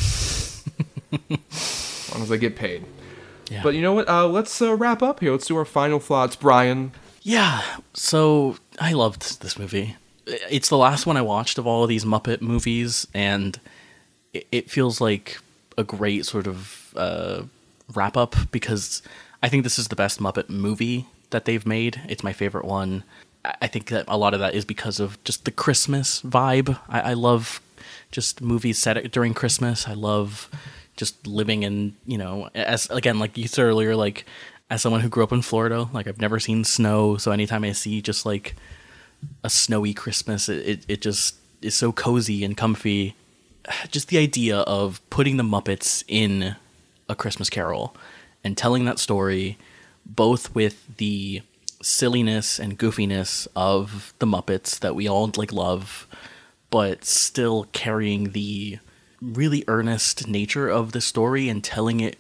as long as I get paid. Yeah. But you know what? Uh, let's uh, wrap up here. Let's do our final thoughts, Bryan. Yeah. So I loved this movie. It's the last one I watched of all of these Muppet movies, and it, it feels like a great sort of uh, wrap up because I think this is the best Muppet movie that they've made. It's my favorite one. I think that a lot of that is because of just the Christmas vibe. I, I love just movies set during Christmas. I love just living in, you know, as again, like you said earlier, like as someone who grew up in Florida, like I've never seen snow. So anytime I see just like a snowy Christmas, it, it, it just is so cozy and comfy. Just the idea of putting the Muppets in a Christmas Carol and telling that story, both with the silliness and goofiness of the Muppets that we all like love, but still carrying the really earnest nature of the story and telling it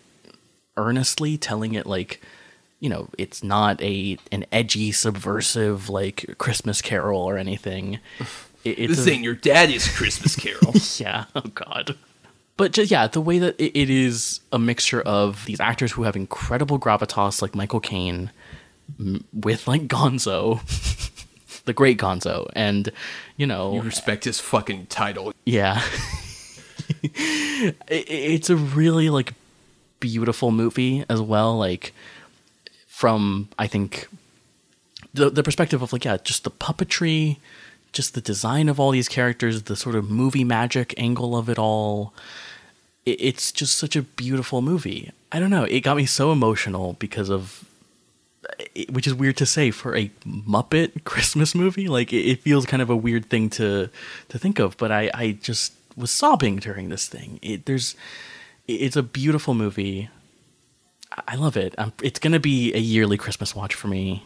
earnestly, telling it like you know, it's not a an edgy, subversive like Christmas Carol or anything. It, it's This a- ain't your daddy's Christmas Carol. yeah. Oh God. But just yeah, the way that it, it is a mixture of these actors who have incredible gravitas, like Michael Caine, m- with like Gonzo, the great Gonzo, and you know, you respect his fucking title. yeah. it, it's a really like beautiful movie as well like from i think the the perspective of like yeah just the puppetry just the design of all these characters the sort of movie magic angle of it all it's just such a beautiful movie i don't know it got me so emotional because of which is weird to say for a Muppet Christmas movie. Like it, feels kind of a weird thing to to think of, but I I just was sobbing during this thing. It there's it's a beautiful movie. I- love it. Um it's gonna be a yearly Christmas watch for me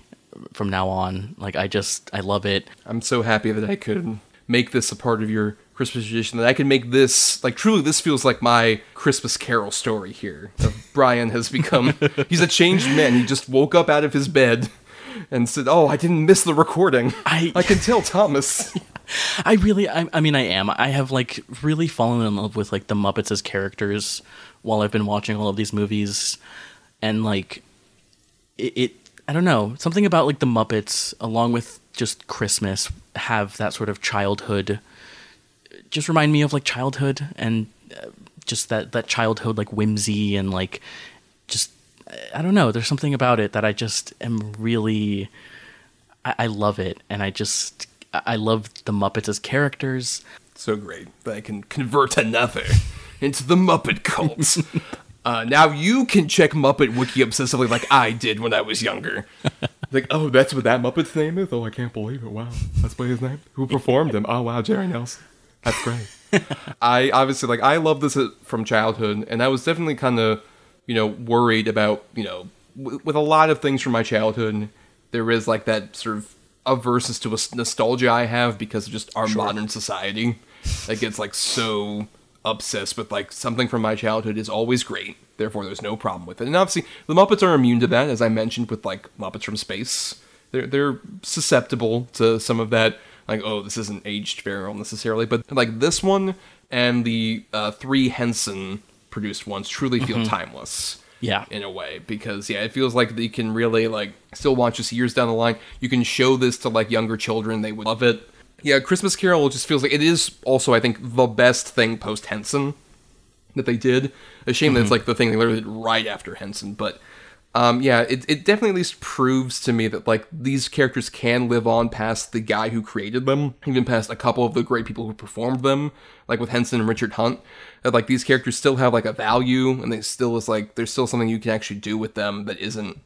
from now on. Like I just I love it. I'm so happy that I could make this a part of your Christmas tradition. That I can make this like truly. This feels like my Christmas Carol story here. Bryan has become he's a changed man. He just woke up out of his bed and said, "Oh, I didn't miss the recording. I- I can tell Thomas." I really, I, I mean, I am. I have like really fallen in love with like the Muppets as characters while I've been watching all of these movies, and like it, it I don't know, something about like the Muppets, along with just Christmas, have that sort of childhood. Just remind me of like childhood and uh, just that that childhood like whimsy and like just I don't know. There's something about it that I just am really. I, I love it, and I just I love the Muppets as characters. so great that I can convert another into the Muppet cult. uh, now you can check Muppet Wiki obsessively like I did when I was younger. like, oh, that's what that Muppet's name is? Oh, I can't believe it. Wow. That's what his name? Who performed him? Oh, wow, Jerry Nelson. That's great. I obviously, like, I love this uh, from childhood, and I was definitely kind of, you know, worried about, you know, w- with a lot of things from my childhood, there is, like, that sort of aversus to a nostalgia I have because of just our modern society that gets, like, so obsessed with, like, something from my childhood is always great. Therefore, there's no problem with it. And obviously, the Muppets are immune to that, as I mentioned, with, like, Muppets from Space. They're, they're susceptible to some of that like oh this isn't aged very well necessarily but like this one and the uh, three henson produced ones truly feel timeless Yeah. in a way because yeah it feels like you can really like still watch this years down the line. You can show this to like younger children they would love it. Yeah christmas carol just feels like it is also i think the best thing post henson that they did. A shame that it's like the thing they literally did right after henson but um, yeah, it, it definitely at least proves to me that like these characters can live on past the guy who created them, even past a couple of the great people who performed them, like with Henson and Richard Hunt. That like these characters still have like a value, and they still is like there's still something you can actually do with them that isn't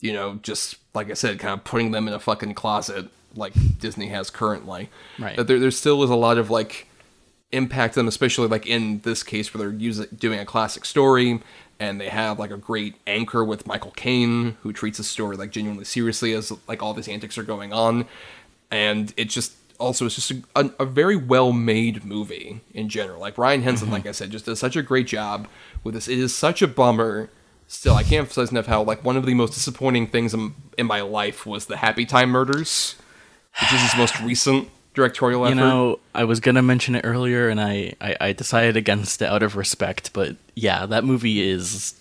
you know, just like I said, kind of putting them in a fucking closet like Disney has currently. Right. That there, there still is a lot of like impact them, especially like in this case where they're using doing a classic story and they have like a great anchor with Michael Caine who treats the story like genuinely seriously as like all these antics are going on, and it just also it's just a, a, a very well made movie in general. Like Brian Henson, mm-hmm. like I said, just does such a great job with this. It is such a bummer. Still, I can't emphasize enough how like one of the most disappointing things in, in my life was the Happy Time Murders, which is his most recent directorial effort. You know, I was gonna mention it earlier, and I, I, I decided against it out of respect. But yeah, that movie is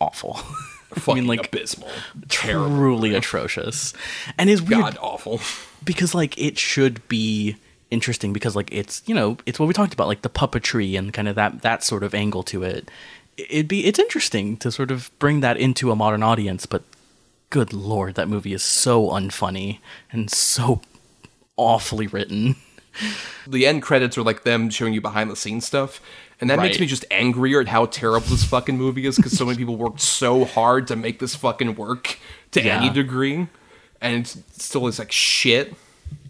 awful. fucking like, abysmal, terrible, truly atrocious, and is weird god awful. because like it should be interesting because like it's you know it's what we talked about like the puppetry and kind of that that sort of angle to it. It'd be it's interesting to sort of bring that into a modern audience, but good lord, that movie is so unfunny and so awfully written. the end credits are like them showing you behind the scenes stuff. And that makes me just angrier at how terrible this fucking movie is because so many people worked so hard to make this fucking work to Yeah. any degree. And it still is like shit.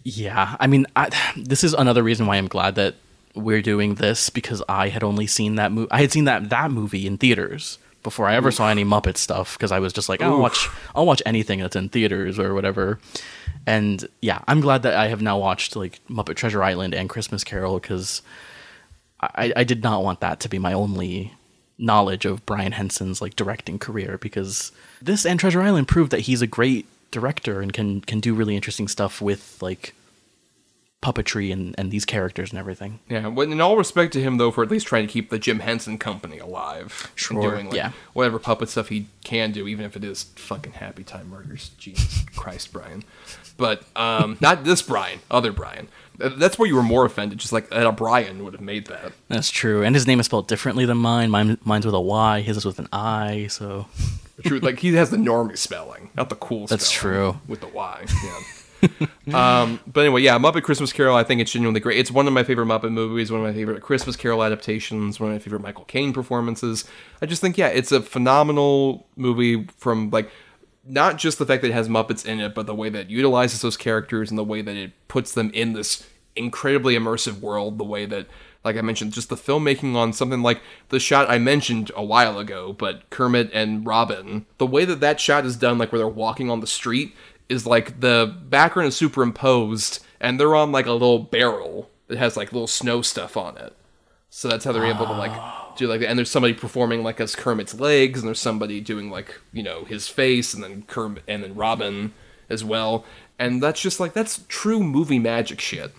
Yeah, I mean, I, this is another reason why I'm glad that we're doing this because I had only seen that movie. I had seen that that movie in theaters before I ever saw any Muppet stuff because I was just like, I'll watch, I'll watch anything that's in theaters or whatever. And yeah, I'm glad that I have now watched like Muppet Treasure Island and Christmas Carol because I, I did not want that to be my only knowledge of Brian Henson's like directing career because this and Treasure Island proved that he's a great director and can can do really interesting stuff with like puppetry and, and these characters and everything. Yeah, well, in all respect to him though, for at least trying to keep the Jim Henson Company alive, Sure, and doing like yeah. whatever puppet stuff he can do, even if it is fucking Happy Time Murders. Jesus Christ, Brian. But um, not this Brian, other Brian. That's where you were more offended, just like that a Brian would have made that. That's true. And his name is spelled differently than mine. Mine mine's with a Y, his is with an I, so True, like he has the normie spelling, not the cool. That's spelling true. with the Y. Yeah. um, but anyway, yeah, Muppet Christmas Carol. I think it's genuinely great. It's one of my favorite Muppet movies. One of my favorite Christmas Carol adaptations. One of my favorite Michael Caine performances. I just think, yeah, it's a phenomenal movie. From like, not just the fact that it has Muppets in it, but the way that it utilizes those characters and the way that it puts them in this incredibly immersive world. The way that like I mentioned, just the filmmaking on something like the shot I mentioned a while ago, but Kermit and Robin, the way that that shot is done, like where they're walking on the street, is like the background is superimposed and they're on like a little barrel that has like little snow stuff on it. So that's how they're able to like oh. Do like that. And there's somebody performing like as Kermit's legs, and there's somebody doing like you know his face, and then Kermit and then Robin as well. And that's just like that's true movie magic shit.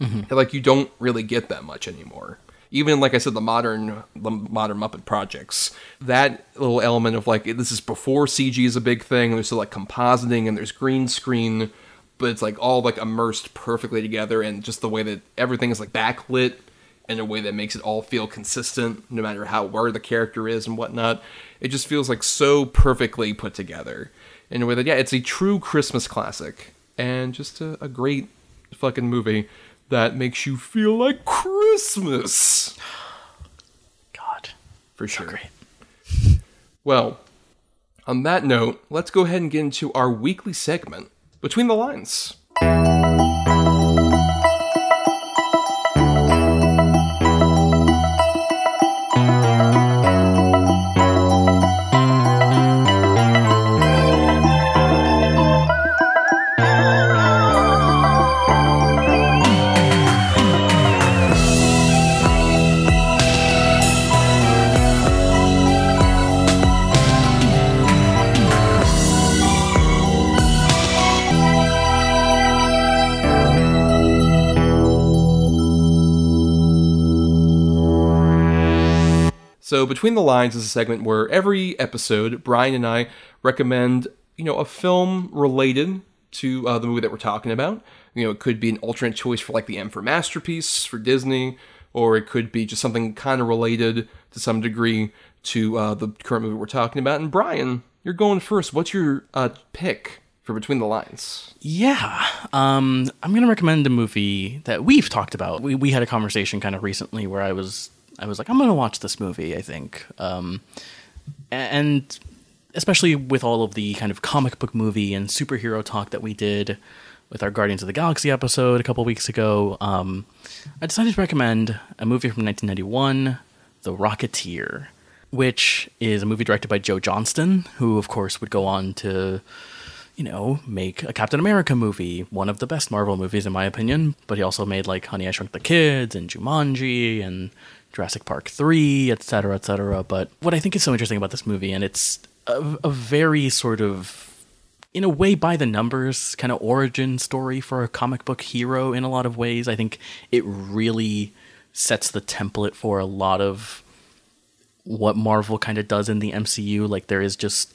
that, like you don't really get that much anymore. Even like I said, the modern the modern Muppet projects, that little element of like this is before CG is a big thing. There's still like compositing and there's green screen, but it's like all like immersed perfectly together, and just the way that everything is like backlit in a way that makes it all feel consistent, no matter how where the character is and whatnot. It just feels like so perfectly put together in a way that yeah, it's a true Christmas classic and just a, a great fucking movie that makes you feel like Christmas God. for sure. Great. Well, on that note, let's go ahead and get into our weekly segment between the lines. So, Between the Lines is a segment where every episode, Bryan and I recommend, you know, a film related to uh, the movie that we're talking about. You know, it could be an alternate choice for like the M for Masterpiece for Disney, or it could be just something kind of related to some degree to uh, the current movie we're talking about. And Bryan, you're going first. What's your uh, pick for Between the Lines? Yeah. Um, I'm gonna recommend a movie that we've talked about. We we had a conversation kind of recently where I was I was like, I'm gonna watch this movie, I think. Um and especially with all of the kind of comic book movie and superhero talk that we did with our Guardians of the Galaxy episode a couple weeks ago, um, I decided to recommend a movie from 1991, The Rocketeer, which is a movie directed by Joe Johnston, who, of course, would go on to, you know, make a Captain America movie, one of the best Marvel movies, in my opinion. But he also made, like, Honey, I Shrunk the Kids and Jumanji and Jurassic Park 3, etc., etc. But what I think is so interesting about this movie, and it's a, a very sort of in a way by the numbers kind of origin story for a comic book hero in a lot of ways. I think it really sets the template for a lot of what Marvel kind of does in the MCU. Like there is just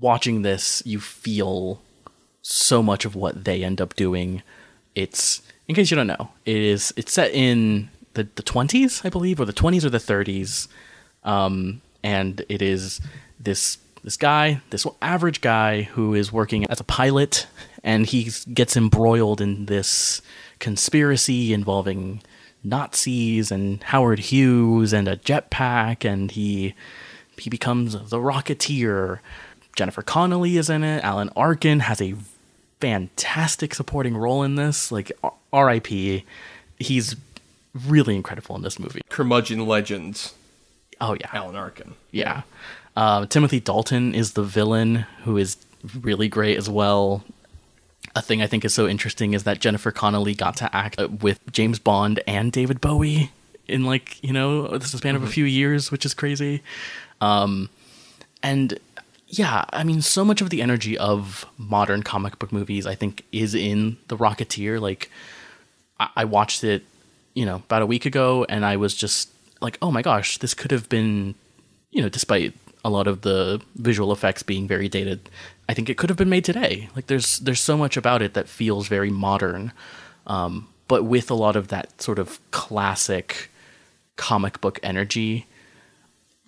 watching this, you feel so much of what they end up doing. It's in case you don't know, it is it's set in the the twenties, I believe, or the twenties or the thirties, um, and it is this this guy, this average guy who is working as a pilot, and he gets embroiled in this conspiracy involving Nazis and Howard Hughes and a jetpack, and he he becomes the Rocketeer. Jennifer Connelly is in it. Alan Arkin has a fantastic supporting role in this. Like R.I.P. He's really incredible in this movie. Curmudgeon legend. Oh yeah, Alan Arkin. Yeah. Uh, Timothy Dalton is the villain, who is really great as well. A thing I think is so interesting is that Jennifer Connelly got to act with James Bond and David Bowie in like you know the span of a few years, which is crazy. Um, and yeah, I mean, so much of the energy of modern comic book movies, I think, is in The Rocketeer. Like, I, I watched it, you know, about a week ago, and I was just like, oh my gosh, this could have been, you know, despite a lot of the visual effects being very dated. I think it could have been made today. Like there's there's so much about it that feels very modern, um, but with a lot of that sort of classic comic book energy.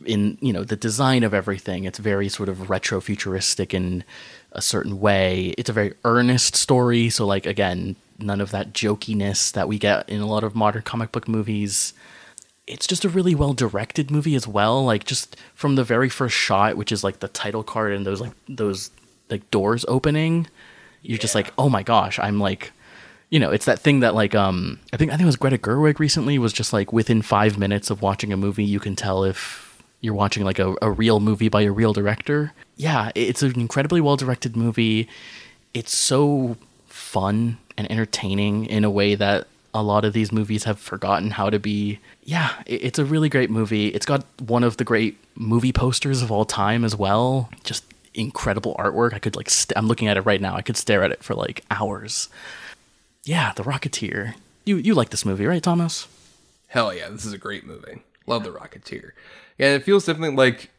In you know the design of everything, it's very sort of retro futuristic in a certain way. It's a very earnest story, so like again, none of that jokiness that we get in a lot of modern comic book movies it's just a really well directed movie as well. Like just from the very first shot, which is like the title card and those like those like doors opening, you're yeah. just like, oh my gosh, I'm like, you know, it's that thing that like um I think I think it was Greta Gerwig recently was just like within five minutes of watching a movie, you can tell if you're watching like a, a real movie by a real director. Yeah, it's an incredibly well directed movie. It's so fun and entertaining in a way that a lot of these movies have forgotten how to be. Yeah, it's a really great movie. It's got one of the great movie posters of all time as well. Just incredible artwork. I could like i st- I'm looking at it right now. I could stare at it for like hours. Yeah, The Rocketeer. You you like this movie, right, Thomas? Hell yeah, this is a great movie. Love The Rocketeer. Yeah, it feels definitely like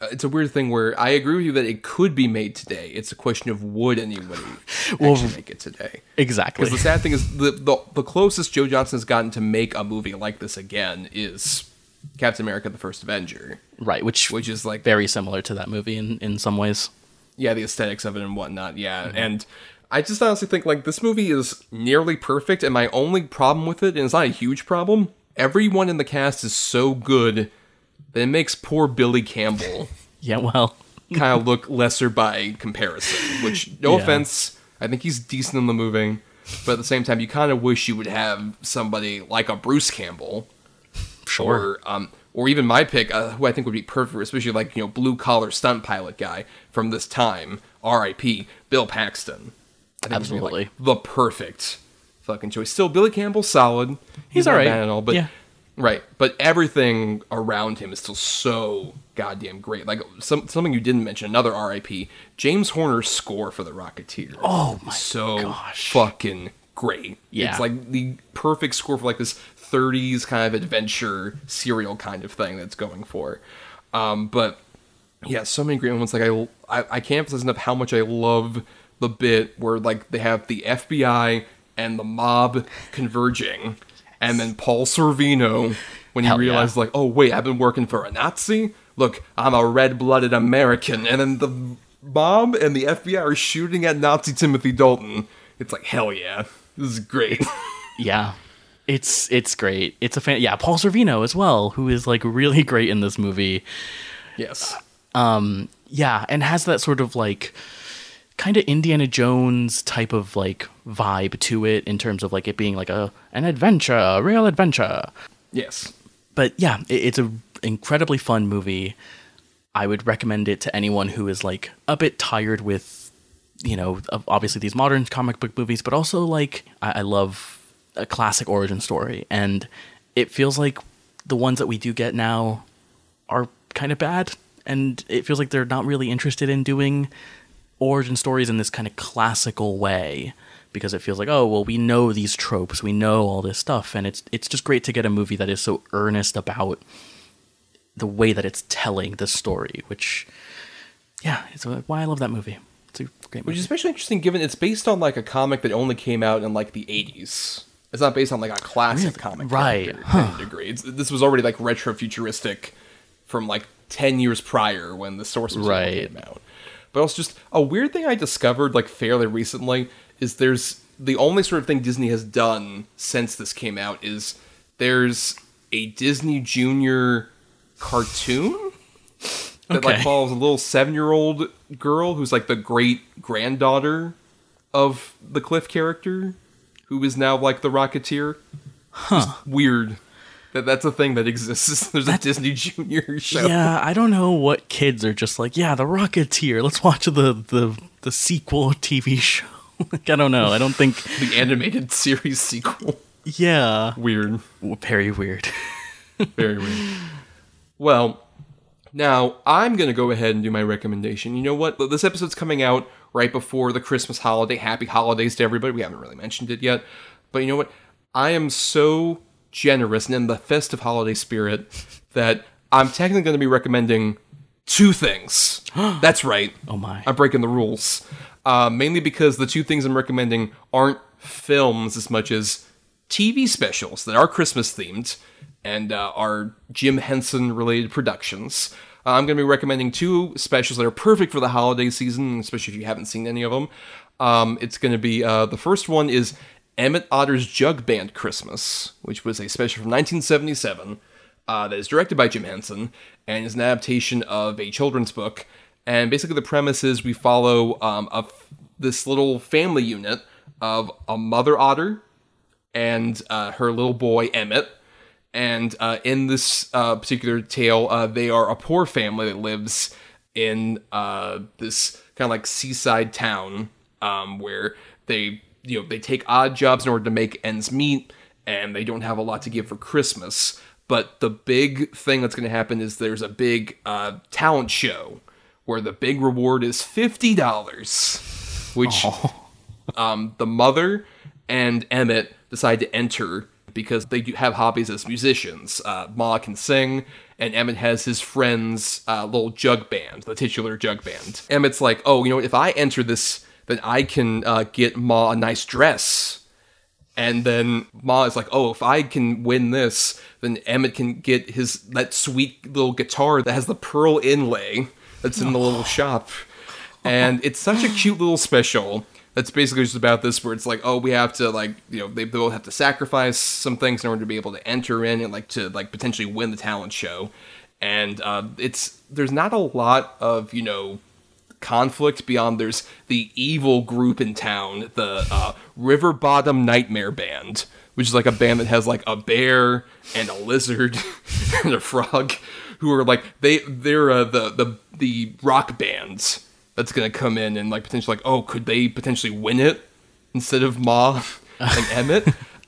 it's a weird thing where I agree with you that it could be made today. It's a question of would anybody well, actually make it today? Exactly. Because the sad thing is the, the the closest Joe Johnston has gotten to make a movie like this again is Captain America: The First Avenger. Right, which which is like very similar to that movie in in some ways. Yeah, the aesthetics of it and whatnot. Yeah, mm-hmm. and I just honestly think like this movie is nearly perfect, and my only problem with it, and it's not a huge problem, everyone in the cast is so good it makes poor Billy Campbell. yeah, well, kind of look lesser by comparison. Which, no yeah. offense, I think he's decent in the moving, but at the same time, you kind of wish you would have somebody like a Bruce Campbell, sure, or um, or even my pick, uh, who I think would be perfect, especially like you know blue collar stunt pilot guy from this time, R.I.P. Bill Paxton. Absolutely, like the perfect fucking choice. Still, Billy Campbell solid. He's, He's all right, and all, but. Yeah Right, but everything around him is still so goddamn great. Like some something you didn't mention, another RIP, James Horner's score for the Rocketeer. Oh my so gosh. fucking great. Yeah. It's like the perfect score for like this 30s kind of adventure serial kind of thing that's going for. Um, but yeah, so many great moments. Like I, I, I can't emphasize enough how much I love the bit where like they have the FBI and the mob converging and then Paul Sorvino, when he Hell realized, yeah. like, oh, wait, I've been working for a Nazi? Look, I'm a red blooded American. And then the mob and the FBI are shooting at Nazi Timothy Dalton. It's like, hell yeah. This is great. yeah. It's it's great. It's a fan. Yeah, Paul Sorvino as well, who is like really great in this movie. Yes. Um, yeah, and has that sort of like kind of Indiana Jones type of like vibe to it in terms of like it being like a an adventure, a real adventure. Yes. But yeah, it, it's a incredibly fun movie. I would recommend it to anyone who is like a bit tired with, you know, obviously these modern comic book movies, but also like I, I love a classic origin story, and it feels like the ones that we do get now are kind of bad, and it feels like they're not really interested in doing origin stories in this kind of classical way because it feels like oh well we know these tropes we know all this stuff and it's it's just great to get a movie that is so earnest about the way that it's telling the story which yeah it's uh, why I love that movie it's a great movie Which is especially interesting given it's based on like a comic that only came out in like the 80s. It's not based on like a classic Really? comic. Right. any degree. It's, this was already like retro futuristic from like 10 years prior when the source was Right. came out. But also just a weird thing I discovered like fairly recently is there's the only sort of thing Disney has done since this came out is there's a Disney Junior cartoon that like follows a little seven-year-old girl who's like the great granddaughter of the Cliff character, who is now like the Rocketeer. Huh. weird that that's a thing that exists. There's a Disney Junior show. yeah I don't know what kids are just like yeah the Rocketeer let's watch the the the sequel TV show like I don't know I don't think The animated series sequel. yeah Weird. very weird Very weird. Well, now I'm going to go ahead and do my recommendation. You know what? This episode's coming out right before the Christmas holiday. Happy holidays to everybody. We haven't really mentioned it yet. But you know what? I am so generous and in the festive holiday spirit that I'm technically going to be recommending two things. That's right. oh my I'm breaking the rules. Uh, mainly because the two things I'm recommending aren't films as much as TV specials that are Christmas themed and uh, are Jim Henson related productions. Uh, I'm going to be recommending two specials that are perfect for the holiday season, especially if you haven't seen any of them. Um, it's going to be uh, the first one is Emmett Otter's Jug Band Christmas, which was a special from 1977 uh, that is directed by Jim Henson and is an adaptation of a children's book. And basically, the premise is we follow um, this little family unit of a mother otter and uh, her little boy Emmett. And uh, in this uh, particular tale, uh, they are a poor family that lives in uh, this kind of like seaside town um, where they you know they take odd jobs in order to make ends meet, and they don't have a lot to give for Christmas. But the big thing that's going to happen is there's a big uh, talent show where the big reward is fifty dollars, which um, the mother and Emmett decide to enter because they do have hobbies as musicians. Uh, Ma can sing, and Emmett has his friend's uh, little jug band, the titular jug band. Emmett's like, oh, you know, if I enter this, then I can uh, get Ma a nice dress. And then Ma is like, "Oh, if I can win this, then Emmett can get his that sweet little guitar that has the pearl inlay that's in the little shop." And it's such a cute little special. That's basically just about this, where it's like, oh, we have to like, you know, they both have to sacrifice some things in order to be able to enter in and like to like potentially win the talent show. And uh, it's there's not a lot of you know conflict beyond there's the evil group in town, the uh, River Bottom Nightmare Band, which is like a band that has like a bear and a lizard and a frog, who are like they they're uh, the the the rock bands that's gonna come in and like potentially like oh could they potentially win it instead of Ma and Emmett.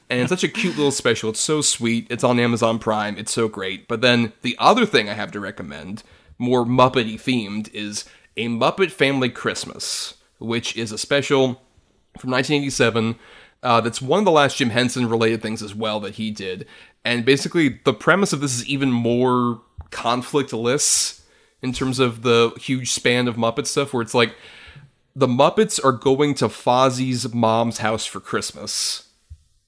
And it's such a cute little special. It's so sweet. It's on Amazon Prime. It's so great. But then the other thing I have to recommend, more Muppety themed, is A Muppet Family Christmas, which is a special from 1987. Uh, that's one of the last Jim Henson related things as well that he did. And basically, the premise of this is even more conflictless in terms of the huge span of Muppet stuff, where it's like the Muppets are going to Fozzie's mom's house for Christmas.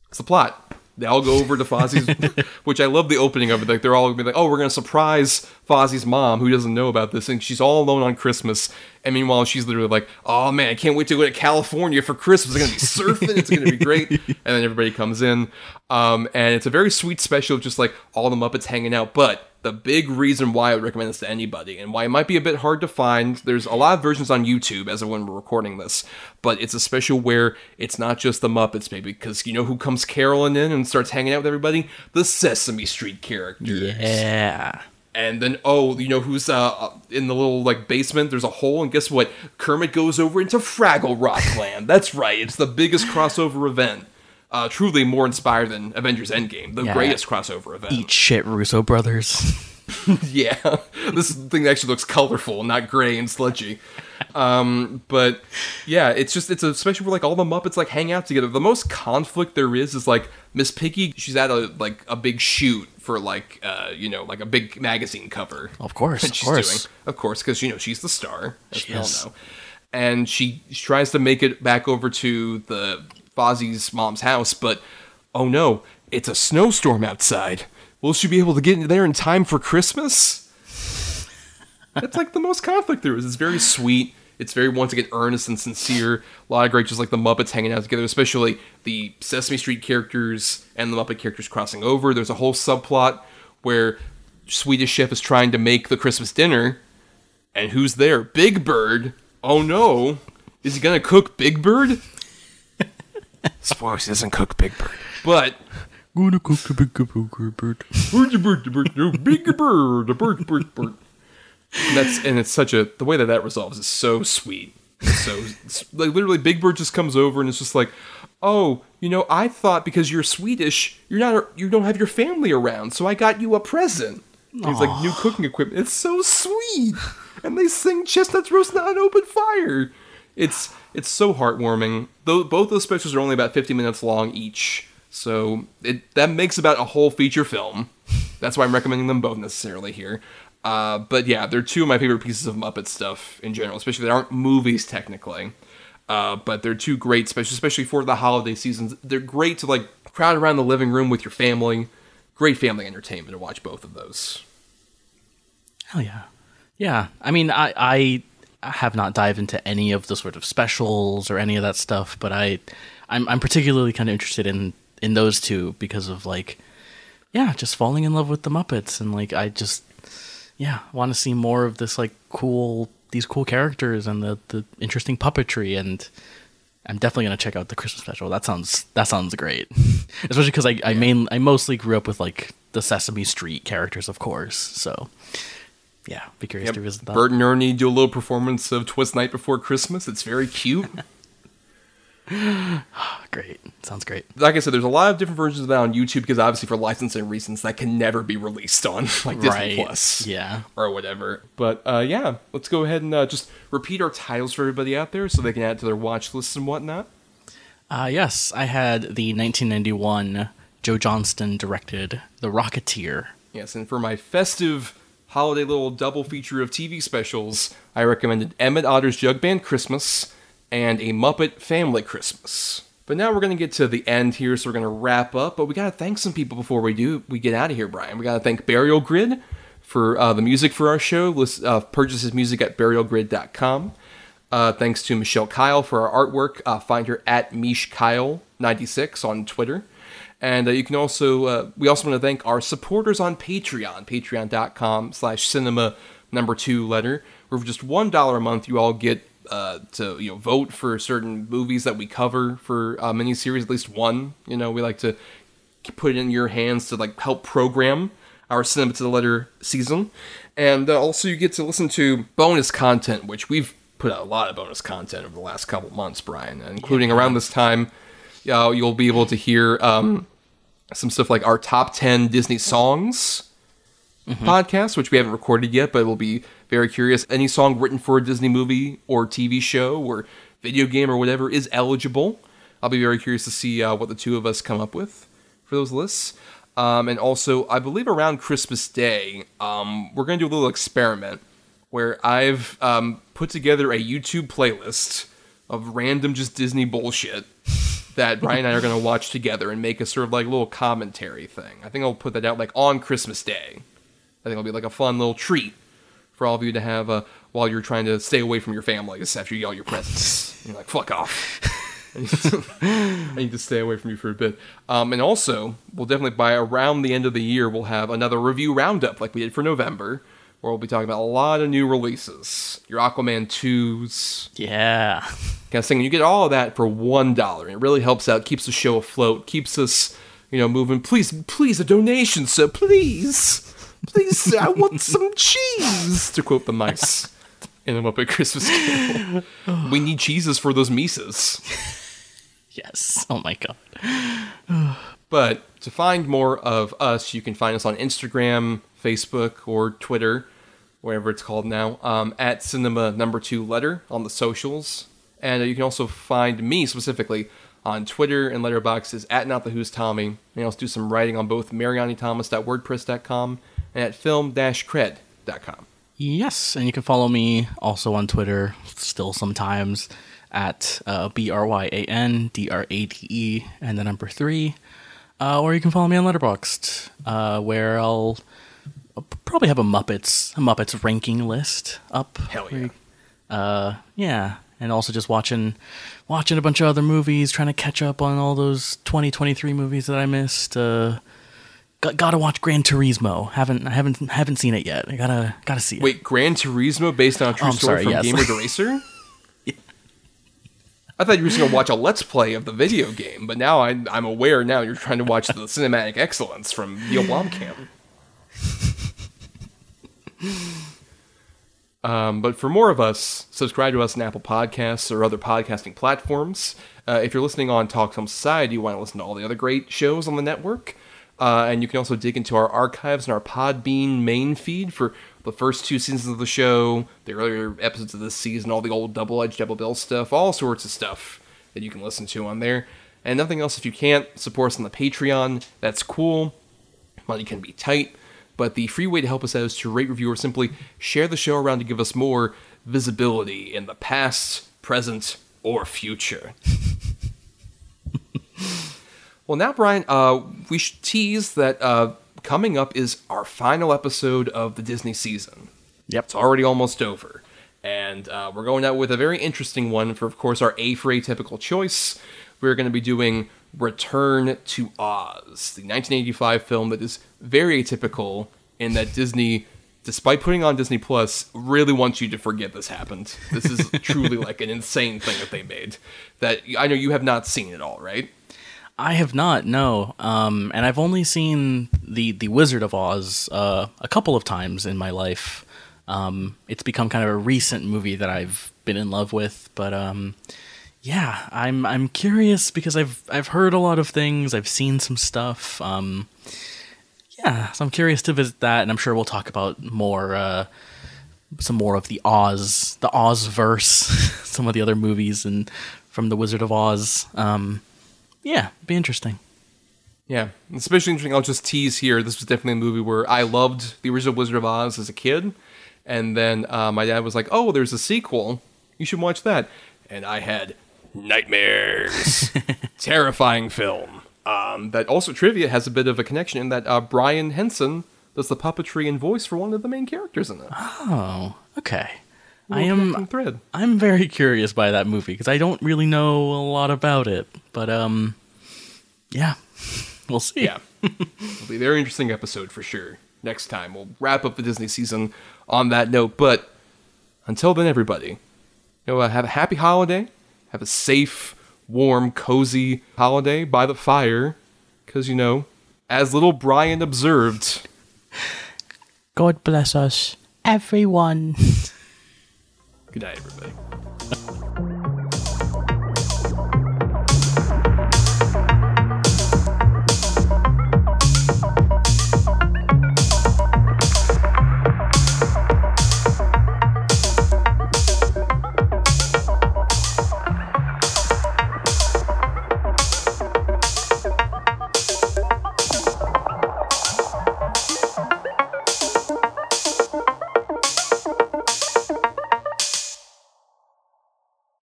It's the plot. They all go over to Fozzie's, which I love the opening of it. Like they're all gonna be like, "Oh, we're gonna surprise Fozzie's mom, who doesn't know about this, and she's all alone on Christmas." And meanwhile, she's literally like, "Oh man, I can't wait to go to California for Christmas. It's gonna be surfing. It's gonna be great." And then everybody comes in, um, and it's a very sweet special of just like all the Muppets hanging out. But the big reason why I would recommend this to anybody and why it might be a bit hard to find. There's a lot of versions on YouTube as of when we're recording this, but it's a special where it's not just the Muppets, maybe because you know who comes caroling in and starts hanging out with everybody? The Sesame Street characters. Yeah. And then, oh, you know who's uh, in the little like basement? There's a hole, and guess what? Kermit goes over into Fraggle Rock Land. That's right. It's the biggest crossover event. Uh, truly more inspired than Avengers Endgame, the Yeah. greatest crossover event. Eat shit, Russo brothers. Yeah, this thing actually looks colorful, not gray and sludgy. Um, but yeah, it's just it's a special where like all the Muppets like hang out together. The most conflict there is is like Miss Piggy. She's at a like a big shoot for like uh you know like a big magazine cover. Of course, of course. doing, of course, because you know she's the star, as She we all know. And she, she tries to make it back over to the Fozzie's mom's house, but oh no, it's a snowstorm outside. Will she be able to get there in time for Christmas? It's like the most conflict there is. It's very sweet. It's very once again earnest and sincere. A lot of great, just like the Muppets hanging out together, especially the Sesame Street characters and the Muppet characters crossing over. There's a whole subplot where Swedish Chef is trying to make the Christmas dinner, and who's there? Big Bird. Oh no, is he gonna cook Big Bird? Spoilers, he doesn't cook Big Bird, but Gonna cook a big bird. bird, bird, bird, big bird, a bird, bird, bird. That's and it's such a the way that that resolves is so sweet. It's so like literally, Big Bird just comes over and it's just like, oh, you know, I thought because you're Swedish, you're not you don't have your family around, so I got you a present. He's like new cooking equipment. It's so sweet, and they sing chestnuts roasting on an open fire. It's it's so heartwarming. Though both those specials are only about 50 minutes long each, so it that makes about a whole feature film. That's why I'm recommending them both necessarily here. Uh, but yeah, they're two of my favorite pieces of Muppet stuff in general, especially they aren't movies technically. Uh, but they're two great specials, especially for the holiday seasons. They're great to like crowd around the living room with your family. Great family entertainment to watch both of those. Hell yeah. Yeah. I mean, I, I have not dived into any of the sort of specials or any of that stuff, but I, I'm, I'm particularly kind of interested in, in those two because of like, yeah, just falling in love with the Muppets and like, I just, yeah, want to see more of this like cool, these cool characters and the, the interesting puppetry and, I'm definitely gonna check out the Christmas special. That sounds that sounds great, especially because I I main I mostly grew up with like the Sesame Street characters, of course. So yeah, be curious Yep. to visit that. Bert and Ernie do a little performance of Twist Night Before Christmas. It's very cute. Great, sounds great. like I said, there's a lot of different versions of that on YouTube because obviously for licensing reasons that can never be released on like Disney Right, Plus. yeah. Or whatever. But uh, yeah, let's go ahead and uh, just repeat our titles for everybody out there so they can add it to their watch lists and whatnot. Uh, yes, I had the 1991 Joe Johnston directed The Rocketeer. Yes, and for my festive holiday little double feature of TV specials, I recommended Emmett Otter's Jug Band Christmas and A Muppet Family Christmas. But now we're going to get to the end here, so we're going to wrap up. But we got to thank some people before we do. We get out of here, Bryan. We got to thank Burial Grid for uh, the music for our show. List, uh, purchase his music at burialgrid.com. Uh, thanks to Michelle Kyle for our artwork. Uh, find her at Mish Kyle96 on Twitter. And uh, you can also, uh, we also want to thank our supporters on Patreon, patreon.com slash cinema number two letter, where for just $1 a month you all get uh, to, you know, vote for certain movies that we cover for uh, miniseries, at least one. You know, we like to put it in your hands to like help program our cinema to the letter season and uh, also you get to listen to bonus content which we've put out a lot of bonus content over the last couple months bryan including around this time uh, you'll be able to hear um, some stuff like our top 10 disney songs podcast which we haven't recorded yet but we'll be very curious any song written for a disney movie or tv show or video game or whatever is eligible i'll be very curious to see uh, what the two of us come up with for those lists. Um, and also, I believe around Christmas Day, um, we're going to do a little experiment where I've um, put together a YouTube playlist of random just Disney bullshit that Bryan and I are going to watch together and make a sort of like little commentary thing. I think I'll put that out like on Christmas Day. I think it'll be like a fun little treat for all of you to have uh, while you're trying to stay away from your families after you get all your presents. you're like, fuck off. I need, to, I need to stay away from you for a bit. Um, and also, we'll definitely by around the end of the year, we'll have another review roundup like we did for November, where we'll be talking about a lot of new releases. Your Aquaman 2s, Yeah. kind of thing. You get all of that for one dollar. and It really helps out, keeps the show afloat, keeps us, you know, moving. Please, please, a donation, sir, please, please, I want some cheese. To quote the mice in the Muppet Christmas Carol, we need cheeses for those Mises. Yes. Oh my god. But to find more of us, you can find us on Instagram, Facebook, or Twitter, whatever it's called now, um, at cinema number two letter on the socials. And you can also find me specifically on Twitter and Letterboxd is at not the who's Tommy. And I also do some writing on both marianithomas.wordpress.com at film-cred.com. Yes, and you can follow me also on Twitter still sometimes at uh, B R Y A N D R A D E and the number three. Uh, or you can follow me on Letterboxd, uh, where I'll, I'll probably have a Muppets a Muppets ranking list up. Hell yeah. Uh, yeah, and also just watching watching a bunch of other movies, trying to catch up on all those 2023 movies that I missed. Uh, got, gotta watch Gran Turismo. Haven't I haven't haven't seen it yet. I gotta gotta see it. Wait, Gran Turismo based on a true Oh, story sorry, from yes. Gamer the Racer? I thought you were just to watch a Let's Play of the video game, but now I'm, I'm aware now you're trying to watch the cinematic excellence from Neil Blomkamp. Um, but for more of us, subscribe to us on Apple Podcasts or other podcasting platforms. Uh, if you're listening on Talk Film Society, you want to listen to all the other great shows on the network. Uh, and you can also dig into our archives and our Podbean main feed for the first two seasons of the show, the earlier episodes of this season, all the old double edged double bill stuff, all sorts of stuff that you can listen to on there. And nothing else if you can't support us on the Patreon, that's cool. Money can be tight, but the free way to help us out is to rate, review, or simply share the show around to give us more visibility in the past, present, or future. well, now, Bryan, uh, we should tease that uh, coming up is our final episode of the Disney season. Yep. It's already almost over. And uh, we're going out with a very interesting one for, of course, our A for Atypical choice. We're going to be doing Return to Oz, the 1985 film that is very atypical in that Disney, despite putting on Disney Plus, really wants you to forget this happened. This is truly like an insane thing that they made. That I know you have not seen it all, right? I have not, no. Um, and I've only seen the the Wizard of Oz uh, a couple of times in my life. Um, it's become kind of a recent movie that I've been in love with, but um, yeah, I'm I'm curious because I've I've heard a lot of things, I've seen some stuff. Um, yeah, so I'm curious to visit that, and I'm sure we'll talk about more. Uh, some more of the Oz, the Oz verse, some of the other movies and from the Wizard of Oz. Um, yeah, be interesting. Yeah, especially interesting. I'll just tease here. This was definitely a movie where I loved the original Wizard of Oz as a kid, and then uh, my dad was like, "Oh, there's a sequel. You should watch that." And I had nightmares. Terrifying film. Um, that also trivia has a bit of a connection in that uh, Brian Henson does the puppetry and voice for one of the main characters in it. Oh, okay. I am thread. I'm very curious by that movie because I don't really know a lot about it, but um, yeah, we'll see. Yeah. It'll be a very interesting episode for sure. Next time. We'll wrap up the Disney season on that note. But until then, everybody, you know, uh, have a happy holiday. Have a safe, warm, cozy holiday by the fire. Because, you know, as little Brian observed, God bless us, everyone. good night, everybody.